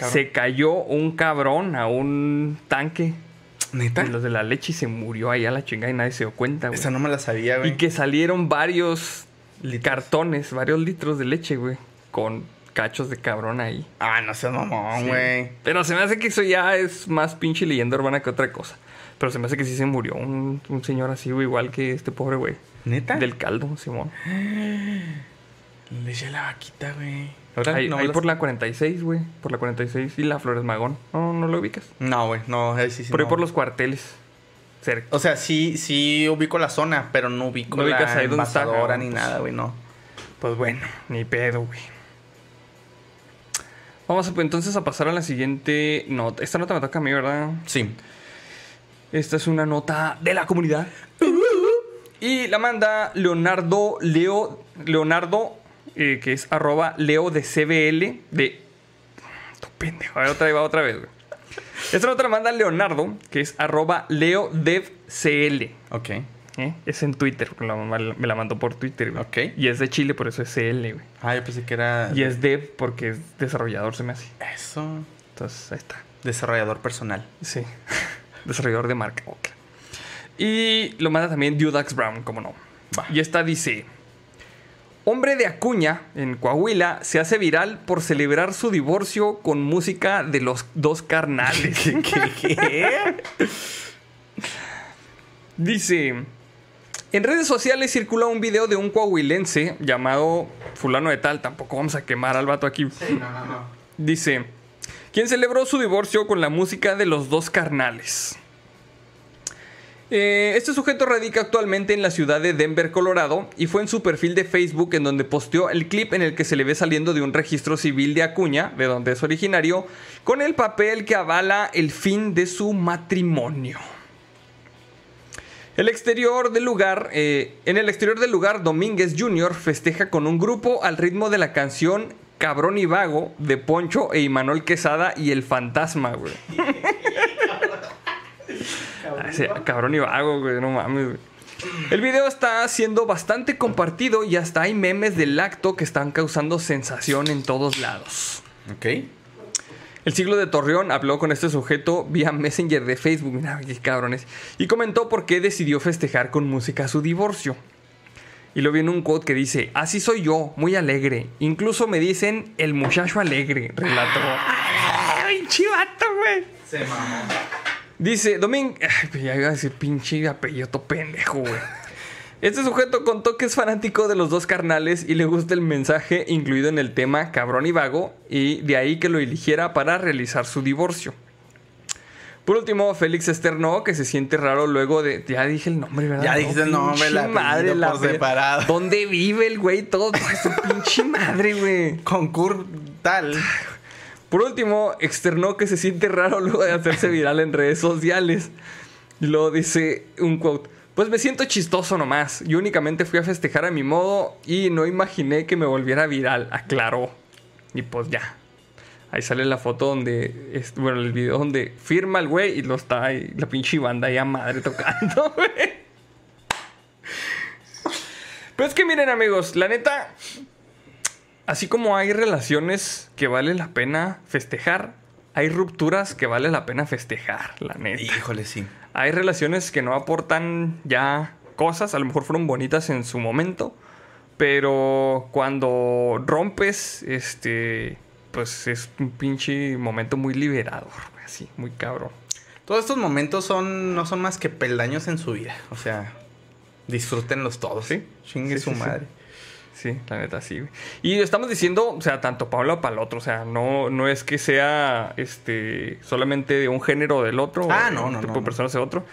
Ah, se cayó un cabrón a un tanque ¿Neta? de los de la leche y se murió ahí a la chingada y nadie se dio cuenta, güey. Esa no me la sabía, güey. Y que salieron varios Litros. cartones, varios litros de leche, güey, con cachos de cabrón ahí. Ah, no seas mamón, Sí. güey. Pero se me hace que eso ya es más pinche leyenda urbana que otra cosa. Pero se me hace que sí se murió un, un señor así, güey, igual que este pobre güey. ¿Neta? Del caldo, Simón. [GASPS] Leche de la vaquita, güey. Ahora Ahí, no ahí las- por la 46, güey. Por la 46 y la Flores Magón. No, no lo ubicas. No, güey, no, ahí sí, sí. por ahí no. por los cuarteles. Cerca. O sea, sí, sí ubico la zona, pero no ubico No ubicas la ahí donde está, envasadora no, ni pues. nada, güey, no. Pues bueno, ni pedo, güey. Vamos a, entonces a pasar a la siguiente nota. Esta nota me toca a mí, ¿verdad? Sí. Esta es una nota de la comunidad. Y la manda Leonardo Leo. Leonardo, eh, que es arroba Leo de CBL. De. Pendejo. A ver, otra, va otra vez, güey. Esta nota la manda Leonardo, que es arroba Leo Dev CL. Ok. ¿eh? Es en Twitter, porque la mamá me la mandó por Twitter, güey. Ok. Y es de Chile, por eso es CL, güey. Ah, yo pensé que era. Y es dev porque es desarrollador, se me hace. Eso. Entonces, ahí está. Desarrollador personal. Sí. [LAUGHS] desarrollador de marca. ok. Y lo manda también Dudax Brown, como no. Va. Y esta dice: Hombre de Acuña, en Coahuila, se hace viral por celebrar su divorcio con música de los dos carnales. [LAUGHS] ¿Qué? ¿Qué? qué? Dice, en redes sociales circula un video de un coahuilense llamado fulano de tal, tampoco vamos a quemar al vato aquí. Sí, no, no, no. Dice, quien celebró su divorcio con la música de los dos carnales. Eh, este sujeto radica actualmente en la ciudad de Denver, Colorado, y fue en su perfil de Facebook en donde posteó el clip en el que se le ve saliendo de un registro civil de Acuña, de donde es originario, con el papel que avala el fin de su matrimonio. El exterior del lugar, eh, en el exterior del lugar, Domínguez Jr. festeja con un grupo al ritmo de la canción Cabrón y Vago de Poncho e Imanol Quesada y El Fantasma, güey. [LAUGHS] Ah, sí, cabrón y vago, güey, no mames, güey. El video está siendo bastante compartido y hasta hay memes del acto que están causando sensación en todos lados. Ok. El siglo de Torreón habló con este sujeto vía Messenger de Facebook, mira qué cabrones, y comentó por qué decidió festejar con música su divorcio. Y lo vi en un quote que dice, así soy yo, muy alegre. Incluso me dicen el muchacho alegre, relató. [LAUGHS] ¡Ay, chivato, güey! Se mamó. Dice, Domingo. [LAUGHS] Ya iba a decir pinche apellido pendejo, güey. [LAUGHS] Este sujeto contó que es fanático de los dos carnales y le gusta el mensaje incluido en el tema cabrón y vago, y de ahí que lo eligiera para realizar su divorcio. Por último, Félix externó que se siente raro luego de. Ya dije el nombre, ¿verdad? Ya dijiste el nombre, por ver- separado. ¿Dónde vive el güey? Todo, su pinche madre, güey. Concur tal. Por último, externó que se siente raro luego de hacerse viral en redes sociales. Y luego dice un quote. Pues me siento chistoso nomás. Yo únicamente fui a festejar a mi modo y no imaginé que me volviera viral, aclaró. Y pues ya. Ahí sale la foto donde, es- bueno, el video donde firma el güey y lo está ahí, la pinche banda ahí a madre tocando, [LAUGHS] güey. Pero es que miren amigos, la neta, Así como hay relaciones que vale la pena festejar, hay rupturas que vale la pena festejar, la neta. Híjole, sí. Hay relaciones que no aportan ya cosas, a lo mejor fueron bonitas en su momento, pero cuando rompes, este, pues es un pinche momento muy liberador, así, muy cabrón. Todos estos momentos son no son más que peldaños en su vida. O sea, disfrútenlos todos. Sí. Chingue Sí, su sí. madre. Sí, la neta sí, güey. Y estamos diciendo, o sea, tanto para uno para el otro. O sea, no, no es que sea este solamente de un género o del otro. Ah, o no, un no, tipo no, de personas de otro.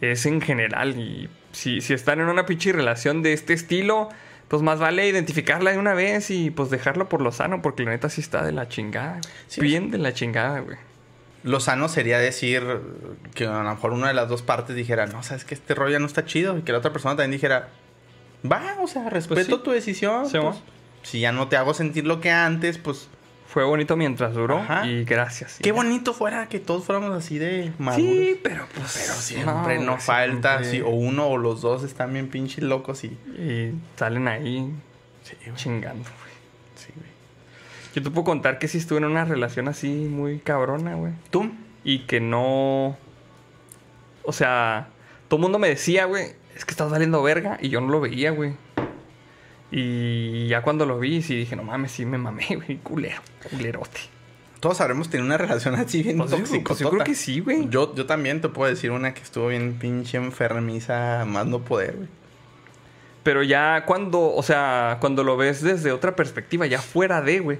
Es en general. Y si, si están en una pinche relación de este estilo, pues más vale identificarla de una vez y pues dejarla por lo sano, porque la neta sí está de la chingada. Sí, Bien de la chingada, güey. Lo sano sería decir que a lo mejor una de las dos partes dijera, no, sabes que este rollo ya no está chido. Y que la otra persona también dijera, va, o sea, respeto Pues sí. tu decisión. Sí, pues, ¿no? si ya no te hago sentir lo que antes, pues Fue bonito mientras duró Ajá. y gracias. qué bonito fuera que todos fuéramos así de maduros. Sí, pero pues. Pero siempre no, güey, falta, siempre- sí, o uno o los dos están bien pinches locos y... Y salen ahí Sí, güey. chingando, güey. Sí, güey. Yo te puedo contar que sí estuve en una relación así muy cabrona, güey. ¿Tú? Y que no. O sea, todo el mundo me decía, güey, es que estás valiendo verga. Y yo no lo veía, güey. Y ya cuando lo vi, sí dije, no mames, sí me mamé, [LAUGHS] güey, culero, culerote. Todos habremos tenido una relación así bien Pues yo- tóxica. pues yo creo que sí, güey. Yo, yo también te puedo decir una que estuvo bien pinche enfermiza, más no poder, güey. Pero ya cuando, o sea, cuando lo ves desde otra perspectiva, ya fuera de, güey.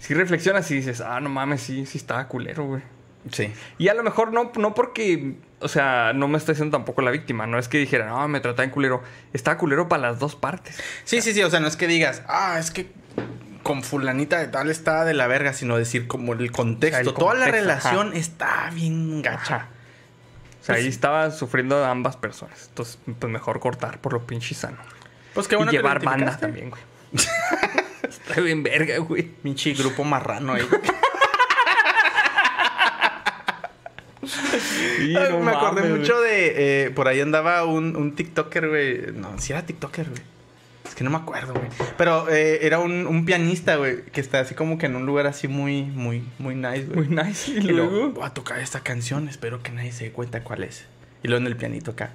Si reflexionas y dices, ah, no mames, sí, sí estaba culero, güey. Sí. Y a lo mejor no, no porque, o sea, no me estoy haciendo tampoco la víctima. No es que dijera, no, me trataban culero. Estaba culero para las dos partes. Sí, sí, sí. O sea, no es que digas, ah, es que con fulanita de tal está de la verga, sino decir como el contexto. O sea, el Toda la relación ajá. está bien gacha. Ajá. O sea, ahí Pues- estaba sufriendo ambas personas. Entonces, pues mejor cortar por lo pinche sano. Pues qué bueno y que llevar banda identificaste. también, güey. [LAUGHS] Está bien verga, güey. Pinche grupo marrano ahí. [LAUGHS] Sí, Ay, no me acordé mames, mucho de. eh, por ahí andaba un, un TikToker, güey. No, si era TikToker, güey. Es que no me acuerdo, güey. Pero eh, era un, un pianista, güey, que está así como que en un lugar así muy, muy, muy nice, güey. Muy nice. Y Y luego luego. voy a tocar esta canción, espero que nadie se dé cuenta cuál es. Y luego en el pianito acá.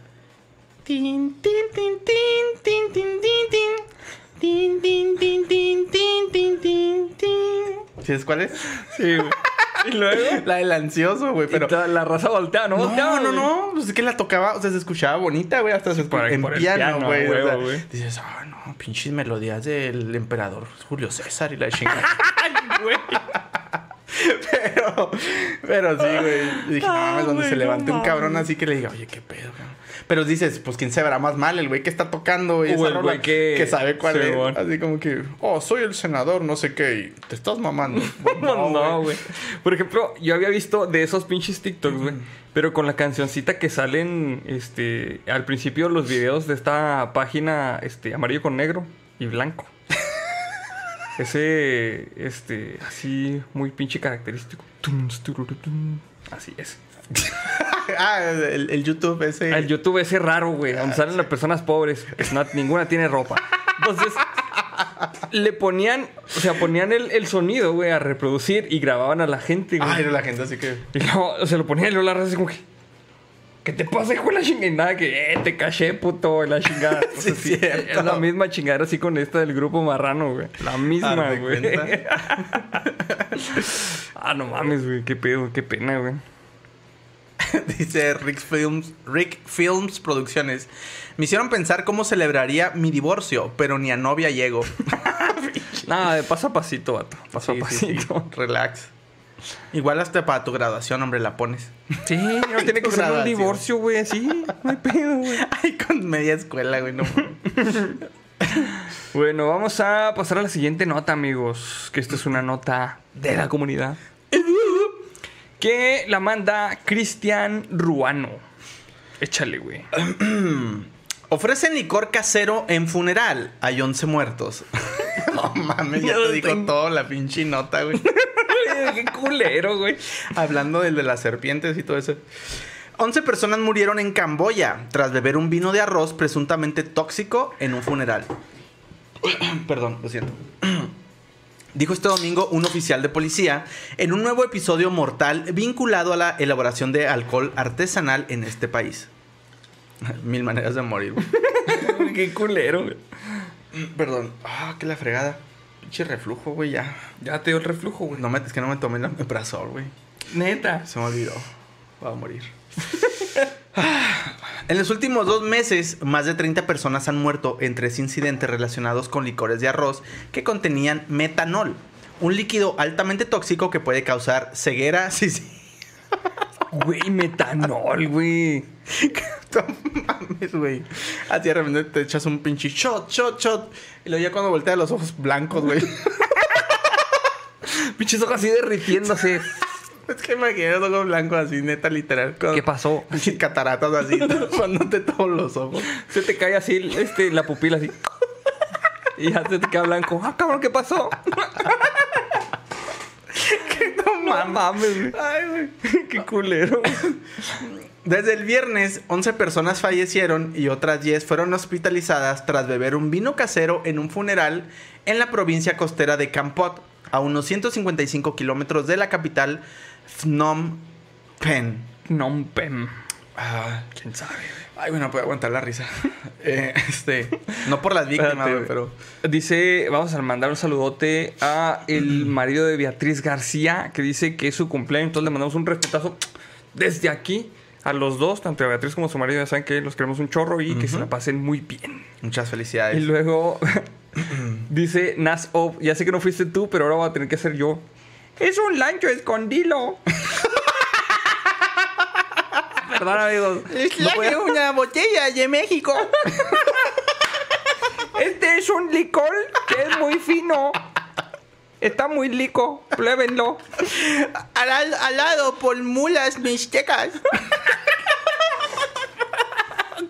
Tin, tin, tin, tin, tin, tin, tin, tin. Tin, tin, tin, tin, tin, tin, tin, tin. ¿Sí es cuál es? Sí, güey. Y luego. La del ansioso, güey, Pero la raza voltea, ¿no? No, volteaba, no, güey. no, pues es que la tocaba, o sea, se escuchaba bonita, güey, hasta se por escuchaba en piano, güey. o sea, güey. dices, ah, no, pinches melodías del emperador Julio César y la chingada. [LAUGHS] Ay, güey. pero, pero sí, güey. Dije, no mames, donde güey, se no levante un cabrón así que le diga, oye, qué pedo, cabrón. Pero dices, pues quién se verá más mal, el güey que está tocando, O esa el rola, que- sabe cuál es. Así como que, oh, soy el senador, no sé qué, y te estás mamando. [LAUGHS] Pues, No, güey. Por ejemplo, yo había visto de esos pinches TikToks, güey. Pero con la cancioncita que salen este, al principio los videos de esta página este, amarillo con negro y blanco. [LAUGHS] Ese, este, así muy pinche característico. Así es. [LAUGHS] [LAUGHS] ah, el, el YouTube ese. El YouTube ese raro, güey, donde salen las personas pobres, no- ninguna tiene ropa. Entonces, le ponían, o sea, ponían el, el sonido, güey, a reproducir y grababan a la gente, güey. Ay, la gente así que. Y luego se lo ponía y luego la raza así como que. ¿Qué te pasa, hijo de la chingada? Y nada, que eh, te caché, puto, la chingada. [LAUGHS] O sea, Sí. Es la misma chingada así con esta del grupo marrano, güey. La misma, güey. [LAUGHS] ah, no mames, güey. Qué pedo, qué pena, güey. [LAUGHS] Dice Rick Films, Rick Films Producciones. Me hicieron pensar cómo celebraría mi divorcio, pero ni a novia llego. [LAUGHS] Nada, de paso a pasito, vato. Paso Sí, a sí, sí. pasito. Relax. Igual hasta para tu graduación, hombre, la pones. Sí, no [LAUGHS] tiene que ser un divorcio, güey. Sí, no hay pedo, güey. Ay, con media escuela, güey, no. Bueno, vamos a pasar a la siguiente nota, amigos. Que esta es una nota de la comunidad. Que la manda Cristian Ruano. Échale, güey. [CLEARS THROAT] Ofrecen licor casero en funeral. Hay 11 muertos. [LAUGHS] no mames, ya te tengo. todo la pinche nota, güey. [LAUGHS] Qué culero, güey. Hablando del de las serpientes y todo eso. 11 personas murieron en Camboya tras beber un vino de arroz presuntamente tóxico en un funeral. [CLEARS THROAT] Perdón, lo siento. [CLEARS THROAT] Dijo este domingo un oficial de policía en un nuevo episodio mortal vinculado a la elaboración de alcohol artesanal en este país. [LAUGHS] Mil maneras de morir. güey. [LAUGHS] Qué culero, güey. Perdón. Ah, qué la fregada. Pinche reflujo, güey, ya. Ya te dio el reflujo, güey. No me, es que no me tomé el omeprazol, güey. Neta. Se me olvidó. Voy a morir. [LAUGHS] En los últimos dos meses, más de 30 personas han muerto en tres incidentes relacionados con licores de arroz que contenían metanol, un líquido altamente tóxico que puede causar ceguera. [LAUGHS] Sí, sí. Güey, metanol, güey. [LAUGHS] No mames, güey. Así de repente te echas un pinche shot, shot, shot. Y luego ya cuando volteas los ojos blancos, güey. [LAUGHS] Pinches ojos así derritiéndose. [LAUGHS] Es que imaginé los ojos blancos así, neta, literal. Cuando- ¿Qué pasó? [LAUGHS] Pinches cataratas así, [LAUGHS] tapándote todos los ojos. Se te cae así este, la pupila así. Y ya se te queda blanco. Ah, cabrón, ¿qué pasó? No mames. Ay, güey. Qué culero. Desde el viernes, 11 personas fallecieron y otras 10 fueron hospitalizadas tras beber un vino casero en un funeral en la provincia costera de Kampot, a unos 155 kilómetros de la capital Phnom Penh. Nompem. Ah, ¿Quién sabe, ay, bueno, puedo aguantar la risa. [LAUGHS] Eh, este, no por las víctimas, güey, pero... Dice, vamos a mandar un saludote a el [CLEARS THROAT] marido de Beatriz García, que dice que es su cumpleaños. Entonces le mandamos un respetazo desde aquí a los dos, tanto a Beatriz como a su marido. Ya saben que los queremos un chorro y que se la pasen muy bien. Muchas Y felicidades. luego [CLEARS THROAT] dice Nas Ob, ya sé que no fuiste tú, pero ahora voy a tener que hacer yo. Es un lancho escondilo. Perdón, amigos. No a- una botella de México. Este es un licor que es muy fino. Está muy lico. Pruébenlo. al, al lado por mulas mixtecas.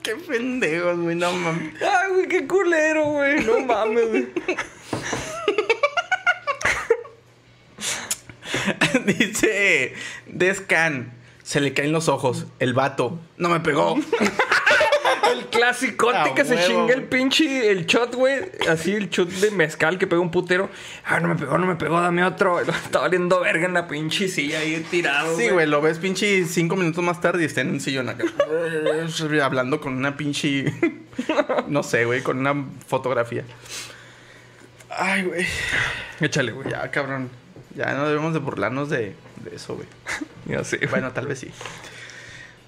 Qué pendejos, güey, no mames. Ay, güey, qué culero, güey. No mames, güey. [LAUGHS] Dice Descan. Se le caen los ojos. El vato. No me pegó. [LAUGHS] El clasicote que se chinga el pinche, el shot, güey. Así el shot de mezcal que pega un putero. Ah, no me pegó, no me pegó, dame otro. [LAUGHS] Está valiendo verga en la pinche silla ahí tirado. Sí, güey, lo ves pinche cinco minutos más tarde y está en un sillón acá. hablando con una pinche. No sé, güey, con una fotografía. Ay, güey. Échale, güey. Ya, cabrón. Ya no debemos de burlarnos de, de eso, güey. [LAUGHS] Ya sé. Bueno, tal vez sí.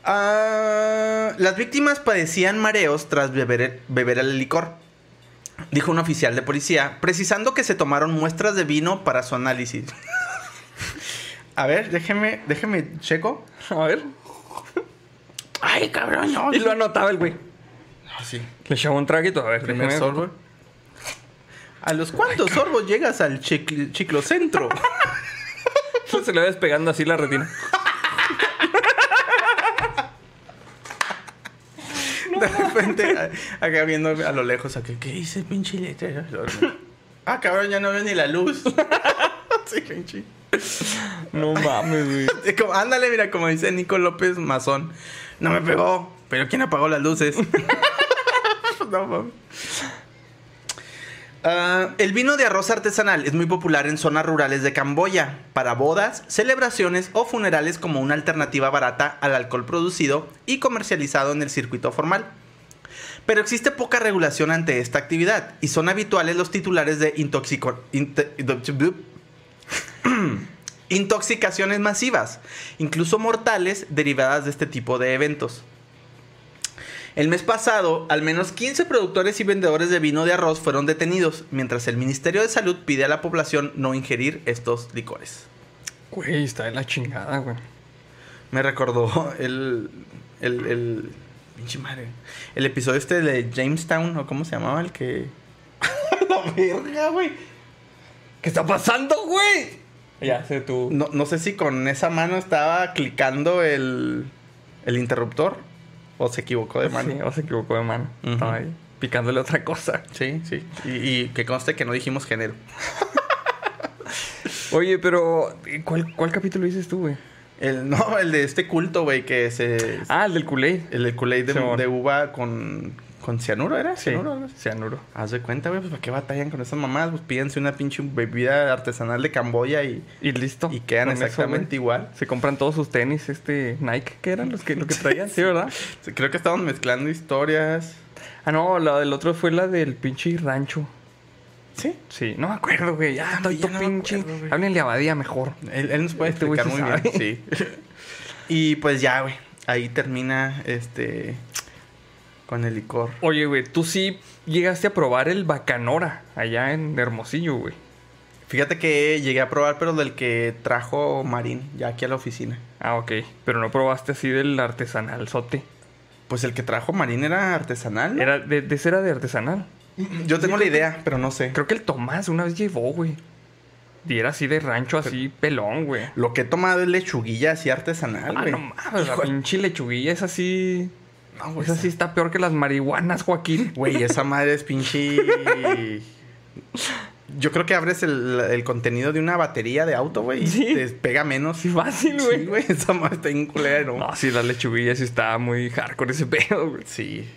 Ah, las víctimas padecían mareos tras beber, beber el licor, dijo un oficial de policía, precisando que se tomaron muestras de vino para su análisis. [LAUGHS] A ver, déjeme, déjeme checo. A ver. Ay, cabrón, no. Y lo anotaba el güey. No, sí. Le echaba un traguito. A ver, Primer déjame- sorbo. ¿A los cuántos sorbos llegas al chic- chiclocentro? Se le va despegando así la retina. [LAUGHS] De repente, acá viendo a lo lejos, acá, ¿qué dice pinche letrero? Ah, cabrón, ya no veo ni la luz. [LAUGHS] sí, pinche. No mames, güey. [LAUGHS] Como- ándale, mira, como dice Nico López Mazón. No me pegó, pero ¿quién apagó las luces? no mames. Ah, el vino de arroz artesanal es muy popular en zonas rurales de Camboya para bodas, celebraciones o funerales como una alternativa barata al alcohol producido y comercializado en el circuito formal. Pero existe poca regulación ante esta actividad y son habituales los titulares de [COUGHS] intoxicaciones masivas, incluso mortales, derivadas de este tipo de eventos. El mes pasado, al menos 15 productores y vendedores de vino de arroz fueron detenidos, mientras el Ministerio de Salud pide a la población no ingerir estos licores. Güey, está de la chingada, güey. Me recordó el. el. el. pinche madre. El episodio este de Jamestown, o cómo se llamaba, el que. [LAUGHS] la verga, güey. ¿Qué está pasando, güey? Ya sé tú. No, no sé si con esa mano estaba clicando el. el interruptor. O se equivocó de mano. O se equivocó de mano. Estaba ahí picándole otra cosa. Sí, sí. Y, y que conste que no dijimos género. [LAUGHS] Oye, pero ¿cuál, cuál capítulo dices tú, güey? El, no, el de este culto, güey, que se. Ah, el del Kool-Aid. El de Kool-Aid de, de uva con. Con cianuro, ¿era? Sí, ¿Cianuro? así? cianuro. Haz de cuenta, güey, pues ¿para qué batallan con esas mamadas? Pues pídense una pinche bebida artesanal de Camboya y, Y listo. y quedan Con exactamente igual. Se compran todos sus tenis, este Nike, que eran los que, lo que traían, sí, ¿verdad? [LAUGHS] Sí, Creo que estaban mezclando historias. Ah, no, la del otro fue la del pinche rancho. Sí. Sí, no me acuerdo, güey. Ya, estoy ya todo no me pinche. acuerdo. Háblenle a Badía mejor. Él, él nos puede Este explicar sí muy bien. Sí. [LAUGHS] y pues ya, güey. Ahí termina este. Con el licor. Oye, güey, tú sí llegaste a probar el Bacanora allá en Hermosillo, güey. Fíjate que llegué a probar, pero del que trajo Marín, ya aquí a la oficina. Ah, ok. Pero no probaste así del artesanal sote. Pues el que trajo Marín era artesanal. ¿no? Era de, de ese era de artesanal. Yo tengo la idea, pero no sé. Creo que el Tomás una vez llevó, güey. Y era así de rancho, así pelón, güey. Lo que he tomado es lechuguilla así artesanal, Ah, güey. no mames, la pinche lechuguilla es así. No, güey, Esa sí está peor que las marihuanas, Joaquín. Güey, esa madre es pinche. Yo creo que abres el, el contenido de una batería de auto, güey, y Sí. te pega menos. Sí, fácil, güey. Sí, güey, esa madre está bien culera, ¿no? Sí, la lechuguilla sí está muy hardcore ese pedo, güey. Sí.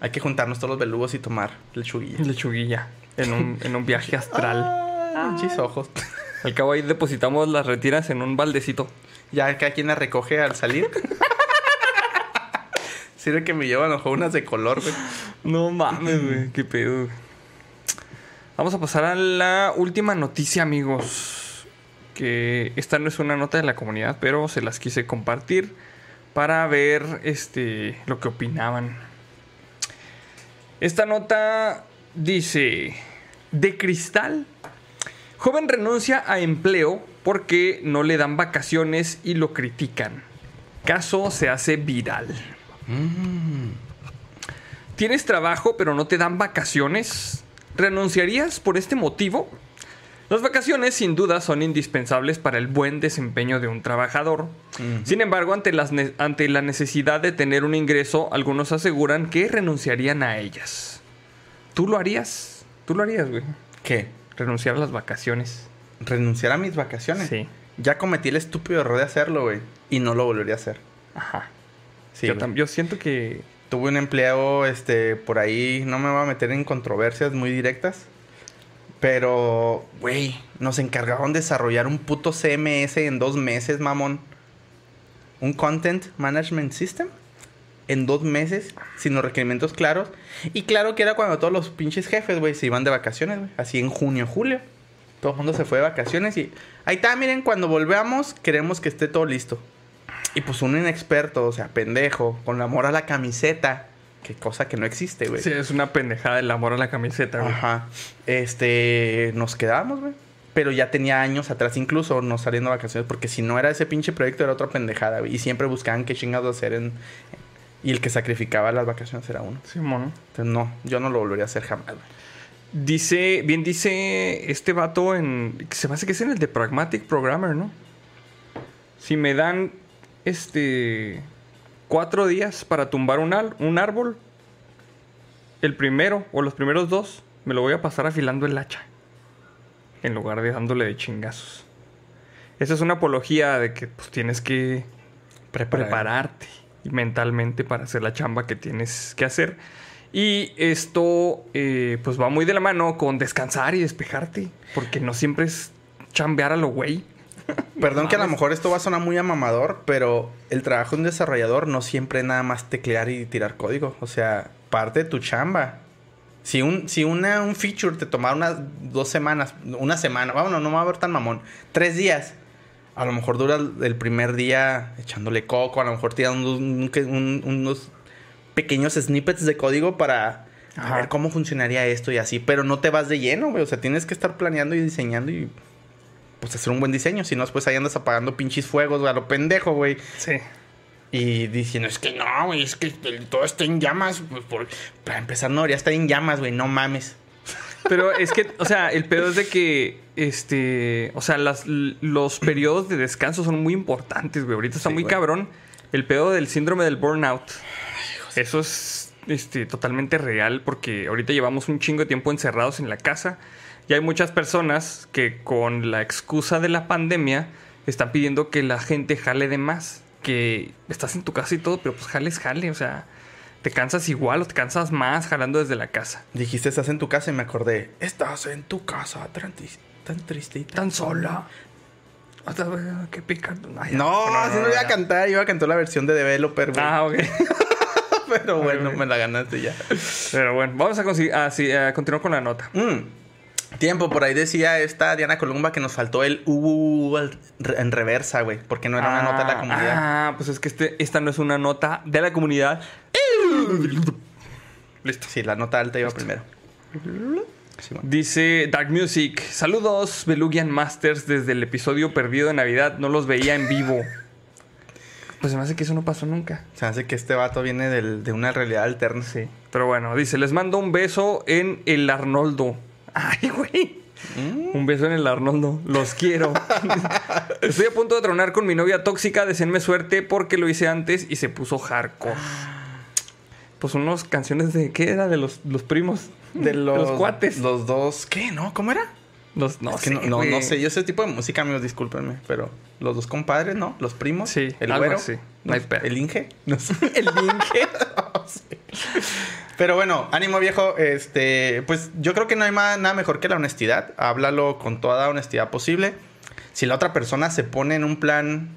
Hay que juntarnos todos los belugos y tomar lechuguilla. Lechuguilla. En un, en un viaje [LAUGHS] astral. Ah, pinches ojos. Al cabo ahí depositamos las retiras en un baldecito. Ya cada quien la recoge al salir. [LAUGHS] Sirve que me llevan a lo mejor unas de color, güey. No mames, güey. Qué pedo. güey. Vamos a pasar a la última noticia, amigos. Que esta no es una nota de la comunidad, pero se las quise compartir para ver este lo que opinaban. Esta nota dice: De cristal. Joven renuncia a empleo porque no le dan vacaciones y lo critican. Caso se hace viral. ¿Tienes trabajo pero no te dan vacaciones? ¿Renunciarías por este motivo? Las vacaciones sin duda son indispensables para el buen desempeño de un trabajador. Sin embargo, ante, las ne- ante la necesidad de tener un ingreso, algunos aseguran que renunciarían a ellas. ¿Tú lo harías? ¿Tú lo harías, güey? ¿Qué? Renunciar a las vacaciones. ¿Renunciar a mis vacaciones? Sí. Ya cometí el estúpido error de hacerlo, güey. Y no lo volvería a hacer. Ajá. Sí, yo, yo siento que... Tuve un empleo, este, por ahí, no me voy a meter en controversias muy directas. Pero, güey, nos encargaron de desarrollar un puto CMS en dos meses, mamón. Un Content Management System. En dos meses, sin los requerimientos claros. Y claro que era cuando todos los pinches jefes, güey, se iban de vacaciones, güey. Así en junio, julio. Todo el mundo se fue de vacaciones y... Ahí está, miren, cuando volvamos, queremos que esté todo listo. Y pues un inexperto, o sea, pendejo, con amor a la camiseta. Que cosa que no existe, güey. Sí, es una pendejada el amor a la camiseta, güey. Ajá. Este, nos quedamos, güey. Pero ya tenía años atrás incluso no saliendo de vacaciones. Porque si no era ese pinche proyecto, era otra pendejada, güey. Y siempre buscaban qué chingados hacer en... Y el que sacrificaba las vacaciones era uno. Simón. Entonces, no, yo no lo volvería a hacer jamás, güey. Dice, bien dice este vato en... Se me hace que es en el de Pragmatic Programmer, ¿no? Si me dan, este... Cuatro días para tumbar un, al- un árbol, el primero o los primeros dos, me lo voy a pasar afilando el hacha. En lugar de dándole de chingazos. Esa es una apología de que pues, tienes que prepararte mentalmente para hacer la chamba que tienes que hacer. Y esto eh, pues va muy de la mano con descansar y despejarte, porque no siempre es chambear a lo güey. Perdón que a lo mejor esto va a sonar muy amamador, pero el trabajo de un desarrollador no siempre es nada más teclear y tirar código. O sea, parte de tu chamba. Si un, si una, un feature te tomara unas dos semanas, una semana, bueno, no me va a ver tan mamón, tres días. A lo mejor dura el primer día echándole coco, a lo mejor tirando un- un- unos pequeños snippets de código para a ver cómo funcionaría esto y así. Pero no te vas de lleno, güey. O sea, tienes que estar planeando y diseñando y pues hacer un buen diseño. Si no, después ahí andas apagando pinches fuegos, güey, a lo pendejo, güey. Sí. Y diciendo, es que no, güey, es que todo está en llamas. Pues, por- Para empezar, no, ya está en llamas, güey, no mames. [LAUGHS] Pero es que, o sea, el pedo es de que, este, o sea, las, los periodos de descanso son muy importantes, güey. Ahorita está Sí, muy güey. cabrón el pedo del síndrome del burnout. Eso es, este, totalmente real porque ahorita llevamos un chingo de tiempo encerrados en la casa y hay muchas personas que con la excusa de la pandemia están pidiendo que la gente jale de más. Que estás en tu casa y todo, pero pues jales, jale, o sea, te cansas igual o te cansas más jalando desde la casa. Dijiste, estás en tu casa y me acordé, estás en tu casa, tan, tan triste y tan, tan sola. Hasta ver qué pica. Ay, ya. No, así no, iba a cantar, iba a cantar la versión de Developer, güey. Ah, ok. [LAUGHS] Pero bueno, güey. me la ganaste ya. Pero bueno, vamos a, a- a continuar con la nota. Mm. Tiempo, por ahí decía esta Diana Columba que nos faltó el uh en reversa, güey. Porque no era una nota de la comunidad. Ah, pues es que este, esta no es una nota de la comunidad. Listo. Sí, la nota alta iba primero. Sí, bueno. Dice Dark Music, saludos Belugian Masters desde el episodio perdido de Navidad, no los veía en vivo. Pues se me hace que eso no pasó nunca. Se hace que este vato viene del- de una realidad alterna. Sí. Pero bueno, dice, les mando un beso en el Arnoldo. Ay, güey. Un beso en el Arnoldo. Los quiero. [LAUGHS] Estoy a punto de tronar con mi novia tóxica. Deseenme suerte porque lo hice antes y se puso hardcore. Pues unas canciones de... ¿Qué era? De los, los primos. De los, cuates. Los, Los dos. ¿Qué? ¿No? ¿Cómo era? no, Es que sé, no, no, no sé. Yo ese tipo de música, amigos, discúlpenme. Pero los dos compadres, ¿no? Los primos. Sí, El algo güero. así. No hay. El Inge. [LAUGHS] No sé. [LAUGHS] El Inge. [LAUGHS] No sé. Pero bueno, ánimo viejo. Este, pues yo creo que no hay ma- nada mejor que la honestidad. Háblalo con toda honestidad posible. Si la otra persona se pone en un plan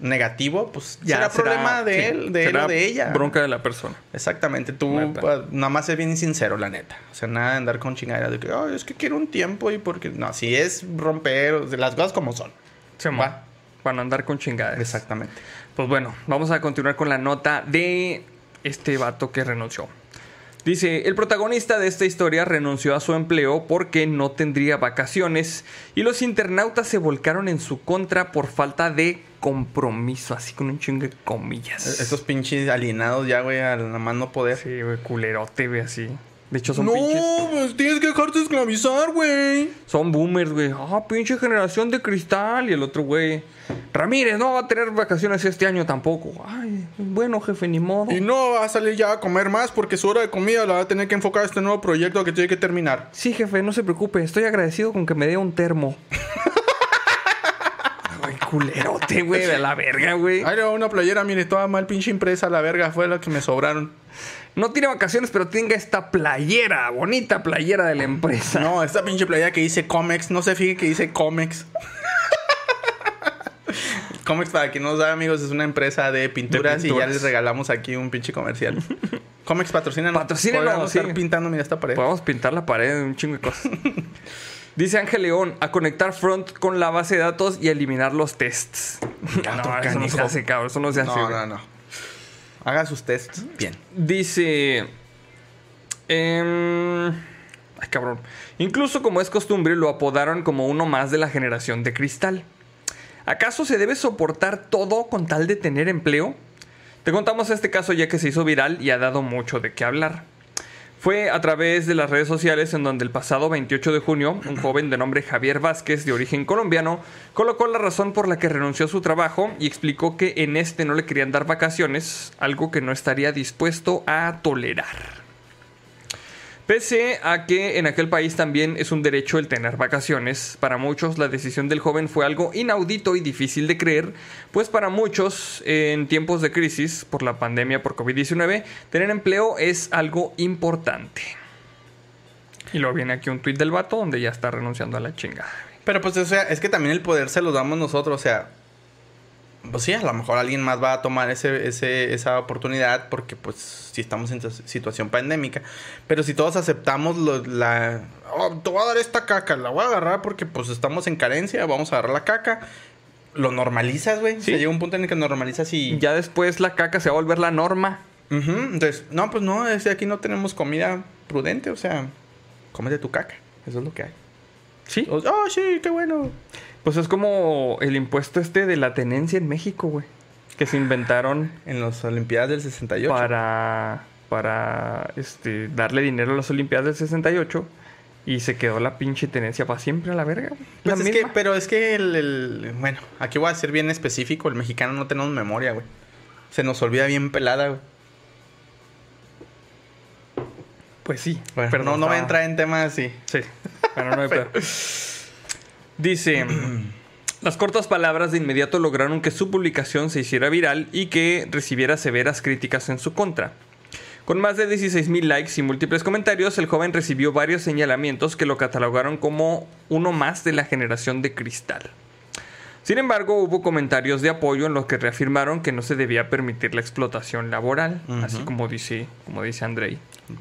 negativo, pues ya será, problema de sí, él, de él será o de ella. Bronca de la persona. Exactamente, tú pues, nada más ser bien sincero, la neta. O sea, nada de andar con chingaderas de que, es que quiero un tiempo y porque. No, si es romper, las cosas como son. Se Va. Para no andar con chingadas. Exactamente. Pues bueno, vamos a continuar con la nota de este vato que renunció. Dice, el protagonista de esta historia renunció a su empleo porque no tendría vacaciones y los internautas se volcaron en su contra por falta de compromiso, así con un chingo de comillas. Estos pinches alienados ya, güey, al nada más no poder. Sí, güey, culerote, güey, así. De hecho, son no, pinches... pues tienes que dejarte esclavizar, güey. Son boomers, güey. Ah, pinche generación de cristal. Y el otro, güey. Ramírez no va a tener vacaciones este año tampoco. Ay, bueno, jefe, ni modo. Y no va a salir ya a comer más porque su hora de comida la va a tener que enfocar a este nuevo proyecto que tiene que terminar. Sí, jefe, no se preocupe. Estoy agradecido con que me dé un termo. [LAUGHS] Ay, culerote, güey, de la verga, güey. Ay, no, una playera, mire, toda mal pinche impresa, la verga, fue la que me sobraron. No tiene vacaciones, pero tenga esta playera, bonita playera de la empresa. No, esta pinche playera que dice Comex, no se fije que dice Comex. [LAUGHS] Comex, para quien no sabe, amigos, es una empresa de pinturas, y ya les regalamos aquí un pinche comercial. Comex patrocina. Patrocínanos, Podríamos estar sí. pintando, mira, esta pared. Podemos pintar la pared de un chingo de cosas. [LAUGHS] Dice Ángel León, a conectar front con la base de datos y eliminar los tests. [LAUGHS] No, eso no se hace, cabrón. Eso no se hace. No, no, no. Haga sus tests bien. Dice. em, ay, cabrón. Incluso como es costumbre, lo apodaron como uno más de la generación de cristal. ¿Acaso se debe soportar todo con tal de tener empleo? Te contamos este caso ya que se hizo viral y ha dado mucho de qué hablar. Fue a través de las redes sociales en donde el pasado 28 de junio, un [CLEARS THROAT] joven de nombre Javier Vázquez, de origen colombiano, colocó la razón por la que renunció a su trabajo y explicó que en este no le querían dar vacaciones, algo que no estaría dispuesto a tolerar. Pese a que en aquel país también es un derecho el tener vacaciones, para muchos la decisión del joven fue algo inaudito y difícil de creer, pues para muchos en tiempos de crisis por la pandemia por COVID-19, tener empleo es algo importante. Y luego viene aquí un tuit del vato donde ya está renunciando a la chingada. Pero pues, o sea, es que también el poder se lo damos nosotros, o sea. Pues sí, a lo mejor alguien más va a tomar ese, ese, esa oportunidad porque pues si estamos en situación pandémica. Pero si todos aceptamos lo- la... "Oh, te voy a dar esta caca, la voy a agarrar porque pues estamos en carencia, vamos a agarrar la caca. Lo normalizas, güey. Sí. Se llega un punto en el que normalizas y... Ya después la caca se va a volver la norma. Ujú, Entonces, no, pues no, es que aquí no tenemos comida prudente, o sea, cómete tu caca. Eso es lo que hay. Sí. Oh, sí, qué bueno. Pues es como el impuesto este de la tenencia en México, güey. Que se inventaron En las Olimpiadas del 68. para, para este, darle dinero a las Olimpiadas del 68 y se quedó la pinche tenencia para siempre a la verga. Pues La es que, pero es que el, el- Bueno, aquí voy a ser bien específico. El mexicano no tenemos memoria, güey. Se nos olvida bien pelada, güey. Pues sí. Bueno, pero no, no voy a entrar en temas así. Sí. Bueno, no hay. [LAUGHS] Dice. [CLEARS THROAT] Las cortas palabras de inmediato lograron que su publicación se hiciera viral y que recibiera severas críticas en su contra. Con más de 16.000 likes y múltiples comentarios, el joven recibió varios señalamientos que lo catalogaron como uno más de la generación de cristal. Sin embargo, hubo comentarios de apoyo en los que reafirmaron que no se debía permitir la explotación laboral, así como dice, como dice Andrei.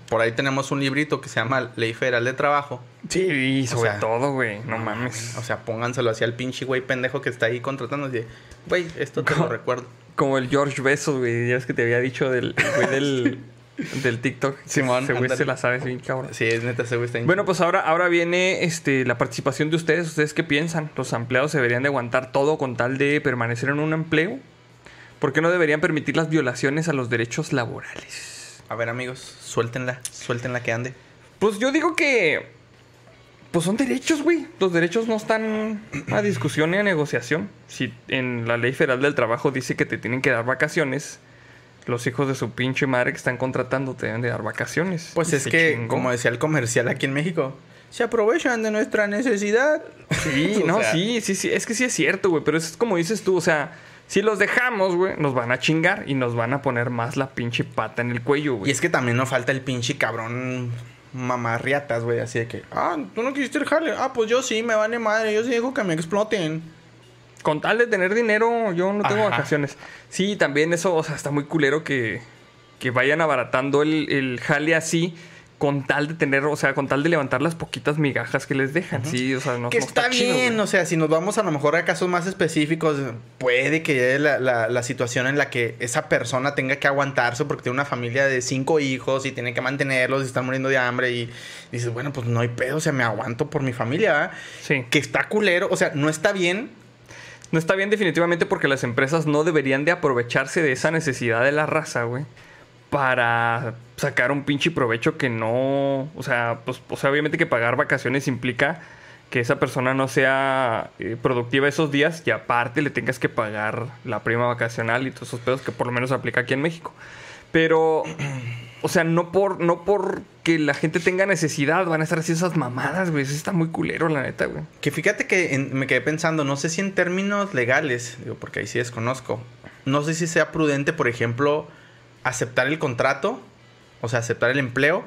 Por ahí tenemos un librito que se llama Ley Federal de Trabajo. Sí, y sobre sea, todo, güey, no mames. O sea, pónganselo así al pinche güey pendejo que está ahí contratando. Así, güey, esto te lo recuerdo. Como el George Bezos, güey. Ya es que te había dicho del el güey del, [LAUGHS] del TikTok. Simón, Ese güey ándale. se la sabe, bien cabrón. Sí, es neta, ese güey está Bueno, pues ahora, ahora viene este, la participación de ustedes. ¿Ustedes qué piensan? ¿Los empleados deberían de aguantar todo con tal de permanecer en un empleo? ¿Por qué no deberían permitir las violaciones a los derechos laborales? A ver, amigos, suéltenla. Suéltenla que ande. Pues yo digo que... Pues son derechos, güey. Los derechos no están a discusión ni a negociación. Si en la ley federal del trabajo dice que te tienen que dar vacaciones, los hijos de su pinche madre que están contratando te deben de dar vacaciones. Pues Y es que, chingó. como decía el comercial aquí en México, se aprovechan de nuestra necesidad. Sí, [LAUGHS] no, sea, sí, sí, sí. Es que sí es cierto, güey. Pero es como dices tú, o sea, si los dejamos, güey, nos van a chingar y nos van a poner más la pinche pata en el cuello, Y güey. es que también no falta el pinche cabrón mamarriatas, güey. Así de que, ah, tú no quisiste el jale. Ah, pues yo sí, me vale madre. Yo sí dejo que me exploten. Con tal de tener dinero, yo no tengo Ajá. vacaciones. Sí, también eso, o sea, está muy culero que, que vayan abaratando el, el jale así. Con tal de tener, o sea, con tal de levantar las poquitas migajas que les dejan. Sí, o sea, no que no está, chido, bien, o sea, si nos vamos a lo mejor a casos más específicos, puede que llegue la, la- la situación en la que esa persona tenga que aguantarse porque tiene una familia de cinco hijos y tiene que mantenerlos y están muriendo de hambre y dices, bueno, pues no hay pedo, o sea, me aguanto por mi familia, ¿verdad? Sí. Que está culero, o sea, no está bien, No está bien definitivamente porque las empresas no deberían de aprovecharse de esa necesidad de la raza, güey. Para sacar un pinche provecho que no... O sea, pues, o sea, obviamente que pagar vacaciones implica que esa persona no sea eh, productiva esos días y aparte le tengas que pagar la prima vacacional y todos esos pedos que por lo menos aplica aquí en México. Pero, o sea, no por no porque la gente tenga necesidad van a estar haciendo esas mamadas, güey. Eso está muy culero, la neta, güey. Que fíjate que en- me quedé pensando, no sé si en términos legales, digo, porque ahí sí desconozco, no sé si sea prudente, por ejemplo, aceptar el contrato, o sea, aceptar el empleo,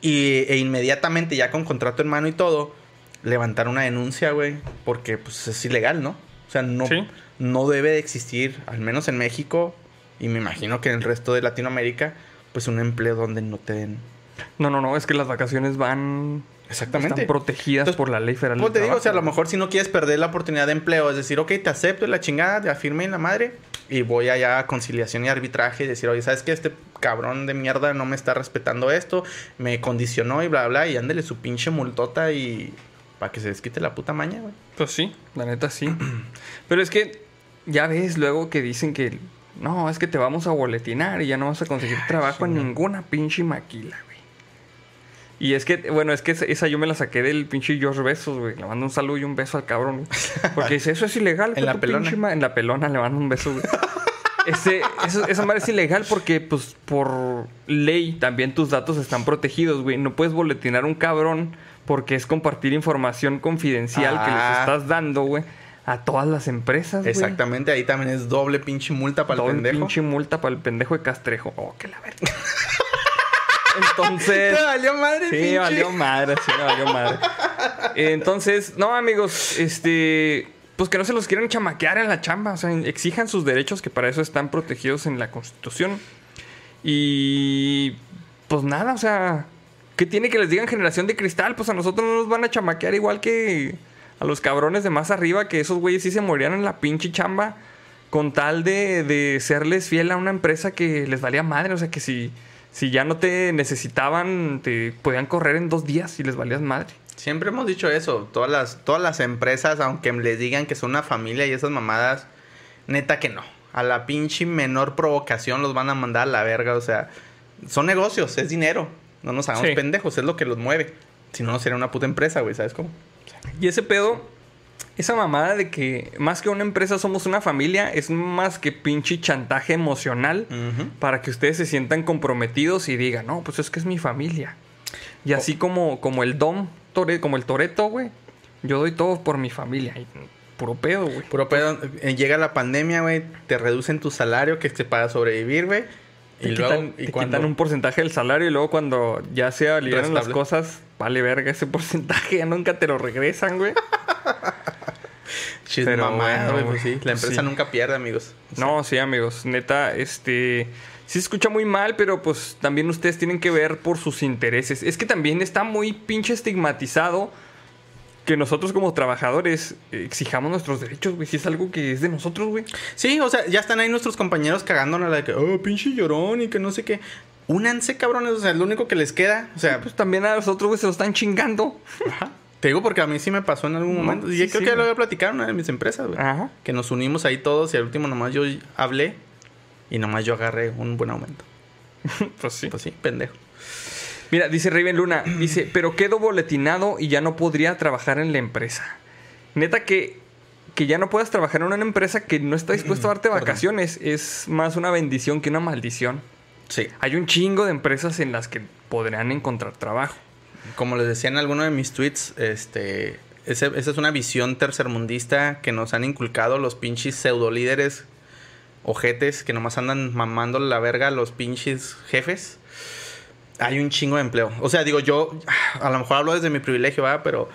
y, e inmediatamente, ya con contrato en mano y todo, levantar una denuncia, güey, porque pues es ilegal, ¿no? O sea, no, Sí. no debe de existir, al menos en México, y me imagino que en el resto de Latinoamérica, pues un empleo donde no te den... No, no, no, es que las vacaciones van Exactamente. Están protegidas Entonces, por la ley federal. Pues te digo, o sea, a lo mejor si no quieres perder la oportunidad de empleo, es decir, ok, te acepto la chingada, te afirme en la madre y voy allá a conciliación y arbitraje y decir, oye, ¿sabes qué? Este cabrón de mierda no me está respetando esto, me condicionó y bla, bla, y ándele su pinche multota y para que se desquite la puta maña, güey. Pues sí, la neta sí. [CLEARS THROAT] Pero es que ya ves luego que dicen que no, es que te vamos a boletinar y ya no vas a conseguir trabajo en chinga. ninguna pinche maquila, güey. Y es que, bueno, es que esa, yo me la saqué del pinche George Besos, güey. Le mando un saludo y un beso al cabrón, güey. Porque dice, eso es ilegal. En la pelona. pinche ma-". En la pelona le mando un beso, güey. [LAUGHS] Ese, eso- esa madre es ilegal porque, pues, por ley también tus datos están protegidos, güey. No puedes boletinar a un cabrón porque es compartir información confidencial que les Ah. estás dando, güey, a todas las empresas. Exactamente, ahí también es doble pinche multa para el Doble pendejo. pinche multa para el pendejo de Castrejo. Oh, que la verga. [LAUGHS] Entonces... Te valió madre, Sí, pinche. valió madre, sí, me valió madre. Entonces, no, amigos, este. Pues que no se los quieran chamaquear en la chamba. O sea, exijan sus derechos, que para eso están protegidos en la Constitución. Y. Pues nada, o sea. ¿Qué tiene que les digan generación de cristal? Pues a nosotros no nos van a chamaquear igual que a los cabrones de más arriba, que esos güeyes sí se morían en la pinche chamba con tal de, de serles fiel a una empresa que les valía madre. O sea, que si, si ya no te necesitaban, te podían correr en dos días y les valías madre. Siempre hemos dicho eso. Todas las, todas las empresas, aunque les digan que son una familia y esas mamadas, neta que no. A la pinche menor provocación los van a mandar a la verga. O sea, son negocios, es dinero. No nos hagamos Sí. pendejos, es lo que los mueve. Si no, no sería una puta empresa, güey, ¿sabes cómo? Y ese pedo, esa mamada de que más que una empresa somos una familia, es más que pinche chantaje emocional para que ustedes se sientan comprometidos y digan, no, pues es que es mi familia. Y así como, como el Dom, como el Toreto, güey, yo doy todo por mi familia. Y puro pedo, güey. Puro pedo. eh, Llega la pandemia, güey, te reducen tu salario que es para sobrevivir, güey. Y quitan, luego, y te cuando... quitan un porcentaje del salario y luego cuando ya se alivian las cosas, vale verga ese [LAUGHS] porcentaje, ya nunca te lo regresan, güey. [LAUGHS] Pero bueno, güey, pues sí. La pues empresa sí. nunca pierde, amigos. No, sí, amigos. Neta, este. Sí se escucha muy mal, pero pues también ustedes tienen que ver por sus intereses. Es que también está muy pinche estigmatizado que nosotros como trabajadores eh, exijamos nuestros derechos, güey. Si es algo que es de nosotros, güey. Sí, o sea, ya están ahí nuestros compañeros cagándonos la de que, oh, pinche llorón y que no sé qué. Únanse, cabrones. O sea, es lo único que les queda. O sea, Pues también a los otros, güey, se lo están chingando. Ajá. Te digo porque a mí sí me pasó en algún momento. y sí, creo sí, que ya lo había platicado en una de mis empresas, güey. Ajá. Que nos unimos ahí todos y al último nomás yo hablé y nomás yo agarré un buen aumento. [LAUGHS] Pues sí. Pues sí, pendejo. Mira, dice Raven Luna, dice, pero quedo boletinado y ya no podría trabajar en la empresa. Neta que, que ya no puedas trabajar en una empresa que no está dispuesto a darte [CLEARS THROAT] vacaciones es más una bendición que una maldición. Sí. Hay un chingo de empresas en las que podrían encontrar trabajo. Como les decía en alguno de mis tweets, este, ese- esa es una visión tercermundista que nos han inculcado los pinches pseudo líderes ojetes que nomás andan mamando la verga a los pinches jefes. Hay un chingo de empleo. O sea, digo, yo a lo mejor hablo desde mi privilegio, ¿verdad? Pero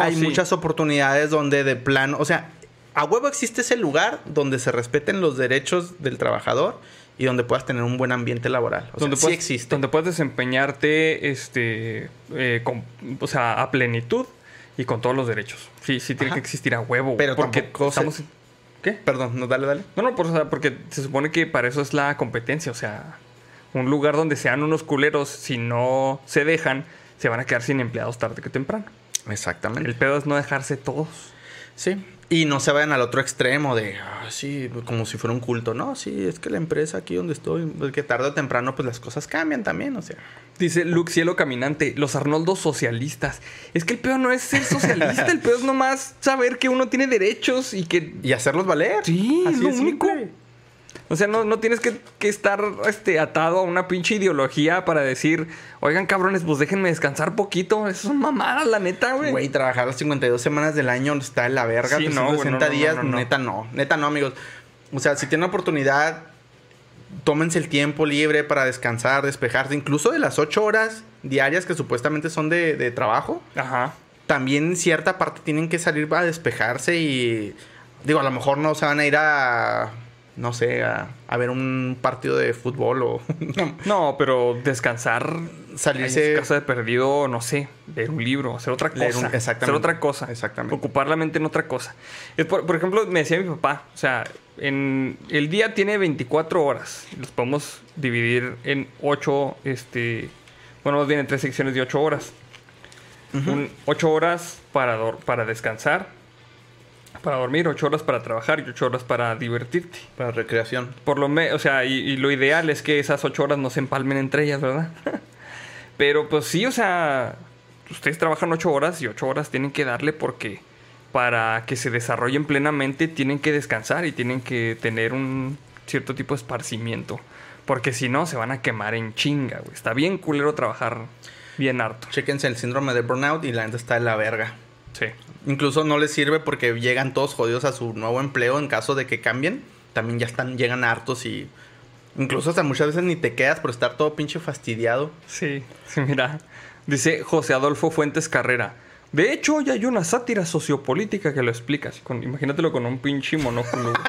hay sí. muchas oportunidades donde de plano, o sea, a huevo existe ese lugar donde se respeten los derechos del trabajador y donde puedas tener un buen ambiente laboral. O sea, donde sí puedes, existe. Donde puedes desempeñarte este, eh, con- o sea, a plenitud y con todos los derechos. Sí, sí tiene Ajá. que existir a huevo. Pero porque se- estamos... ¿Qué? Perdón, no, dale, dale. No, no, por, o sea, porque se supone que para eso es la competencia. O sea, un lugar donde sean unos culeros, si no se dejan, se van a quedar sin empleados tarde que temprano. Exactamente. El pedo es no dejarse todos. Sí. Y no se vayan al otro extremo de, ah, sí, como si fuera un culto. No, sí, es que la empresa aquí donde estoy, pues que tarde o temprano, pues las cosas cambian también, o sea. Dice Luke Cielo Caminante, los Arnoldos socialistas. Es que el pedo no es ser socialista, el pedo es nomás saber que uno tiene derechos y que... Y hacerlos valer. Sí, es lo único. simple. O sea, no, no tienes que, que estar este, atado a una pinche ideología para decir, oigan cabrones, pues déjenme descansar poquito. Eso son mamadas, la neta, güey. Güey, trabajar las 52 semanas del año está en la verga. Sí, no, güey, 360 no, días, no, no. neta no. Neta no, amigos. O sea, si tienen oportunidad, tómense el tiempo libre para descansar, despejarse. Incluso de las 8 horas diarias que supuestamente son de, de trabajo. Ajá. también en cierta parte tienen que salir a despejarse y digo, a lo mejor no se van a ir a no sé, a, a ver un partido de fútbol o [LAUGHS] No, pero descansar, Salirse- en casa de perdido, no sé, leer un libro, hacer otra cosa. un- exactamente. Hacer otra cosa. Exactamente. Ocupar la mente en otra cosa. Por, por ejemplo, me decía mi papá, o sea, en, el día tiene 24 horas. Los podemos dividir en 8, este, bueno, más bien en tres secciones de 8 horas. 8 horas para, para descansar, para dormir, 8 horas para trabajar y 8 horas para divertirte. para recreación. Por lo menos, o sea, y, y lo ideal es que esas ocho horas no se empalmen entre ellas, ¿verdad? [LAUGHS] Pero pues sí, o sea, ustedes trabajan ocho horas y ocho horas tienen que darle porque para que se desarrollen plenamente tienen que descansar y tienen que tener un cierto tipo de esparcimiento. Porque si no, se van a quemar en chinga, güey. Está bien culero trabajar bien harto. Chéquense el síndrome de burnout y la gente está en la verga. Sí. Incluso no les sirve porque llegan todos jodidos a su nuevo empleo en caso de que cambien. También ya están, llegan hartos y incluso hasta muchas veces ni te quedas por estar todo pinche fastidiado. Sí, sí, mira. Dice José Adolfo Fuentes Carrera. De hecho, ya hay una sátira sociopolítica que lo explica. con- imagínatelo con un pinche monóculo. [LAUGHS]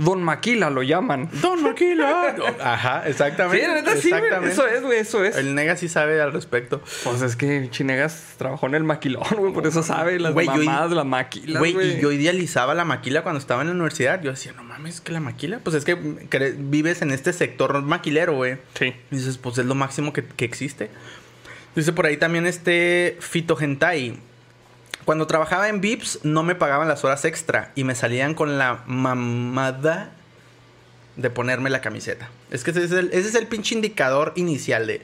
Don Maquila lo llaman. Don Maquila. [LAUGHS] Ajá, Sí, exactamente. la neta sí, güey. exactamente. Eso es, güey, eso es. El nega sí sabe al respecto. Pues es que Chinegas trabajó en el maquilón, güey, por eso sabe las Güey, mamadas de la maquila, Güey, güey. y yo idealizaba la maquila cuando estaba en la universidad. Yo decía, no mames, que la maquila. Pues es que vives en este sector maquilero, güey. Sí. Y dices, pues es lo máximo que, que existe. Dice por ahí también este Fito Gentai. Cuando trabajaba en Vips no me pagaban las horas extra y me salían con la mamada de ponerme la camiseta. Es que ese es el, ese es el pinche indicador inicial de...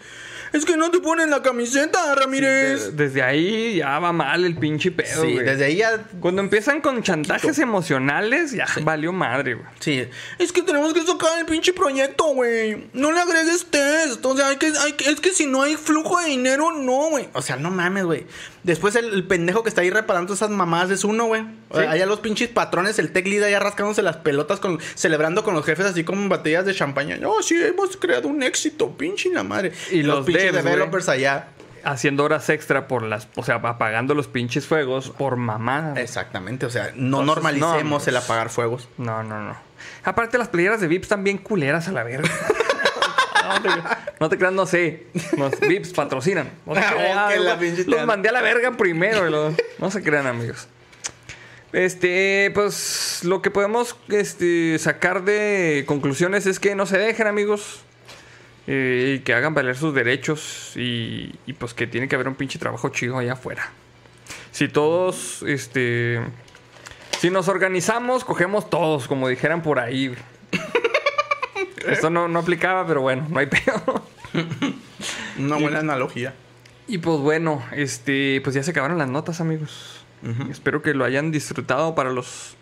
Es que no te ponen la camiseta, Ramírez. De- desde ahí ya va mal el pinche pedo, Sí, desde ahí ya Cuando empiezan con chantajes emocionales, ya valió madre, güey. Sí, es que tenemos que sacar el pinche proyecto, güey. No le agregues test. O sea, hay que, hay que- es que si no hay flujo de dinero, no, güey. O sea, no mames, güey. Después el, el pendejo que está ahí reparando esas mamadas es uno, güey. Sí. Allá los pinches patrones, el tech lead allá rascándose las pelotas, con, celebrando con los jefes así como batallas de champaña. No, sí, hemos creado un éxito, pinche la madre. Y los pinches devs, developers allá. Haciendo horas extra por las... O sea, apagando los pinches fuegos por mamada. Exactamente, o sea, no Entonces, normalicemos no, el apagar fuegos. No, no, no. Aparte, las playeras de Vips están bien culeras a la verga. [LAUGHS] no, te, no te creas, no sé. Los Vips patrocinan. No te [LAUGHS] creas, ok, la güey. pinche los mandé a la verga primero. los- no se crean, amigos. Este, pues lo que podemos este, sacar de conclusiones es que no se dejen, amigos. eh, y que hagan valer sus derechos y, y pues que tiene que haber un pinche trabajo chido allá afuera. Si todos, este, si nos organizamos, cogemos todos, como dijeran por ahí. [LAUGHS] Esto no, no aplicaba, pero bueno, no hay pedo. [LAUGHS] Una buena analogía. Y pues bueno, este, pues ya se acabaron las notas, amigos. Espero que lo hayan disfrutado para los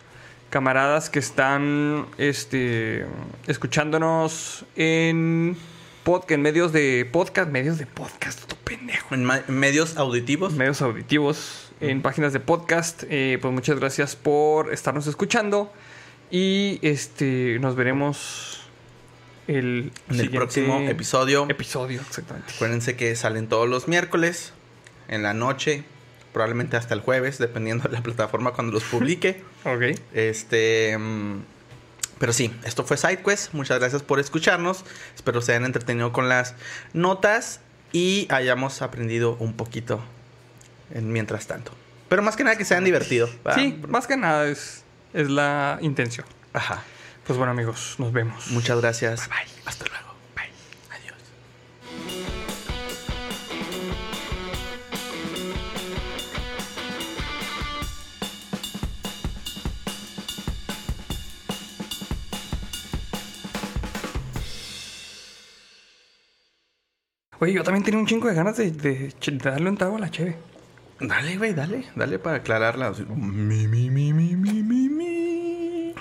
camaradas que están este, escuchándonos en, pod, en medios de podcast, medios de podcast, todo pendejo. En medios auditivos. Medios auditivos, en páginas de podcast. Eh, pues muchas gracias por estarnos escuchando. Y este nos veremos el En el siguiente próximo episodio. Episodio, exactamente. Acuérdense que salen todos los miércoles, en la noche, probablemente hasta el jueves, dependiendo de la plataforma cuando los publique. [LAUGHS] Ok. Este. mm, Pero sí, esto fue SideQuest. Muchas gracias por escucharnos. Espero se hayan entretenido con las notas y hayamos aprendido un poquito en mientras tanto. Pero más que nada que se hayan divertido. ¿verdad? Sí, más que nada es, es la intención. Ajá. Pues bueno, amigos, nos vemos. Muchas gracias. Bye, bye. Hasta luego. Bye. Adiós. Oye, yo también tenía un chingo de ganas de, de ch- de darle un trago a la cheve. Dale, güey, dale. Dale para aclararla. Así, Mi, mi, mi, mi, mi, mi.